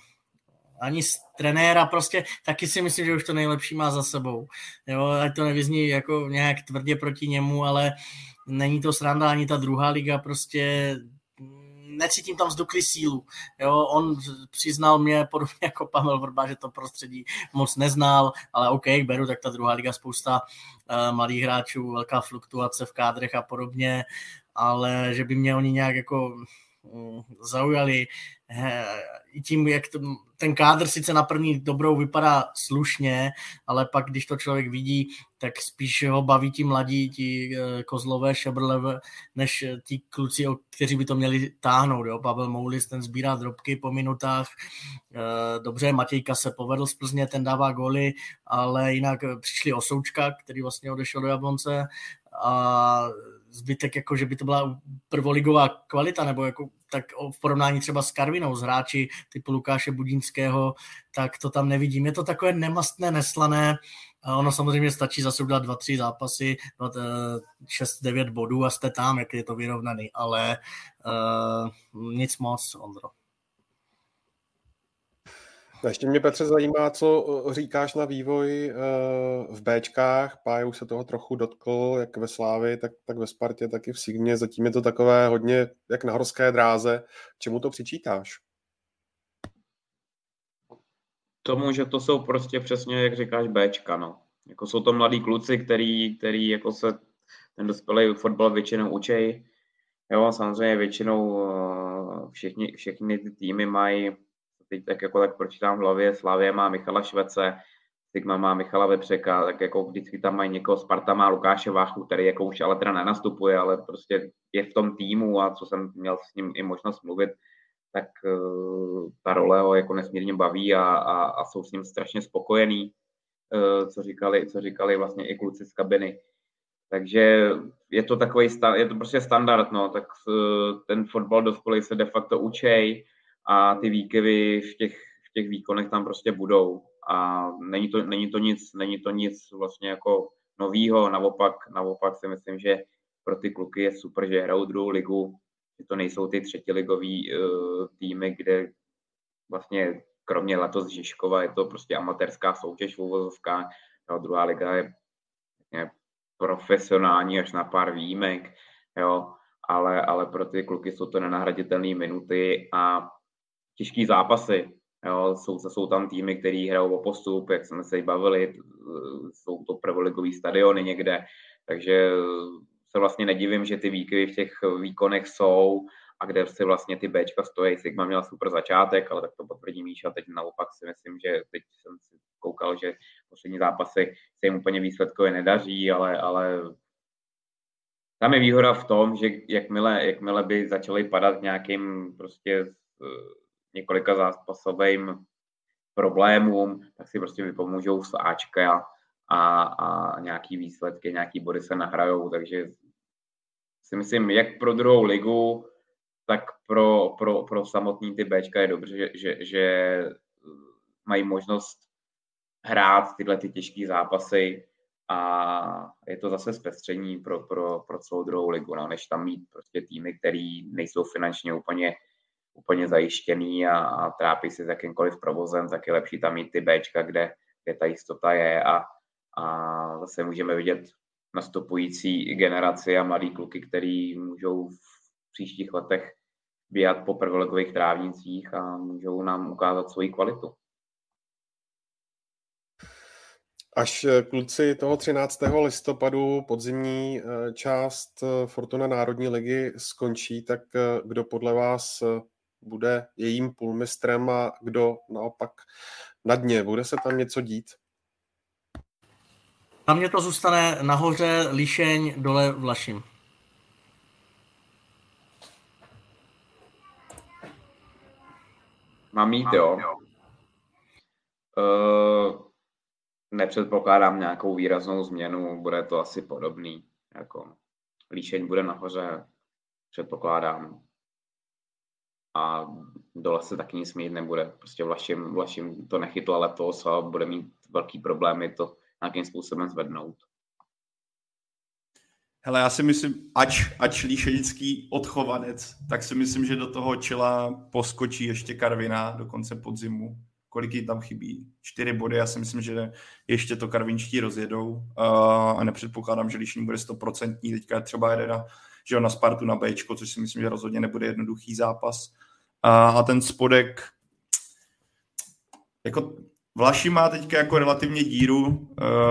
Speaker 5: ani z trenéra, prostě taky si myslím, že už to nejlepší má za sebou. Jo, ať to nevyzní jako nějak tvrdě proti němu, ale není to sranda ani ta druhá liga, prostě necítím tam vzduklý sílu. Jo, on přiznal mě podobně jako Pavel Vrba, že to prostředí moc neznal, ale OK, beru, tak ta druhá liga spousta uh, mladých hráčů, velká fluktuace v kádrech a podobně, ale že by mě oni nějak jako um, zaujali i tím, jak ten kádr sice na první dobrou vypadá slušně, ale pak, když to člověk vidí, tak spíš ho baví ti mladí, ti eh, kozlové, šebrle, než ti kluci, kteří by to měli táhnout. Jo? Pavel Moulis, ten sbírá drobky po minutách. Eh, dobře, Matějka se povedl z Plzně, ten dává goly, ale jinak přišli Osoučka, který vlastně odešel do Jablonce a zbytek, jako že by to byla prvoligová kvalita, nebo jako tak v porovnání třeba s Karvinou, s hráči typu Lukáše Budínského, tak to tam nevidím. Je to takové nemastné, neslané, ono samozřejmě stačí zase udělat dva, tři zápasy, 6-9 bodů a jste tam, jak je to vyrovnaný, ale uh, nic moc, Ondro.
Speaker 4: Ještě mě, Petře, zajímá, co říkáš na vývoj v Bčkách. Pája už se toho trochu dotkl, jak ve Slávi, tak, tak ve Spartě, tak i v Sigmě. Zatím je to takové hodně jak na horské dráze. Čemu to přičítáš?
Speaker 6: Tomu, že to jsou prostě přesně, jak říkáš, Bčka, no. Jako jsou to mladí kluci, který, který jako se ten dospělý fotbal většinou učej. Jo, samozřejmě většinou všichni, všechny ty týmy mají teď tak jako tak pročítám v hlavě, Slavě má Michala Švece, Sigma má Michala Vepřeka, tak jako vždycky tam mají někoho, Sparta má Lukáše Váchu, který jako už ale teda nenastupuje, ale prostě je v tom týmu a co jsem měl s ním i možnost mluvit, tak uh, ta role ho jako nesmírně baví a, a, a jsou s ním strašně spokojení, uh, co říkali, co říkali vlastně i kluci z kabiny. Takže je to takový, je to prostě standard, no, tak uh, ten fotbal dospělý se de facto učej, a ty výkyvy v těch, v těch výkonech tam prostě budou. A není to, není to nic, není to nic vlastně jako novýho, naopak, naopak si myslím, že pro ty kluky je super, že hrajou druhou ligu, že to nejsou ty třetiligový uh, týmy, kde vlastně kromě letos Žižkova je to prostě amatérská soutěž v uvozovkách, jo, druhá liga je, je profesionální až na pár výjimek, jo, ale, ale pro ty kluky jsou to nenahraditelné minuty a těžký zápasy. Jo, jsou, jsou tam týmy, které hrajou o postup, jak jsme se bavili, jsou to prvoligový stadiony někde, takže se vlastně nedivím, že ty výkyvy v těch výkonech jsou a kde si vlastně ty Bčka stojí. Sigma měla super začátek, ale tak to potvrdí Míša. Teď naopak si myslím, že teď jsem si koukal, že poslední zápasy se jim úplně výsledkově nedaří, ale, ale tam je výhoda v tom, že jakmile, jakmile by začaly padat nějakým prostě několika zápasovým problémům, tak si prostě vypomůžou z Ačka a, a nějaký výsledky, nějaký body se nahrajou, takže si myslím, jak pro druhou ligu, tak pro, pro, pro samotný ty Bčka je dobře, že, že, že mají možnost hrát tyhle ty těžké zápasy a je to zase zpestření pro, pro, pro celou druhou ligu, no, než tam mít prostě týmy, které nejsou finančně úplně, úplně zajištěný a, a trápí se s jakýmkoliv provozem, tak je lepší tam mít ty Bčka, kde, kde ta jistota je a, a zase můžeme vidět nastupující generaci a mladý kluky, který můžou v příštích letech běhat po prvoligových trávnicích a můžou nám ukázat svoji kvalitu.
Speaker 4: Až eh, kluci toho 13. listopadu podzimní eh, část eh, Fortuna Národní ligy skončí, tak kdo podle vás bude jejím půlmistrem a kdo naopak na dně? Bude se tam něco dít?
Speaker 5: Na mě to zůstane nahoře Líšeň, dole Vlašim.
Speaker 6: Mám jít, jo. Uh, nepředpokládám nějakou výraznou změnu, bude to asi podobný. Jako líšeň bude nahoře, předpokládám. A dole se taky nic mít nebude. Prostě Vlašim, Vlašim to nechytla letos a bude mít velký problémy to nějakým způsobem zvednout.
Speaker 7: Hele, já si myslím, ač, ač líšenický odchovanec, tak si myslím, že do toho čela poskočí ještě Karvina do konce podzimu kolik jí tam chybí. Čtyři body, já si myslím, že ještě to karvinčtí rozjedou a nepředpokládám, že Líšín bude stoprocentní. Teďka třeba jede na, že na Spartu na B, což si myslím, že rozhodně nebude jednoduchý zápas. A, a ten spodek, jako Vlašim má teďka jako relativně díru, uh,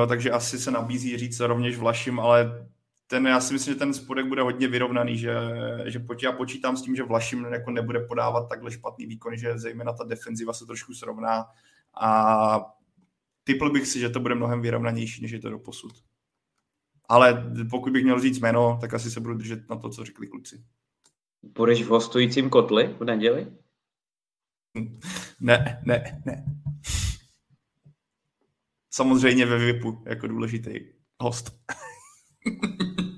Speaker 7: takže asi se nabízí říct rovněž Vlašim, ale ten, já si myslím, že ten spodek bude hodně vyrovnaný, že, že pojď, já počítám s tím, že Vlašim jako nebude podávat takhle špatný výkon, že zejména ta defenziva se trošku srovná a typl bych si, že to bude mnohem vyrovnanější, než je to do posud. Ale pokud bych měl říct jméno, tak asi se budu držet na to, co řekli kluci.
Speaker 6: Budeš v hostujícím kotli v neděli?
Speaker 7: Ne, ne, ne. Samozřejmě ve VIPu jako důležitý host. <laughs>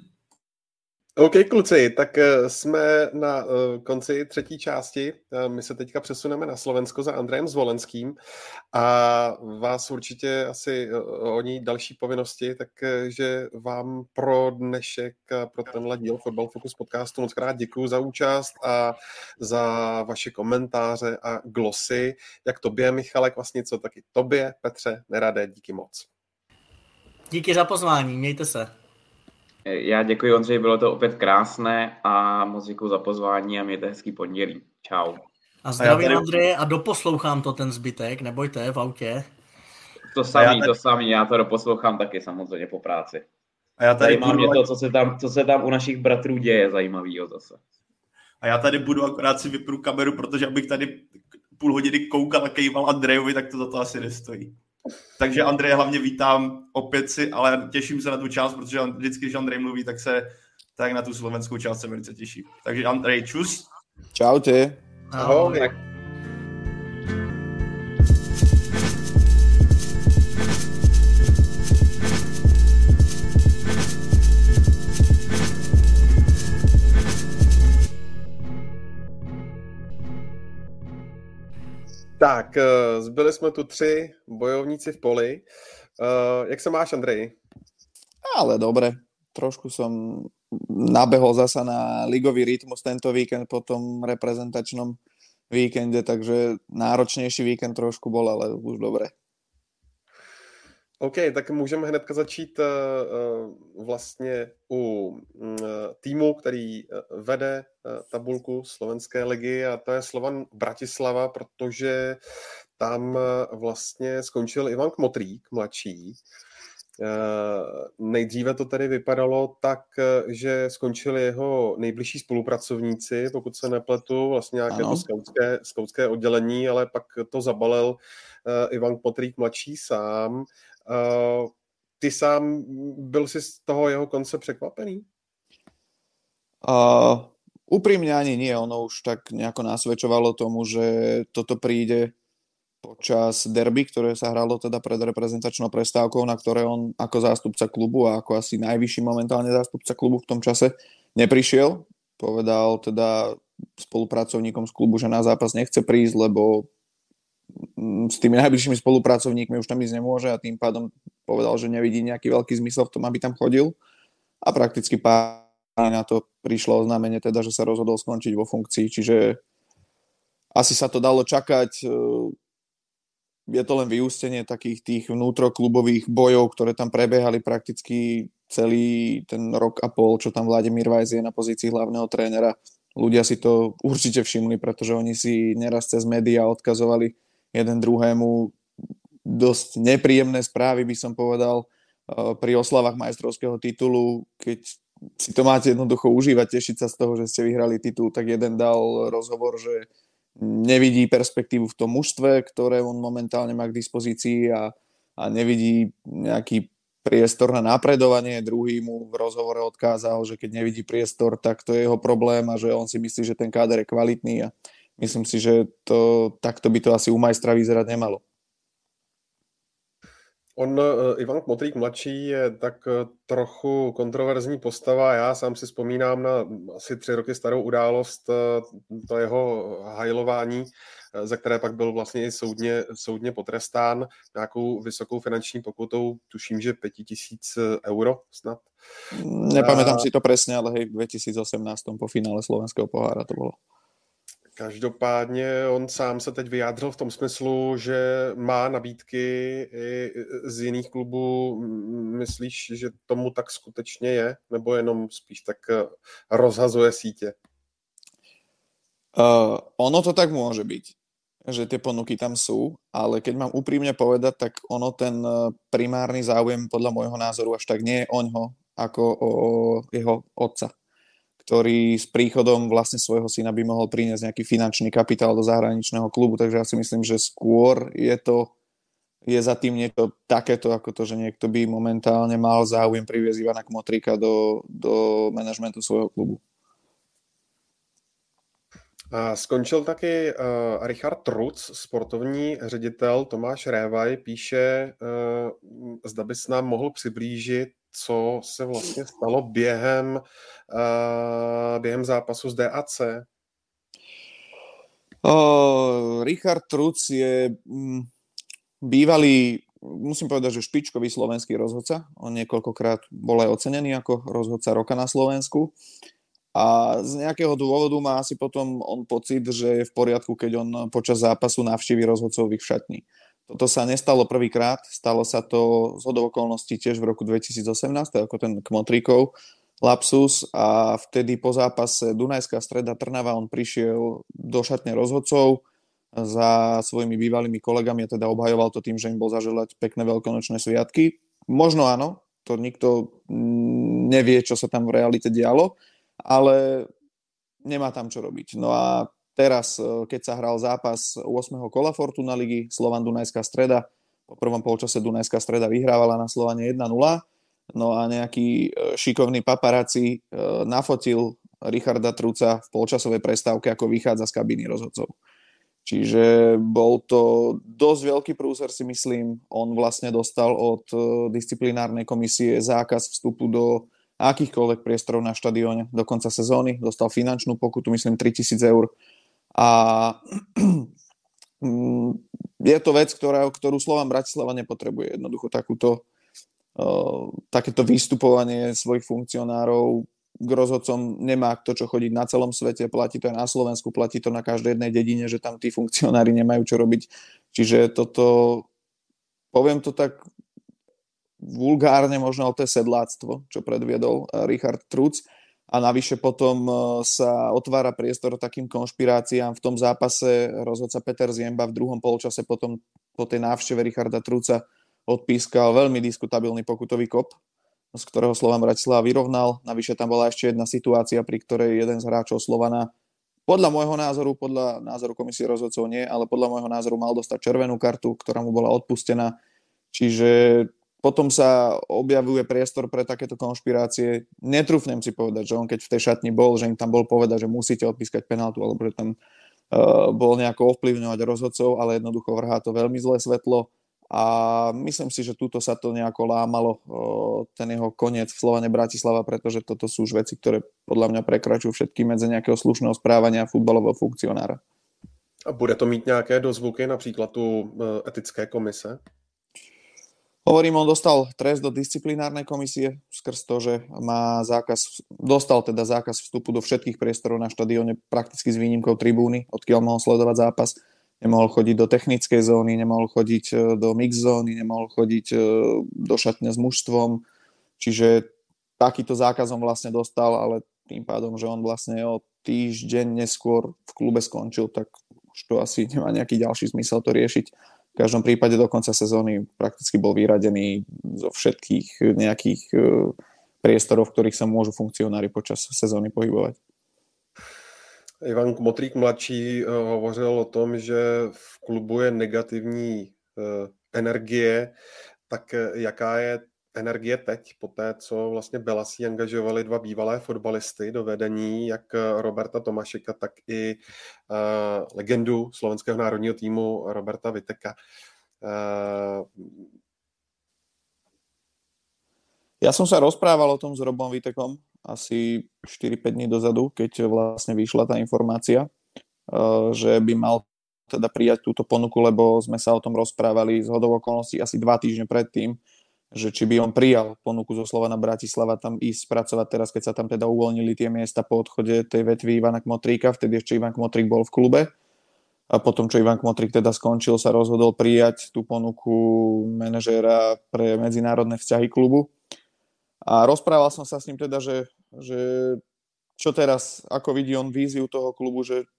Speaker 4: OK, kluci, tak eh, jsme na eh, konci třetí části. Eh, my se teďka přesuneme na Slovensko za Andrejem Zvolenským a vás určitě asi ní další povinnosti, takže vám pro dnešek, pro tenhle díl Football Focus podcastu moc krát děkuji za účast a za vaše komentáře a glosy. Jak tobě, Michale Kvasnico, tak i tobě, Petře Neradé, díky moc.
Speaker 5: Díky za pozvání, mějte se.
Speaker 6: Já děkuji, Ondřej, bylo to opět krásné a moc děkuji za pozvání a mějte hezký pondělí. Čau.
Speaker 5: A zdravím a tady... Ondřeje a doposlouchám to ten zbytek, nebojte, v autě.
Speaker 6: To samý, tady... to samý, já to doposlouchám taky samozřejmě po práci. A já tady Zajímá budu... mě to, co se, tam, co se tam u našich bratrů děje zajímavého zase.
Speaker 7: A já tady budu akorát si vypnu kameru, protože abych tady půl hodiny koukal a kejval Andrejovi, tak to za to asi nestojí. Takže Andrej hlavně vítám opět si, ale těším se na tu část, protože vždycky, když Andrej mluví, tak se tak na tu slovenskou část se velice těší. Takže Andrej, čus.
Speaker 8: Čau ty.
Speaker 4: Ahoj. Ahoj. Tak, eh, zbyli jsme tu tři bojovníci v poli. Eh, jak se máš, Andrej?
Speaker 8: Ale dobre. Trošku som nabehol zasa na ligový rytmus tento víkend po tom reprezentačnom víkende, takže náročnější víkend trošku bol, ale už dobré.
Speaker 4: OK, tak můžeme hnedka začít uh, vlastně u uh, týmu, který uh, vede tabulku slovenské ligy a to je Slovan Bratislava, protože tam vlastně skončil Ivan Kmotrík, mladší. Nejdříve to tedy vypadalo tak, že skončili jeho nejbližší spolupracovníci, pokud se nepletu, vlastně nějaké to skautské, skautské oddělení, ale pak to zabalil Ivan Kmotrík mladší sám. Uh, ty sám byl si z toho jeho konce překvapený?
Speaker 8: Uh, úprimne ani nie, ono už tak nejako nasvedčovalo tomu, že toto príde počas derby, ktoré sa hralo teda pred reprezentačnou prestávkou, na ktoré on ako zástupca klubu a ako asi najvyšší momentálne zástupca klubu v tom čase neprišiel. Povedal teda spolupracovníkom z klubu, že na zápas nechce prísť, lebo s tými najbližšími spolupracovníkmi už tam ísť nemôže a tým pádom povedal, že nevidí nejaký veľký zmysel v tom, aby tam chodil a prakticky pár na to prišlo oznámenie teda, že sa rozhodol skončiť vo funkcii, čiže asi sa to dalo čakať. Je to len vyústenie takých tých vnútroklubových bojov, ktoré tam prebiehali prakticky celý ten rok a pol, čo tam Vladimír Vajs je na pozícii hlavného trénera. Ľudia si to určite všimli, pretože oni si neraz cez médiá odkazovali jeden druhému dosť nepríjemné správy, by som povedal, eh, pri oslavách majstrovského titulu, keď si to máte jednoducho užívať, tešiť sa z toho, že ste vyhrali titul, tak jeden dal rozhovor, že nevidí perspektívu v tom mužstve, ktoré on momentálne má k dispozícii a, a nevidí nejaký priestor na napredovanie. Druhý mu v rozhovore odkázal, že keď nevidí priestor, tak to je jeho problém a že on si myslí, že ten káder je kvalitný a myslím si, že to, takto by to asi u majstra vyzerať nemalo.
Speaker 4: On, eh, Ivan Kmotrík mladší, je tak eh, trochu kontroverzní postava. Já sám si vzpomínám na asi tři roky starou událost, eh, to jeho hajlování, za které pak byl vlastně i soudně, soudně potrestán nějakou vysokou finanční pokutou, tuším, že 5000 euro snad.
Speaker 8: Nepamätám a... si to přesně, ale hej, v 2018 po finále slovenského pohára to bylo.
Speaker 4: Každopádně on sám se teď vyjádřil v tom smyslu, že má nabídky i z jiných klubů. Myslíš, že tomu tak skutečně je? Nebo jenom spíš tak eh, rozhazuje sítě?
Speaker 8: Uh, ono to tak môže byť, že tie ponuky tam sú, ale keď mám úprimne povedať, tak ono ten eh, primárny záujem podľa môjho názoru až tak nie je oňho, ako o jeho otca ktorý s príchodom vlastne svojho syna by mohol priniesť nejaký finančný kapitál do zahraničného klubu, takže ja si myslím, že skôr je to je za tým niečo takéto, ako to, že niekto by momentálne mal záujem priviesť Ivana Kmotrika do, do manažmentu svojho klubu.
Speaker 4: A skončil taky uh, Richard Truc, sportovní ředitel Tomáš Révaj, píše, uh, zda bys nám mohl přiblížit co se vlastně stalo během, uh, během zápasu z DAC?
Speaker 8: Uh, Richard Truc je mm, bývalý, musím povedať, že špičkový slovenský rozhodca. On niekoľkokrát bol aj ocenený ako rozhodca roka na Slovensku. A z nejakého dôvodu má asi potom on pocit, že je v poriadku, keď on počas zápasu navštíví rozhodcových v šatni. Toto sa nestalo prvýkrát, stalo sa to z okolností tiež v roku 2018, ako ten Kmotríkov lapsus a vtedy po zápase Dunajská streda Trnava on prišiel do šatne rozhodcov za svojimi bývalými kolegami a teda obhajoval to tým, že im bol zaželať pekné veľkonočné sviatky. Možno áno, to nikto nevie, čo sa tam v realite dialo, ale nemá tam čo robiť. No a Teraz, e, keď sa hral zápas 8. kola Fortuna ligy, Slovan Dunajská streda, po prvom polčase Dunajská streda vyhrávala na Slovane 1-0, no a nejaký e, šikovný paparáci e, nafotil Richarda Truca v polčasovej prestávke, ako vychádza z kabíny rozhodcov. Čiže bol to dosť veľký prúser, si myslím. On vlastne dostal od disciplinárnej komisie zákaz vstupu do akýchkoľvek priestorov na štadióne do konca sezóny. Dostal finančnú pokutu, myslím, 3000 eur a <clears throat> je to vec, ktorá, ktorú Slovan Bratislava nepotrebuje. Jednoducho takúto, uh, takéto vystupovanie svojich funkcionárov k rozhodcom nemá to, čo chodiť na celom svete, platí to aj na Slovensku, platí to na každej jednej dedine, že tam tí funkcionári nemajú čo robiť. Čiže toto, poviem to tak vulgárne, možno to sedláctvo, čo predviedol Richard Truc a navyše potom e, sa otvára priestor takým konšpiráciám. V tom zápase rozhodca Peter Ziemba v druhom polčase potom po tej návšteve Richarda Truca odpískal veľmi diskutabilný pokutový kop, z ktorého Slovan Bratislava vyrovnal. Navyše tam bola ešte jedna situácia, pri ktorej jeden z hráčov Slovana podľa môjho názoru, podľa názoru komisie rozhodcov nie, ale podľa môjho názoru mal dostať červenú kartu, ktorá mu bola odpustená. Čiže potom sa objavuje priestor pre takéto konšpirácie. Netrúfnem si povedať, že on keď v tej šatni bol, že im tam bol povedať, že musíte odpískať penaltu, alebo že tam uh, bol nejako ovplyvňovať rozhodcov, ale jednoducho vrhá to veľmi zlé svetlo a myslím si, že túto sa to nejako lámalo, uh, ten jeho koniec v Slovane Bratislava, pretože toto sú už veci, ktoré podľa mňa prekračujú všetky medze nejakého slušného správania futbalového funkcionára.
Speaker 4: A bude to mít nějaké dozvuky, například tu etické komise?
Speaker 8: Hovorím, on dostal trest do disciplinárnej komisie skrz to, že má zákaz, dostal teda zákaz vstupu do všetkých priestorov na štadióne prakticky s výnimkou tribúny, odkiaľ mohol sledovať zápas. Nemohol chodiť do technickej zóny, nemohol chodiť e, do mix zóny, nemohol chodiť e, do šatne s mužstvom. Čiže takýto zákazom vlastne dostal, ale tým pádom, že on vlastne o týždeň neskôr v klube skončil, tak už to asi nemá nejaký ďalší zmysel to riešiť v každom prípade do konca sezóny prakticky bol vyradený zo všetkých nejakých e, priestorov, v ktorých sa môžu funkcionári počas sezóny pohybovať.
Speaker 4: Ivan Motrík mladší e, hovořil o tom, že v klubu je negativní e, energie, tak jaká je energie teď, po té, co vlastně Belasí angažovali dva bývalé fotbalisty do vedení, jak Roberta Tomašika, tak i uh, legendu slovenského národního týmu Roberta Viteka. Uh,
Speaker 8: ja som sa rozprával o tom s Robom Vitekom asi 4-5 dní dozadu, keď vlastne vyšla tá informácia, že by mal teda prijať túto ponuku, lebo sme sa o tom rozprávali z hodou okolností asi dva týždne predtým, že či by on prijal ponuku zo Slovana Bratislava tam ísť spracovať teraz, keď sa tam teda uvoľnili tie miesta po odchode tej vetvy Ivana Kmotríka, vtedy ešte Ivan Kmotrík bol v klube a potom, čo Ivan Kmotrík teda skončil, sa rozhodol prijať tú ponuku manažéra pre medzinárodné vzťahy klubu. A rozprával som sa s ním teda, že, že čo teraz, ako vidí on víziu toho klubu, že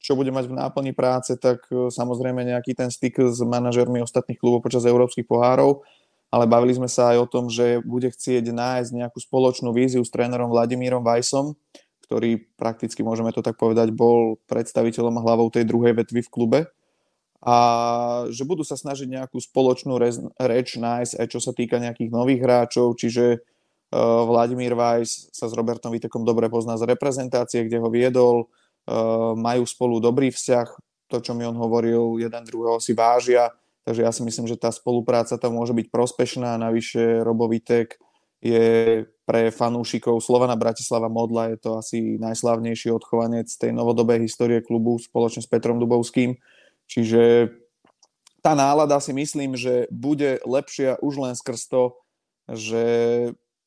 Speaker 8: čo bude mať v náplni práce, tak e, samozrejme nejaký ten styk s manažermi ostatných klubov počas európskych pohárov ale bavili sme sa aj o tom, že bude chcieť nájsť nejakú spoločnú víziu s trénerom Vladimírom Vajsom, ktorý prakticky, môžeme to tak povedať, bol predstaviteľom a hlavou tej druhej vetvy v klube. A že budú sa snažiť nejakú spoločnú reč nájsť aj čo sa týka nejakých nových hráčov, čiže uh, Vladimír Vajs sa s Robertom Vitekom dobre pozná z reprezentácie, kde ho viedol, uh, majú spolu dobrý vzťah, to, čo mi on hovoril, jeden druhého si vážia, Takže ja si myslím, že tá spolupráca tam môže byť prospešná. Navyše Robovitek je pre fanúšikov Slovana Bratislava Modla je to asi najslavnejší odchovanec tej novodobej histórie klubu spoločne s Petrom Dubovským. Čiže tá nálada si myslím, že bude lepšia už len skrz to, že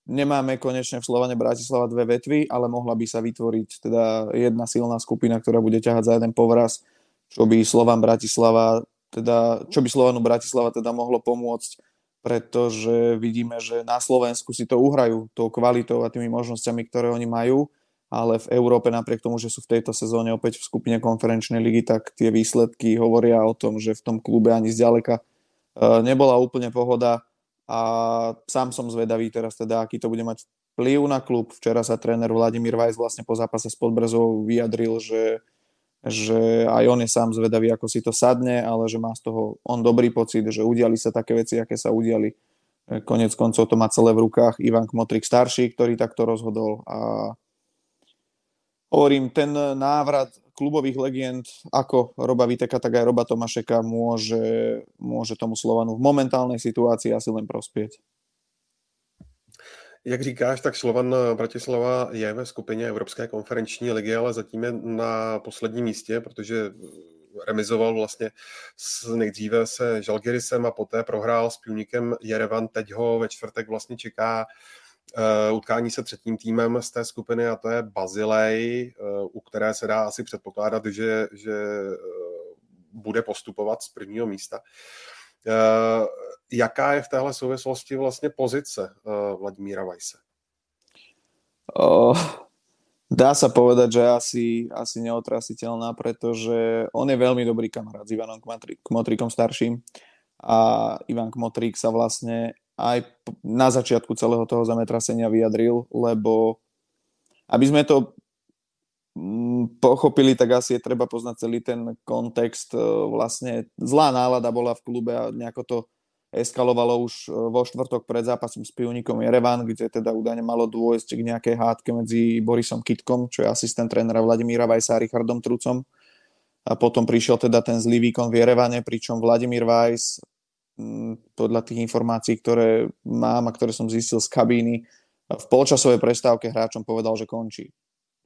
Speaker 8: nemáme konečne v Slovane Bratislava dve vetvy, ale mohla by sa vytvoriť teda jedna silná skupina, ktorá bude ťahať za jeden povraz, čo by Slovan Bratislava teda, čo by Slovanu Bratislava teda mohlo pomôcť, pretože vidíme, že na Slovensku si to uhrajú tou kvalitou a tými možnosťami, ktoré oni majú, ale v Európe napriek tomu, že sú v tejto sezóne opäť v skupine konferenčnej ligy, tak tie výsledky hovoria o tom, že v tom klube ani zďaleka e, nebola úplne pohoda a sám som zvedavý teraz teda, aký to bude mať vplyv na klub. Včera sa tréner Vladimír Vajs vlastne po zápase s Podbrezou vyjadril, že že aj on je sám zvedavý, ako si to sadne, ale že má z toho on dobrý pocit, že udiali sa také veci, aké sa udiali. E, konec koncov to má celé v rukách Ivan Kmotrik starší, ktorý takto rozhodol a hovorím, ten návrat klubových legend ako Roba Viteka, tak aj Roba Tomašeka môže, môže tomu Slovanu v momentálnej situácii asi len prospieť.
Speaker 4: Jak říkáš, tak Slovan Bratislava je ve skupině Evropské konferenční ligy, ale zatím je na posledním místě, protože remizoval vlastně s, nejdříve se Žalgirisem a poté prohrál s Půlníkem Jerevan. Teď ho ve čtvrtek vlastně čeká uh, utkání se třetím týmem z té skupiny a to je Bazilej, uh, u které se dá asi předpokládat, že, že uh, bude postupovat z prvního místa. Uh, jaká je v téhle souvislosti vlastně pozice uh, Vladimíra Vajse?
Speaker 8: Uh, dá sa povedať, že asi, asi neotrasiteľná, pretože on je veľmi dobrý kamarát s Ivanom Kmotríkom starším a Ivan Kmotrík sa vlastne aj na začiatku celého toho zametrasenia vyjadril, lebo aby sme to pochopili, tak asi je treba poznať celý ten kontext. Vlastne zlá nálada bola v klube a nejako to eskalovalo už e, vo štvrtok pred zápasom s Pivníkom Jerevan, kde teda údajne malo dôjsť k nejakej hádke medzi Borisom Kitkom, čo je asistent trénera Vladimíra Vajsa a Richardom Trucom. A potom prišiel teda ten zlý výkon v Jerevane, pričom Vladimír Vajs podľa tých informácií, ktoré mám a ktoré som zistil z kabíny, v polčasovej prestávke hráčom povedal, že končí.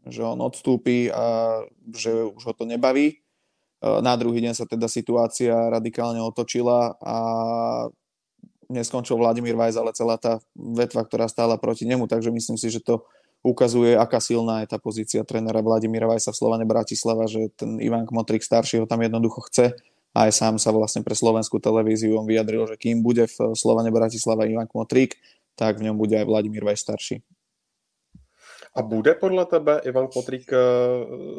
Speaker 8: Že on odstúpi a že už ho to nebaví na druhý deň sa teda situácia radikálne otočila a neskončil Vladimír Vajs, ale celá tá vetva, ktorá stála proti nemu, takže myslím si, že to ukazuje, aká silná je tá pozícia trénera Vladimíra Vajsa v Slovane Bratislava, že ten Ivan Kmotrik starší ho tam jednoducho chce a aj sám sa vlastne pre slovenskú televíziu on vyjadril, že kým bude v Slovane Bratislava Ivan Kmotrik, tak v ňom bude aj Vladimír Vajs starší.
Speaker 4: A bude podle tebe Ivan Kmotrík eh,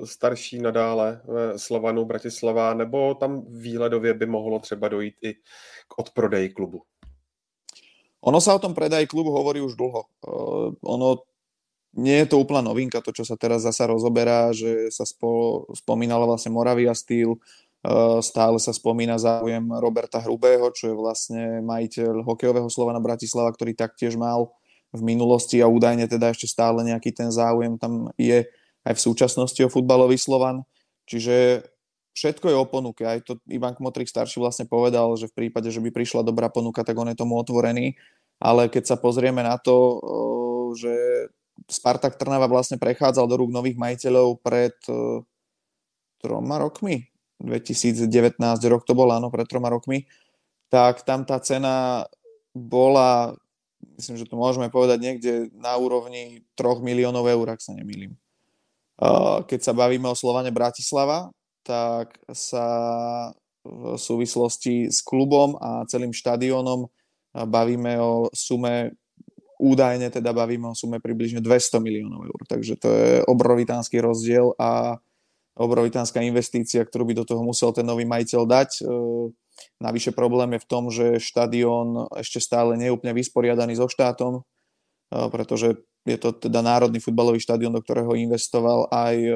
Speaker 4: starší nadále ve Slovanu Bratislava, nebo tam výhledově by mohlo třeba dojít i k odprodeji klubu?
Speaker 8: Ono sa o tom predaji klubu hovorí už dlho. Uh, ono nie je to úplná novinka, to, čo sa teraz zasa rozoberá, že sa spo, spomínala vlastne Moravia Steel, uh, stále sa spomína záujem Roberta Hrubého, čo je vlastne majiteľ hokejového Slovana Bratislava, ktorý taktiež mal v minulosti a údajne teda ešte stále nejaký ten záujem tam je aj v súčasnosti o futbalový Slovan. Čiže všetko je o ponuke. Aj to Ivan Kmotrik starší vlastne povedal, že v prípade, že by prišla dobrá ponuka, tak on je tomu otvorený. Ale keď sa pozrieme na to, že Spartak Trnava vlastne prechádzal do rúk nových majiteľov pred troma rokmi, 2019 rok to bol, áno, pred troma rokmi, tak tam tá cena bola, myslím, že to môžeme povedať niekde na úrovni 3 miliónov eur, ak sa nemýlim. Keď sa bavíme o Slovane Bratislava, tak sa v súvislosti s klubom a celým štadiónom bavíme o sume, údajne teda bavíme o sume približne 200 miliónov eur. Takže to je obrovitánsky rozdiel a obrovitánska investícia, ktorú by do toho musel ten nový majiteľ dať. Navyše problém je v tom, že štadión ešte stále nie je úplne vysporiadaný so štátom, e, pretože je to teda národný futbalový štadión, do ktorého investoval aj e,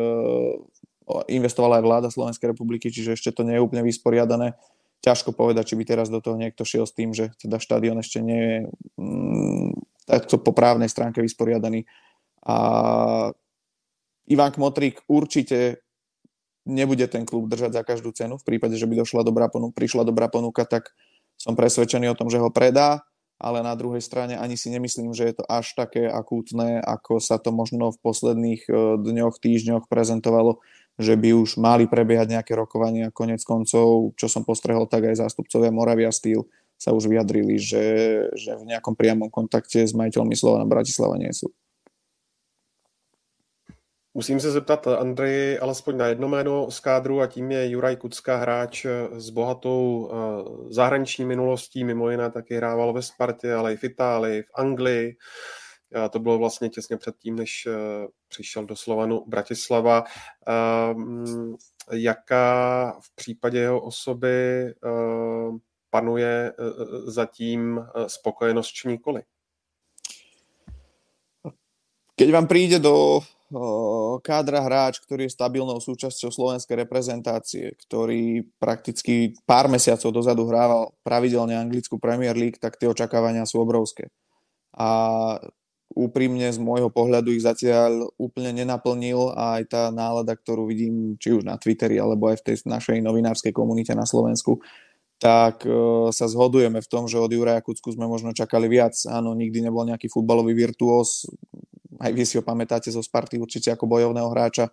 Speaker 8: investovala aj vláda Slovenskej republiky, čiže ešte to nie je úplne vysporiadané. Ťažko povedať, či by teraz do toho niekto šiel s tým, že teda štadión ešte nie je mm, takto po právnej stránke vysporiadaný. A Ivan Kmotrík určite nebude ten klub držať za každú cenu. V prípade, že by došla dobrá ponuka, prišla dobrá ponuka, tak som presvedčený o tom, že ho predá, ale na druhej strane ani si nemyslím, že je to až také akútne, ako sa to možno v posledných eh, dňoch, týždňoch prezentovalo že by už mali prebiehať nejaké rokovania. Konec koncov, čo som postrehol, tak aj zástupcovia Moravia Steel sa už vyjadrili, že, že v nejakom priamom kontakte s majiteľmi Slovana Bratislava nie sú.
Speaker 4: Musím se zeptat Andreji alespoň na jedno jméno z kádru a tím je Juraj Kucka, hráč s bohatou eh, zahraniční minulostí, mimo jiné taky hrával ve Spartě, ale i v Itálii, v Anglii. A to bylo vlastně těsně předtím, než eh, přišel do Slovanu Bratislava. Ehm, jaká v případě jeho osoby eh, panuje eh, zatím spokojenost či nikoli?
Speaker 8: Keď vám príde do kádra hráč, ktorý je stabilnou súčasťou slovenskej reprezentácie, ktorý prakticky pár mesiacov dozadu hrával pravidelne anglickú Premier League, tak tie očakávania sú obrovské. A úprimne z môjho pohľadu ich zatiaľ úplne nenaplnil a aj tá nálada, ktorú vidím či už na Twitteri alebo aj v tej našej novinárskej komunite na Slovensku, tak uh, sa zhodujeme v tom, že od Juraja Kucku sme možno čakali viac. Áno, nikdy nebol nejaký futbalový virtuós, aj vy si ho pamätáte zo Sparty určite ako bojovného hráča,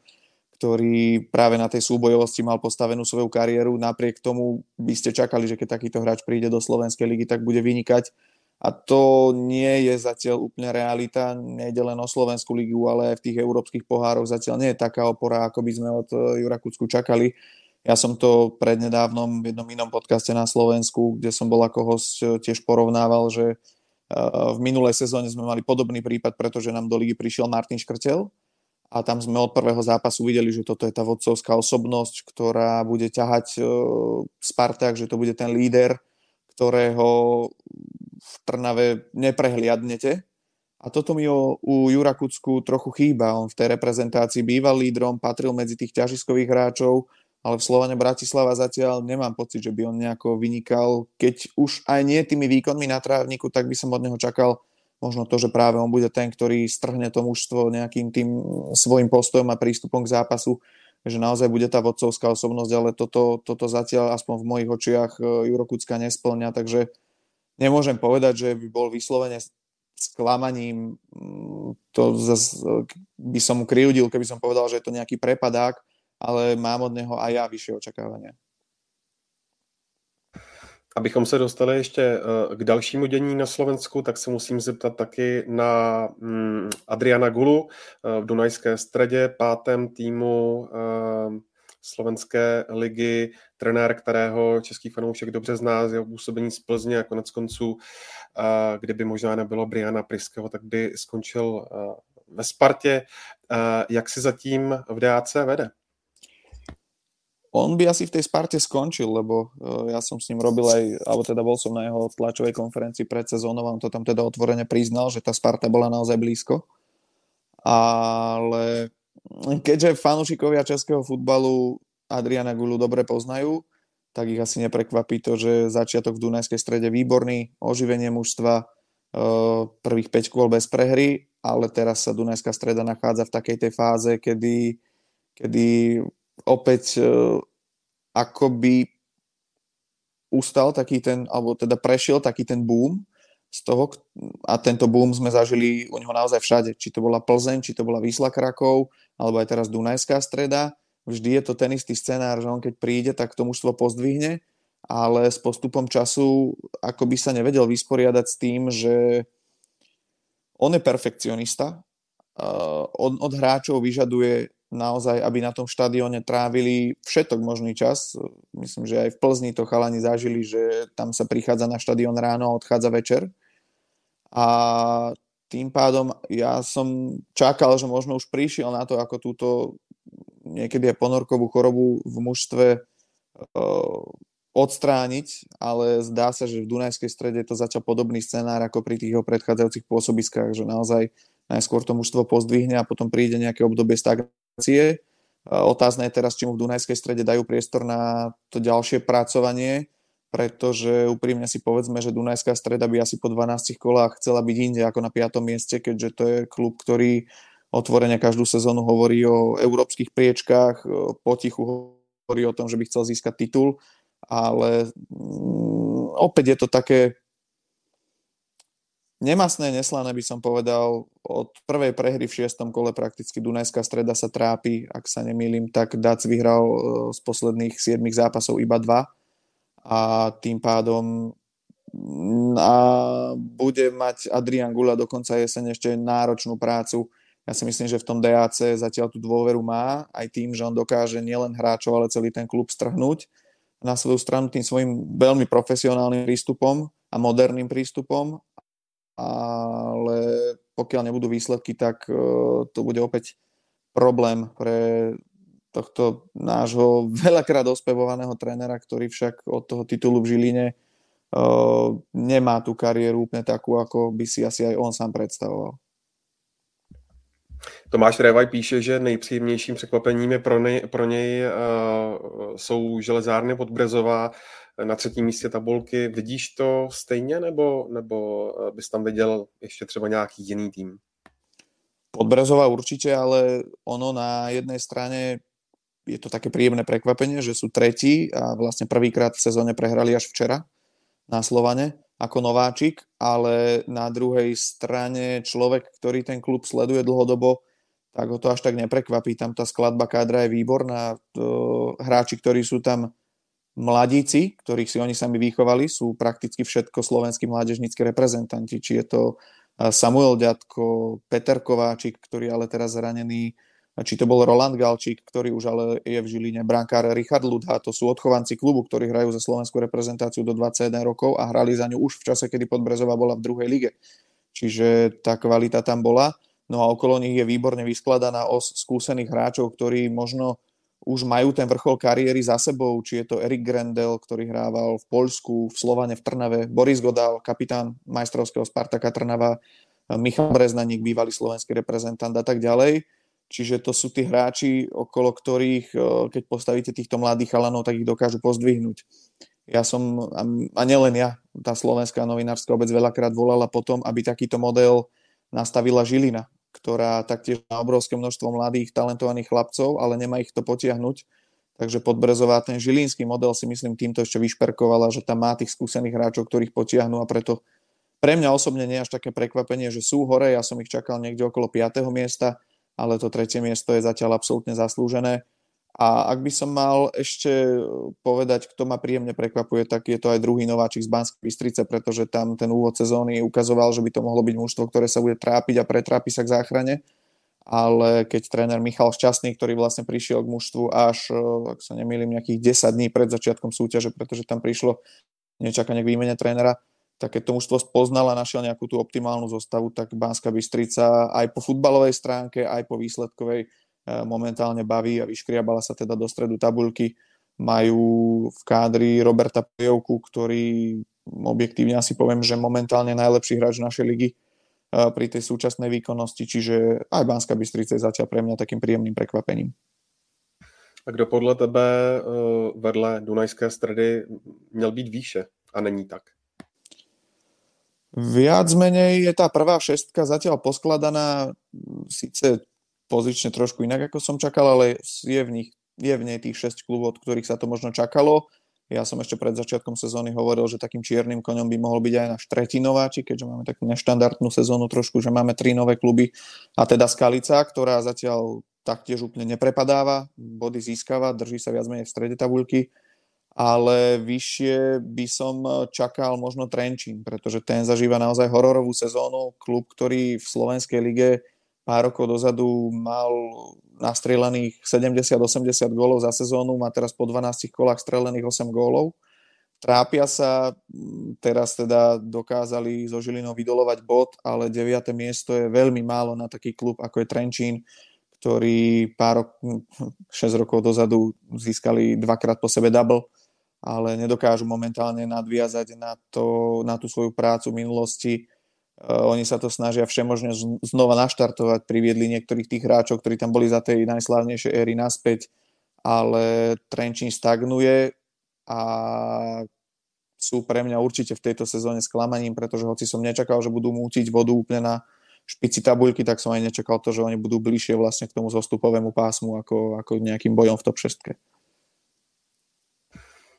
Speaker 8: ktorý práve na tej súbojovosti mal postavenú svoju kariéru. Napriek tomu by ste čakali, že keď takýto hráč príde do Slovenskej ligy, tak bude vynikať a to nie je zatiaľ úplne realita. Nejde len o Slovenskú ligu, ale aj v tých európskych pohároch zatiaľ nie je taká opora, ako by sme od eh, Jura Kucku čakali. Ja som to prednedávnom v jednom inom podcaste na Slovensku, kde som bol ako host, eh, tiež porovnával, že v minulej sezóne sme mali podobný prípad, pretože nám do ligy prišiel Martin Škrtel a tam sme od prvého zápasu videli, že toto je tá vodcovská osobnosť, ktorá bude ťahať Spartak, že to bude ten líder, ktorého v Trnave neprehliadnete. A toto mi o, u Jura Kucku trochu chýba. On v tej reprezentácii býval lídrom, patril medzi tých ťažiskových hráčov, ale v Slovane Bratislava zatiaľ nemám pocit, že by on nejako vynikal. Keď už aj nie tými výkonmi na trávniku, tak by som od neho čakal možno to, že práve on bude ten, ktorý strhne to mužstvo nejakým tým svojim postojom a prístupom k zápasu, že naozaj bude tá vodcovská osobnosť, ale toto, toto zatiaľ aspoň v mojich očiach e, Juro Kucka nesplňa, takže nemôžem povedať, že by bol vyslovene sklamaním, mm, to zase by som kryudil, keby som povedal, že je to nejaký prepadák, ale mám od neho aj ja vyššie očakávania.
Speaker 4: Abychom se dostali ještě eh, k dalšímu dění na Slovensku, tak se musím zeptat taky na mm, Adriana Gulu eh, v Dunajské středě, pátém týmu eh, slovenské ligy, trenér, kterého český fanoušek dobře zná z jeho působení z Plzně a konec konců, kdyby možná nebylo Briana Priského, tak by skončil ve Spartě. Jak si zatím v DAC vede?
Speaker 8: On by asi v tej Sparte skončil, lebo uh, ja som s ním robil aj, alebo teda bol som na jeho tlačovej konferencii pred sezónou a on to tam teda otvorene priznal, že tá Sparta bola naozaj blízko. Ale keďže fanúšikovia českého futbalu Adriana Gulu dobre poznajú, tak ich asi neprekvapí to, že začiatok v Dunajskej strede výborný, oživenie mužstva, uh, prvých 5 kôl bez prehry, ale teraz sa Dunajská streda nachádza v takej tej fáze, kedy, kedy opäť uh, akoby ustal taký ten, alebo teda prešiel taký ten boom z toho a tento boom sme zažili u neho naozaj všade. Či to bola Plzeň, či to bola Výsla Krakov, alebo aj teraz Dunajská streda. Vždy je to ten istý scenár, že on keď príde, tak to mužstvo pozdvihne, ale s postupom času ako by sa nevedel vysporiadať s tým, že on je perfekcionista, uh, od, od hráčov vyžaduje naozaj, aby na tom štadióne trávili všetok možný čas. Myslím, že aj v Plzni to chalani zažili, že tam sa prichádza na štadión ráno a odchádza večer. A tým pádom ja som čakal, že možno už prišiel na to, ako túto niekedy aj ponorkovú chorobu v mužstve uh, odstrániť, ale zdá sa, že v Dunajskej strede to začal podobný scenár ako pri tých predchádzajúcich pôsobiskách, že naozaj najskôr to mužstvo pozdvihne a potom príde nejaké obdobie stagnácie organizácie. Otázne je teraz, či mu v Dunajskej strede dajú priestor na to ďalšie pracovanie, pretože úprimne si povedzme, že Dunajská streda by asi po 12 kolách chcela byť inde ako na 5. mieste, keďže to je klub, ktorý otvorene každú sezónu hovorí o európskych priečkách, potichu hovorí o tom, že by chcel získať titul, ale mm, opäť je to také Nemasné, neslané by som povedal, od prvej prehry v šiestom kole prakticky Dunajská streda sa trápi, ak sa nemýlim, tak Dac vyhral e, z posledných 7 zápasov iba dva. A tým pádom a bude mať Adrian Gula do konca jeseň ešte náročnú prácu. Ja si myslím, že v tom DAC zatiaľ tú dôveru má, aj tým, že on dokáže nielen hráčov, ale celý ten klub strhnúť na svoju stranu tým svojim veľmi profesionálnym prístupom a moderným prístupom ale pokiaľ nebudú výsledky, tak e, to bude opäť problém pre tohto nášho <laughs> veľakrát ospevovaného trénera, ktorý však od toho titulu v Žiline uh, nemá tú kariéru úplne takú, ako by si asi aj on sám predstavoval.
Speaker 4: Tomáš Revaj píše, že nejpříjemnějším překvapením je pro něj, pro něj uh, jsou železárny Podbrezová na třetím místě tabulky. Vidíš to stejně, nebo, nebo uh, bys tam viděl ještě třeba nějaký jiný tým?
Speaker 8: Podbrezová určite, ale ono na jednej strane je to také príjemné prekvapenie, že sú tretí a vlastne prvýkrát v sezóne prehrali až včera na Slovane ako nováčik, ale na druhej strane človek, ktorý ten klub sleduje dlhodobo, tak ho to až tak neprekvapí. Tam tá skladba kádra je výborná. Hráči, ktorí sú tam mladíci, ktorých si oni sami vychovali, sú prakticky všetko slovenskí mládežnícky reprezentanti. Či je to Samuel Ďatko, Peter Kováčik, ktorý ale teraz zranený, či to bol Roland Galčík, ktorý už ale je v Žiline, brankár Richard Ludha, to sú odchovanci klubu, ktorí hrajú za slovenskú reprezentáciu do 21 rokov a hrali za ňu už v čase, kedy Podbrezová bola v druhej lige. Čiže tá kvalita tam bola. No a okolo nich je výborne vyskladaná os skúsených hráčov, ktorí možno už majú ten vrchol kariéry za sebou, či je to Erik Grendel, ktorý hrával v Poľsku, v Slovane, v Trnave, Boris Godal, kapitán majstrovského Spartaka Trnava, Michal Breznaník, bývalý slovenský reprezentant a tak ďalej. Čiže to sú tí hráči, okolo ktorých, e, keď postavíte týchto mladých chalanov, tak ich dokážu pozdvihnúť. Ja som, a nielen ja, tá slovenská novinárska obec veľakrát volala potom, aby takýto model nastavila Žilina, ktorá taktiež má obrovské množstvo mladých, talentovaných chlapcov, ale nemá ich to potiahnuť. Takže Podbrezová ten žilínsky model si myslím týmto ešte vyšperkovala, že tam má tých skúsených hráčov, ktorých potiahnu a preto pre mňa osobne nie je až také prekvapenie, že sú hore, ja som ich čakal niekde okolo 5. miesta, ale to tretie miesto je zatiaľ absolútne zaslúžené A ak by som mal ešte povedať, kto ma príjemne prekvapuje, tak je to aj druhý nováčik z Banskej Bystrice, pretože tam ten úvod sezóny ukazoval, že by to mohlo byť mužstvo, ktoré sa bude trápiť a pretrápi sa k záchrane. Ale keď tréner Michal Šťastný, ktorý vlastne prišiel k mužstvu až, ak sa nemýlim, nejakých 10 dní pred začiatkom súťaže, pretože tam prišlo nečakane k výmene trénera, tak keď to mužstvo spoznal a našiel nejakú tú optimálnu zostavu, tak Banská Bystrica aj po futbalovej stránke, aj po výsledkovej momentálne baví a vyškriabala sa teda do stredu tabuľky. Majú v kádri Roberta Pejovku, ktorý objektívne asi poviem, že momentálne najlepší hráč našej ligy e, pri tej súčasnej výkonnosti, čiže aj Banská Bystrica je zatiaľ pre mňa takým príjemným prekvapením.
Speaker 4: A kdo podle tebe e, vedle Dunajské stredy měl být výše a není tak?
Speaker 8: Viac menej je tá prvá šestka zatiaľ poskladaná síce pozične trošku inak, ako som čakal, ale je v, nich, je v nej tých 6 klubov, od ktorých sa to možno čakalo. Ja som ešte pred začiatkom sezóny hovoril, že takým čiernym koňom by mohol byť aj náš tretí nováčik, keďže máme takú neštandardnú sezónu trošku, že máme tri nové kluby a teda Skalica, ktorá zatiaľ taktiež úplne neprepadáva, body získava, drží sa viac menej v strede tabuľky, ale vyššie by som čakal možno Trenčín, pretože ten zažíva naozaj hororovú sezónu, klub, ktorý v slovenskej lige pár rokov dozadu mal nastrelených 70-80 gólov za sezónu, má teraz po 12 kolách strelených 8 gólov. Trápia sa, teraz teda dokázali so Žilinou vydolovať bod, ale 9. miesto je veľmi málo na taký klub ako je Trenčín, ktorý pár rok, 6 rokov dozadu získali dvakrát po sebe double, ale nedokážu momentálne nadviazať na, to, na tú svoju prácu v minulosti oni sa to snažia všemožne znova naštartovať, priviedli niektorých tých hráčov, ktorí tam boli za tej najslávnejšej éry naspäť, ale Trenčín stagnuje a sú pre mňa určite v tejto sezóne sklamaním, pretože hoci som nečakal, že budú mútiť vodu úplne na špici tabuľky, tak som aj nečakal to, že oni budú bližšie vlastne k tomu zostupovému pásmu ako, ako nejakým bojom v top 6.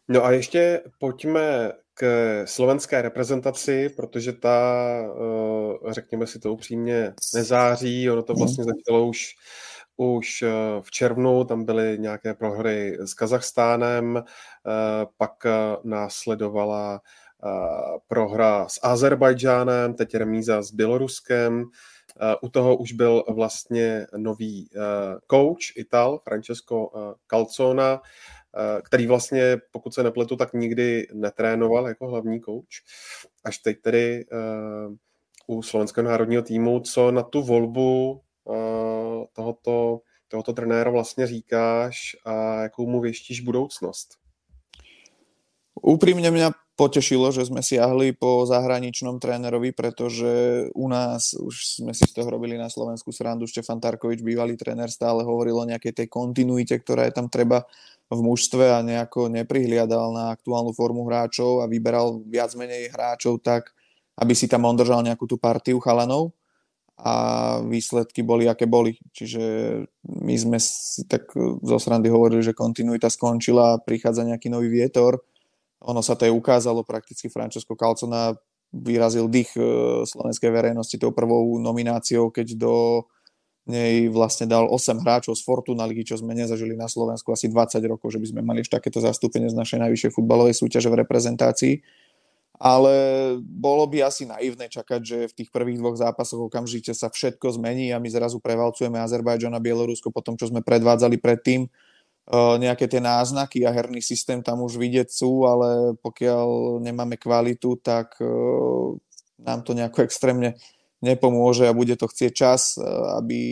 Speaker 4: No a ještě pojďme k slovenské reprezentaci, protože ta, eh, řekněme si to upřímně, nezáří. Ono to vlastně začalo už, už eh, v červnu, tam byly nějaké prohry s Kazachstánem, eh, pak následovala prohra s Azerbajdžánem, teď remíza s Běloruskem. U toho už byl vlastně nový coach Ital, Francesco Calzona, který vlastně, pokud se nepletu, tak nikdy netrénoval jako hlavní kouč. Až teď tedy uh, u slovenského národního týmu, co na tu volbu uh, tohoto, tohoto trenéra vlastně říkáš a jakou mu věštíš budoucnost?
Speaker 8: Úprimne mňa potešilo, že sme siahli po zahraničnom trénerovi, pretože u nás už sme si z toho robili na Slovensku srandu. Štefan Tarkovič, bývalý tréner, stále hovoril o nejakej tej kontinuite, ktorá je tam treba v mužstve a nejako neprihliadal na aktuálnu formu hráčov a vyberal viac menej hráčov tak, aby si tam on držal nejakú tú partiu chalanov a výsledky boli, aké boli. Čiže my sme si tak zo srandy hovorili, že kontinuita skončila a prichádza nejaký nový vietor. Ono sa to aj ukázalo, prakticky Francesco Calcona vyrazil dých e, slovenskej verejnosti tou prvou nomináciou, keď do nej vlastne dal 8 hráčov z Fortuna ligy, čo sme nezažili na Slovensku asi 20 rokov, že by sme mali ešte takéto zastúpenie z našej najvyššej futbalovej súťaže v reprezentácii. Ale bolo by asi naivné čakať, že v tých prvých dvoch zápasoch okamžite sa všetko zmení a my zrazu prevalcujeme Azerbajdžan a Bielorusko po tom, čo sme predvádzali predtým. E, nejaké tie náznaky a herný systém tam už vidieť sú, ale pokiaľ nemáme kvalitu, tak e, nám to nejako extrémne nepomôže a bude to chcieť čas, e, aby,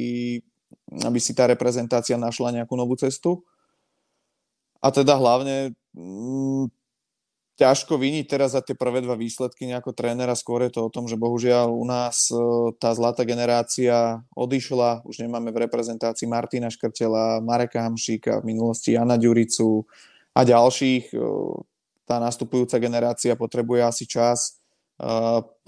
Speaker 8: aby si tá reprezentácia našla nejakú novú cestu. A teda hlavne mm, ťažko viniť teraz za tie prvé dva výsledky nejako trénera, skôr je to o tom, že bohužiaľ u nás e, tá zlatá generácia odišla, už nemáme v reprezentácii Martina Škrtela, Mareka Hamšíka, v minulosti Jana Ďuricu a ďalších. E, tá nastupujúca generácia potrebuje asi čas,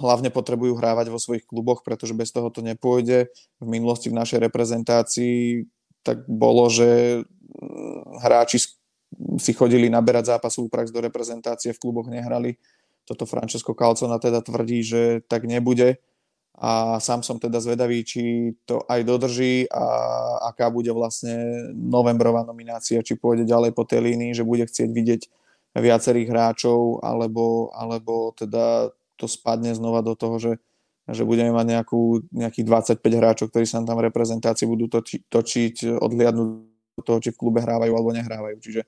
Speaker 8: hlavne potrebujú hrávať vo svojich kluboch, pretože bez toho to nepôjde. V minulosti v našej reprezentácii tak bolo, že hráči si chodili naberať zápasovú prax do reprezentácie, v kluboch nehrali. Toto Francesco Calcona teda tvrdí, že tak nebude a sám som teda zvedavý, či to aj dodrží a aká bude vlastne novembrová nominácia, či pôjde ďalej po tej línii, že bude chcieť vidieť viacerých hráčov, alebo, alebo teda to spadne znova do toho, že, že budeme mať nejakú, nejakých 25 hráčov, ktorí sa tam v reprezentácii budú toči, točiť, odhliadnúť do toho, či v klube hrávajú alebo nehrávajú. Čiže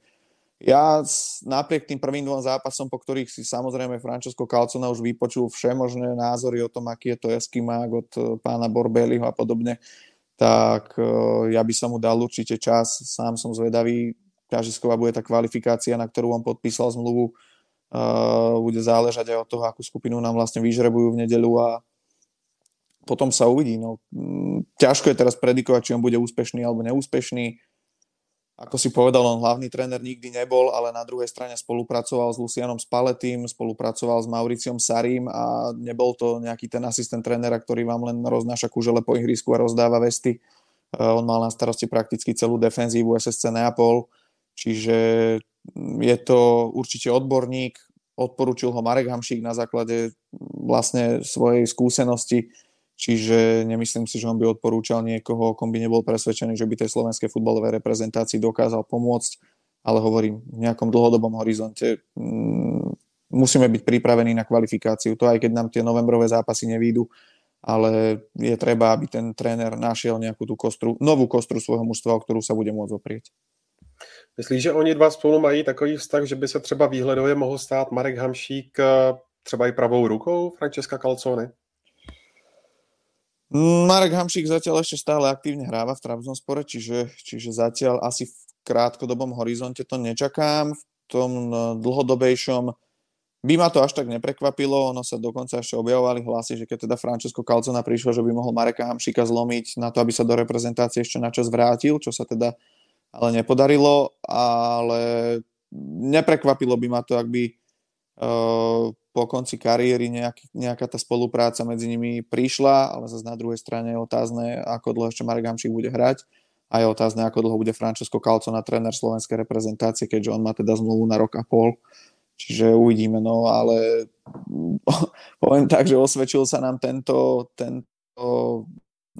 Speaker 8: ja napriek tým prvým dvom zápasom, po ktorých si samozrejme Francesco Calcona už vypočul všemožné názory o tom, aký je to eskimák od e, pána Borbeliho a podobne, tak e, ja by som mu dal určite čas. Sám som zvedavý, ťažisková bude tá kvalifikácia, na ktorú on podpísal zmluvu. Uh, bude záležať aj od toho, akú skupinu nám vlastne vyžrebujú v nedelu a potom sa uvidí. No, ťažko je teraz predikovať, či on bude úspešný alebo neúspešný ako si povedal, on hlavný tréner nikdy nebol, ale na druhej strane spolupracoval s Lucianom Spaletým, spolupracoval s Mauriciom Sarím a nebol to nejaký ten asistent trénera, ktorý vám len roznáša kužele po ihrisku a rozdáva vesty. Eh, on mal na starosti prakticky celú defenzívu SSC Neapol, čiže mm, je to určite odborník, odporučil ho Marek Hamšík na základe mm, vlastne svojej skúsenosti Čiže nemyslím si, že on by odporúčal niekoho, kom by nebol presvedčený, že by tej slovenskej futbalovej reprezentácii dokázal pomôcť, ale hovorím, v nejakom dlhodobom horizonte mm, musíme byť pripravení na kvalifikáciu. To aj keď nám tie novembrové zápasy nevídu, ale je treba, aby ten tréner našiel nejakú tú kostru, novú kostru svojho mužstva, o ktorú sa bude môcť oprieť.
Speaker 4: Myslíš, že oni dva spolu mají takový vztah, že by se třeba výhledově mohl stát Marek Hamšík eh, třeba i pravou rukou Francesca Calzone?
Speaker 8: Marek Hamšík zatiaľ ešte stále aktívne hráva v Trabzonspore, čiže, čiže zatiaľ asi v krátkodobom horizonte to nečakám. V tom no, dlhodobejšom by ma to až tak neprekvapilo, ono sa dokonca ešte objavovali hlasy, že keď teda Francesco Calcona prišiel, že by mohol Mareka Hamšíka zlomiť na to, aby sa do reprezentácie ešte načas vrátil, čo sa teda ale nepodarilo, ale neprekvapilo by ma to, ak by uh, po konci kariéry nejak, nejaká tá spolupráca medzi nimi prišla, ale zase na druhej strane je otázne, ako dlho ešte Marek Hamšík bude hrať a je otázne, ako dlho bude Francesco na tréner slovenskej reprezentácie, keďže on má teda zmluvu na rok a pol. Čiže uvidíme, no ale <laughs> poviem tak, že osvedčil sa nám tento, tento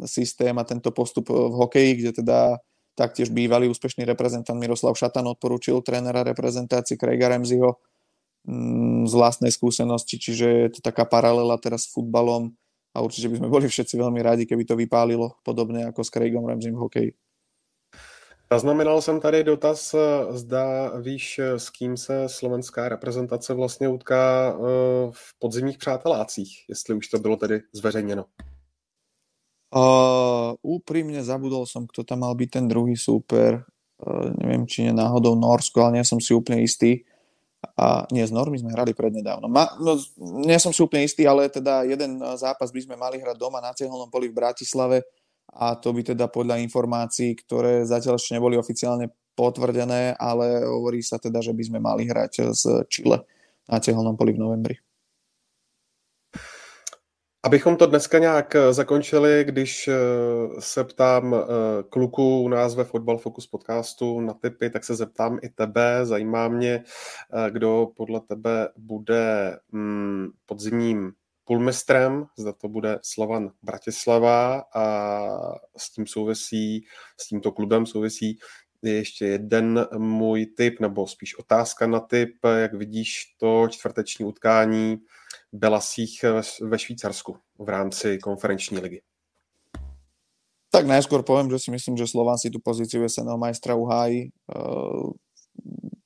Speaker 8: systém a tento postup v hokeji, kde teda taktiež bývalý úspešný reprezentant Miroslav Šatan odporúčil trénera reprezentácie Craiga Mm, z vlastnej skúsenosti, čiže je to taká paralela teraz s futbalom a určite by sme boli všetci veľmi rádi, keby to vypálilo podobne ako s Craigom Ramsey v hokeji.
Speaker 4: Zaznamenal jsem tady dotaz, zda víš, s kým se slovenská reprezentace vlastně utká eh, v podzimních přátelácích, jestli už to bylo tedy zveřejněno.
Speaker 8: Uh, úprimne zabudol som, kto tam mal byť ten druhý súper. Uh, neviem, či nie náhodou Norsko, ale nie som si úplne istý a nie z normy sme hrali prednedávno. Ma, no, nie som si úplne istý, ale teda jeden e, zápas by sme mali hrať doma na Cihelnom poli v Bratislave a to by teda podľa informácií, ktoré zatiaľ ešte neboli oficiálne potvrdené, ale hovorí sa teda, že by sme mali hrať z Chile na Cihelnom poli v novembri.
Speaker 4: Abychom to dneska nějak eh, zakončili, když eh, se ptám eh, kluku u nás ve Football Focus podcastu na typy, tak se zeptám i tebe. Zajímá mě, kdo podle tebe bude mm, podzimním půlmistrem, zda to bude Slovan Bratislava a s tím souvisí, s tímto klubem souvisí je ještě jeden můj tip, nebo spíš otázka na tip, jak vidíš to čtvrteční utkání Belasích ve Švýcarsku v rámci konferenční ligy?
Speaker 8: Tak najskôr poviem, že si myslím, že Slován si tú pozíciu SNL majstra uhájí.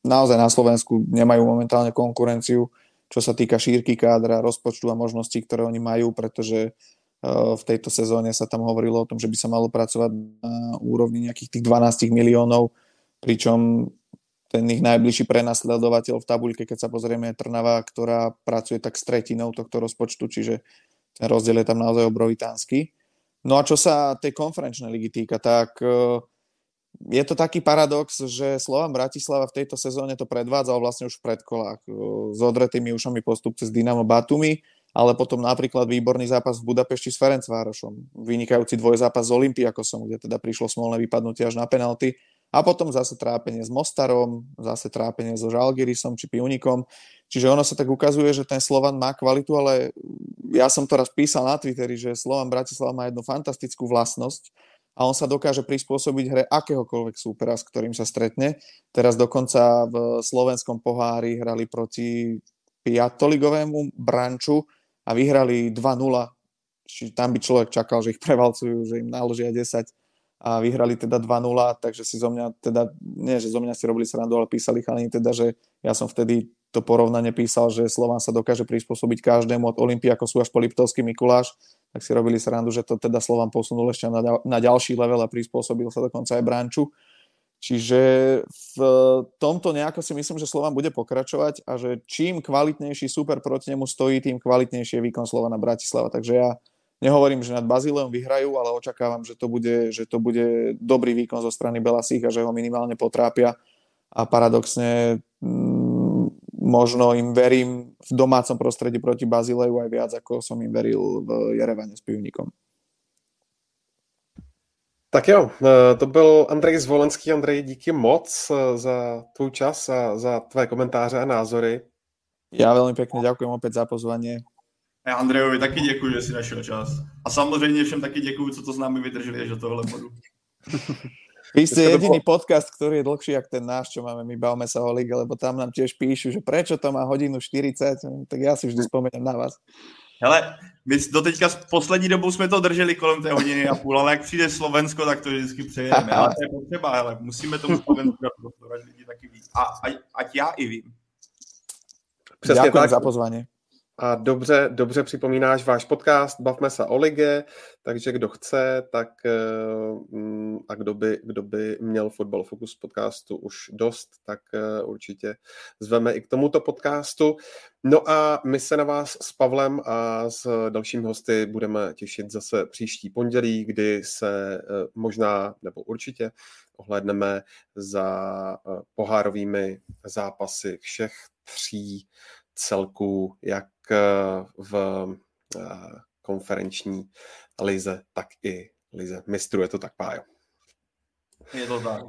Speaker 8: Naozaj na Slovensku nemajú momentálne konkurenciu, čo sa týka šírky kádra, rozpočtu a možností, ktoré oni majú, pretože v tejto sezóne sa tam hovorilo o tom, že by sa malo pracovať na úrovni nejakých tých 12 miliónov, pričom ten ich najbližší prenasledovateľ v tabuľke, keď sa pozrieme, je Trnava, ktorá pracuje tak s tretinou tohto rozpočtu, čiže ten rozdiel je tam naozaj obrovitánsky. No a čo sa tej konferenčnej ligy týka, tak e, je to taký paradox, že Slovan Bratislava v tejto sezóne to predvádzal vlastne už v predkolách e, s odretými ušami postup cez Dynamo Batumi, ale potom napríklad výborný zápas v Budapešti s Ferencvárošom, vynikajúci dvojzápas s Olympiakosom, kde teda prišlo smolné vypadnutie až na penalty A potom zase trápenie s Mostarom, zase trápenie so Žalgirisom či Pionikom. Čiže ono sa tak ukazuje, že ten Slovan má kvalitu, ale ja som to raz písal na Twitteri, že Slovan Bratislava má jednu fantastickú vlastnosť a on sa dokáže prispôsobiť hre akéhokoľvek súpera, s ktorým sa stretne. Teraz dokonca v slovenskom pohári hrali proti piatoligovému branču a vyhrali 2-0. Čiže tam by človek čakal, že ich prevalcujú, že im naložia 10 a vyhrali teda 2-0, takže si zo mňa teda, nie že zo mňa si robili srandu, ale písali chalani teda, že ja som vtedy to porovnanie písal, že Slován sa dokáže prispôsobiť každému od sú až po Liptovský Mikuláš, tak si robili srandu, že to teda Slován posunul ešte na, na ďalší level a prispôsobil sa dokonca aj Branču. Čiže v tomto nejako si myslím, že Slovan bude pokračovať a že čím kvalitnejší super proti nemu stojí, tým kvalitnejší je výkon Slovana Bratislava. Takže ja Nehovorím, že nad Bazíleom vyhrajú, ale očakávam, že to bude, že to bude dobrý výkon zo strany Belasích a že ho minimálne potrápia. A paradoxne mm, možno im verím v domácom prostredí proti Bazileu aj viac, ako som im veril v Jerevane s Pivníkom.
Speaker 4: Tak jo, e, to byl Andrej Zvolenský. Andrej, díky moc e, za tvůj čas a za tvé komentáře a názory.
Speaker 8: Já velmi pěkně děkuji opět za pozvání.
Speaker 7: Já Andrejovi taky děkuji, že si našel čas. A samozřejmě všem taky děkuji, co to s námi vydrželi až do tohle bodu.
Speaker 8: Vy ste jediný podcast, ktorý je dlhší jak ten náš, čo máme, my bavme sa o lige, lebo tam nám tiež píšu, že prečo to má hodinu 40, tak já si vždy spomeniem na vás.
Speaker 7: Hele, my doteďka s poslední dobou jsme to drželi kolem té hodiny a půl, ale jak přijde Slovensko, tak to vždycky přejeme. Ale to je potřeba, hele, musíme tomu Slovensku dát lidi taky víc. A ať, ať já i vím.
Speaker 8: Přesně Ďakujem tak. za pozvání.
Speaker 4: A dobře, dobře připomínáš váš podcast Bavme se o lige, takže kdo chce, tak eh, mm, a kdo by, kdo by měl Football Focus podcastu už dost, tak eh, určitě zveme i k tomuto podcastu. No a my se na vás s Pavlem a s dalšími hosty budeme těšit zase příští pondělí, kdy se eh, možná nebo určitě ohlédneme za pohárovými zápasy všech tří celků, jak Eh, v eh, konferenční lize, tak i lize mistrů. Je to tak, Pájo?
Speaker 7: Je to tak.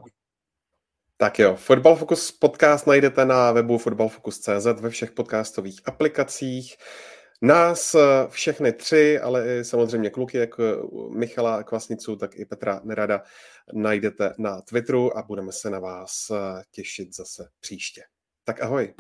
Speaker 4: Tak jo, Football Focus podcast najdete na webu footballfocus.cz ve všech podcastových aplikacích. Nás eh, všechny tři, ale i samozřejmě kluky, jak Michala Kvasnicu, tak i Petra Nerada najdete na Twitteru a budeme se na vás těšit zase příště. Tak ahoj.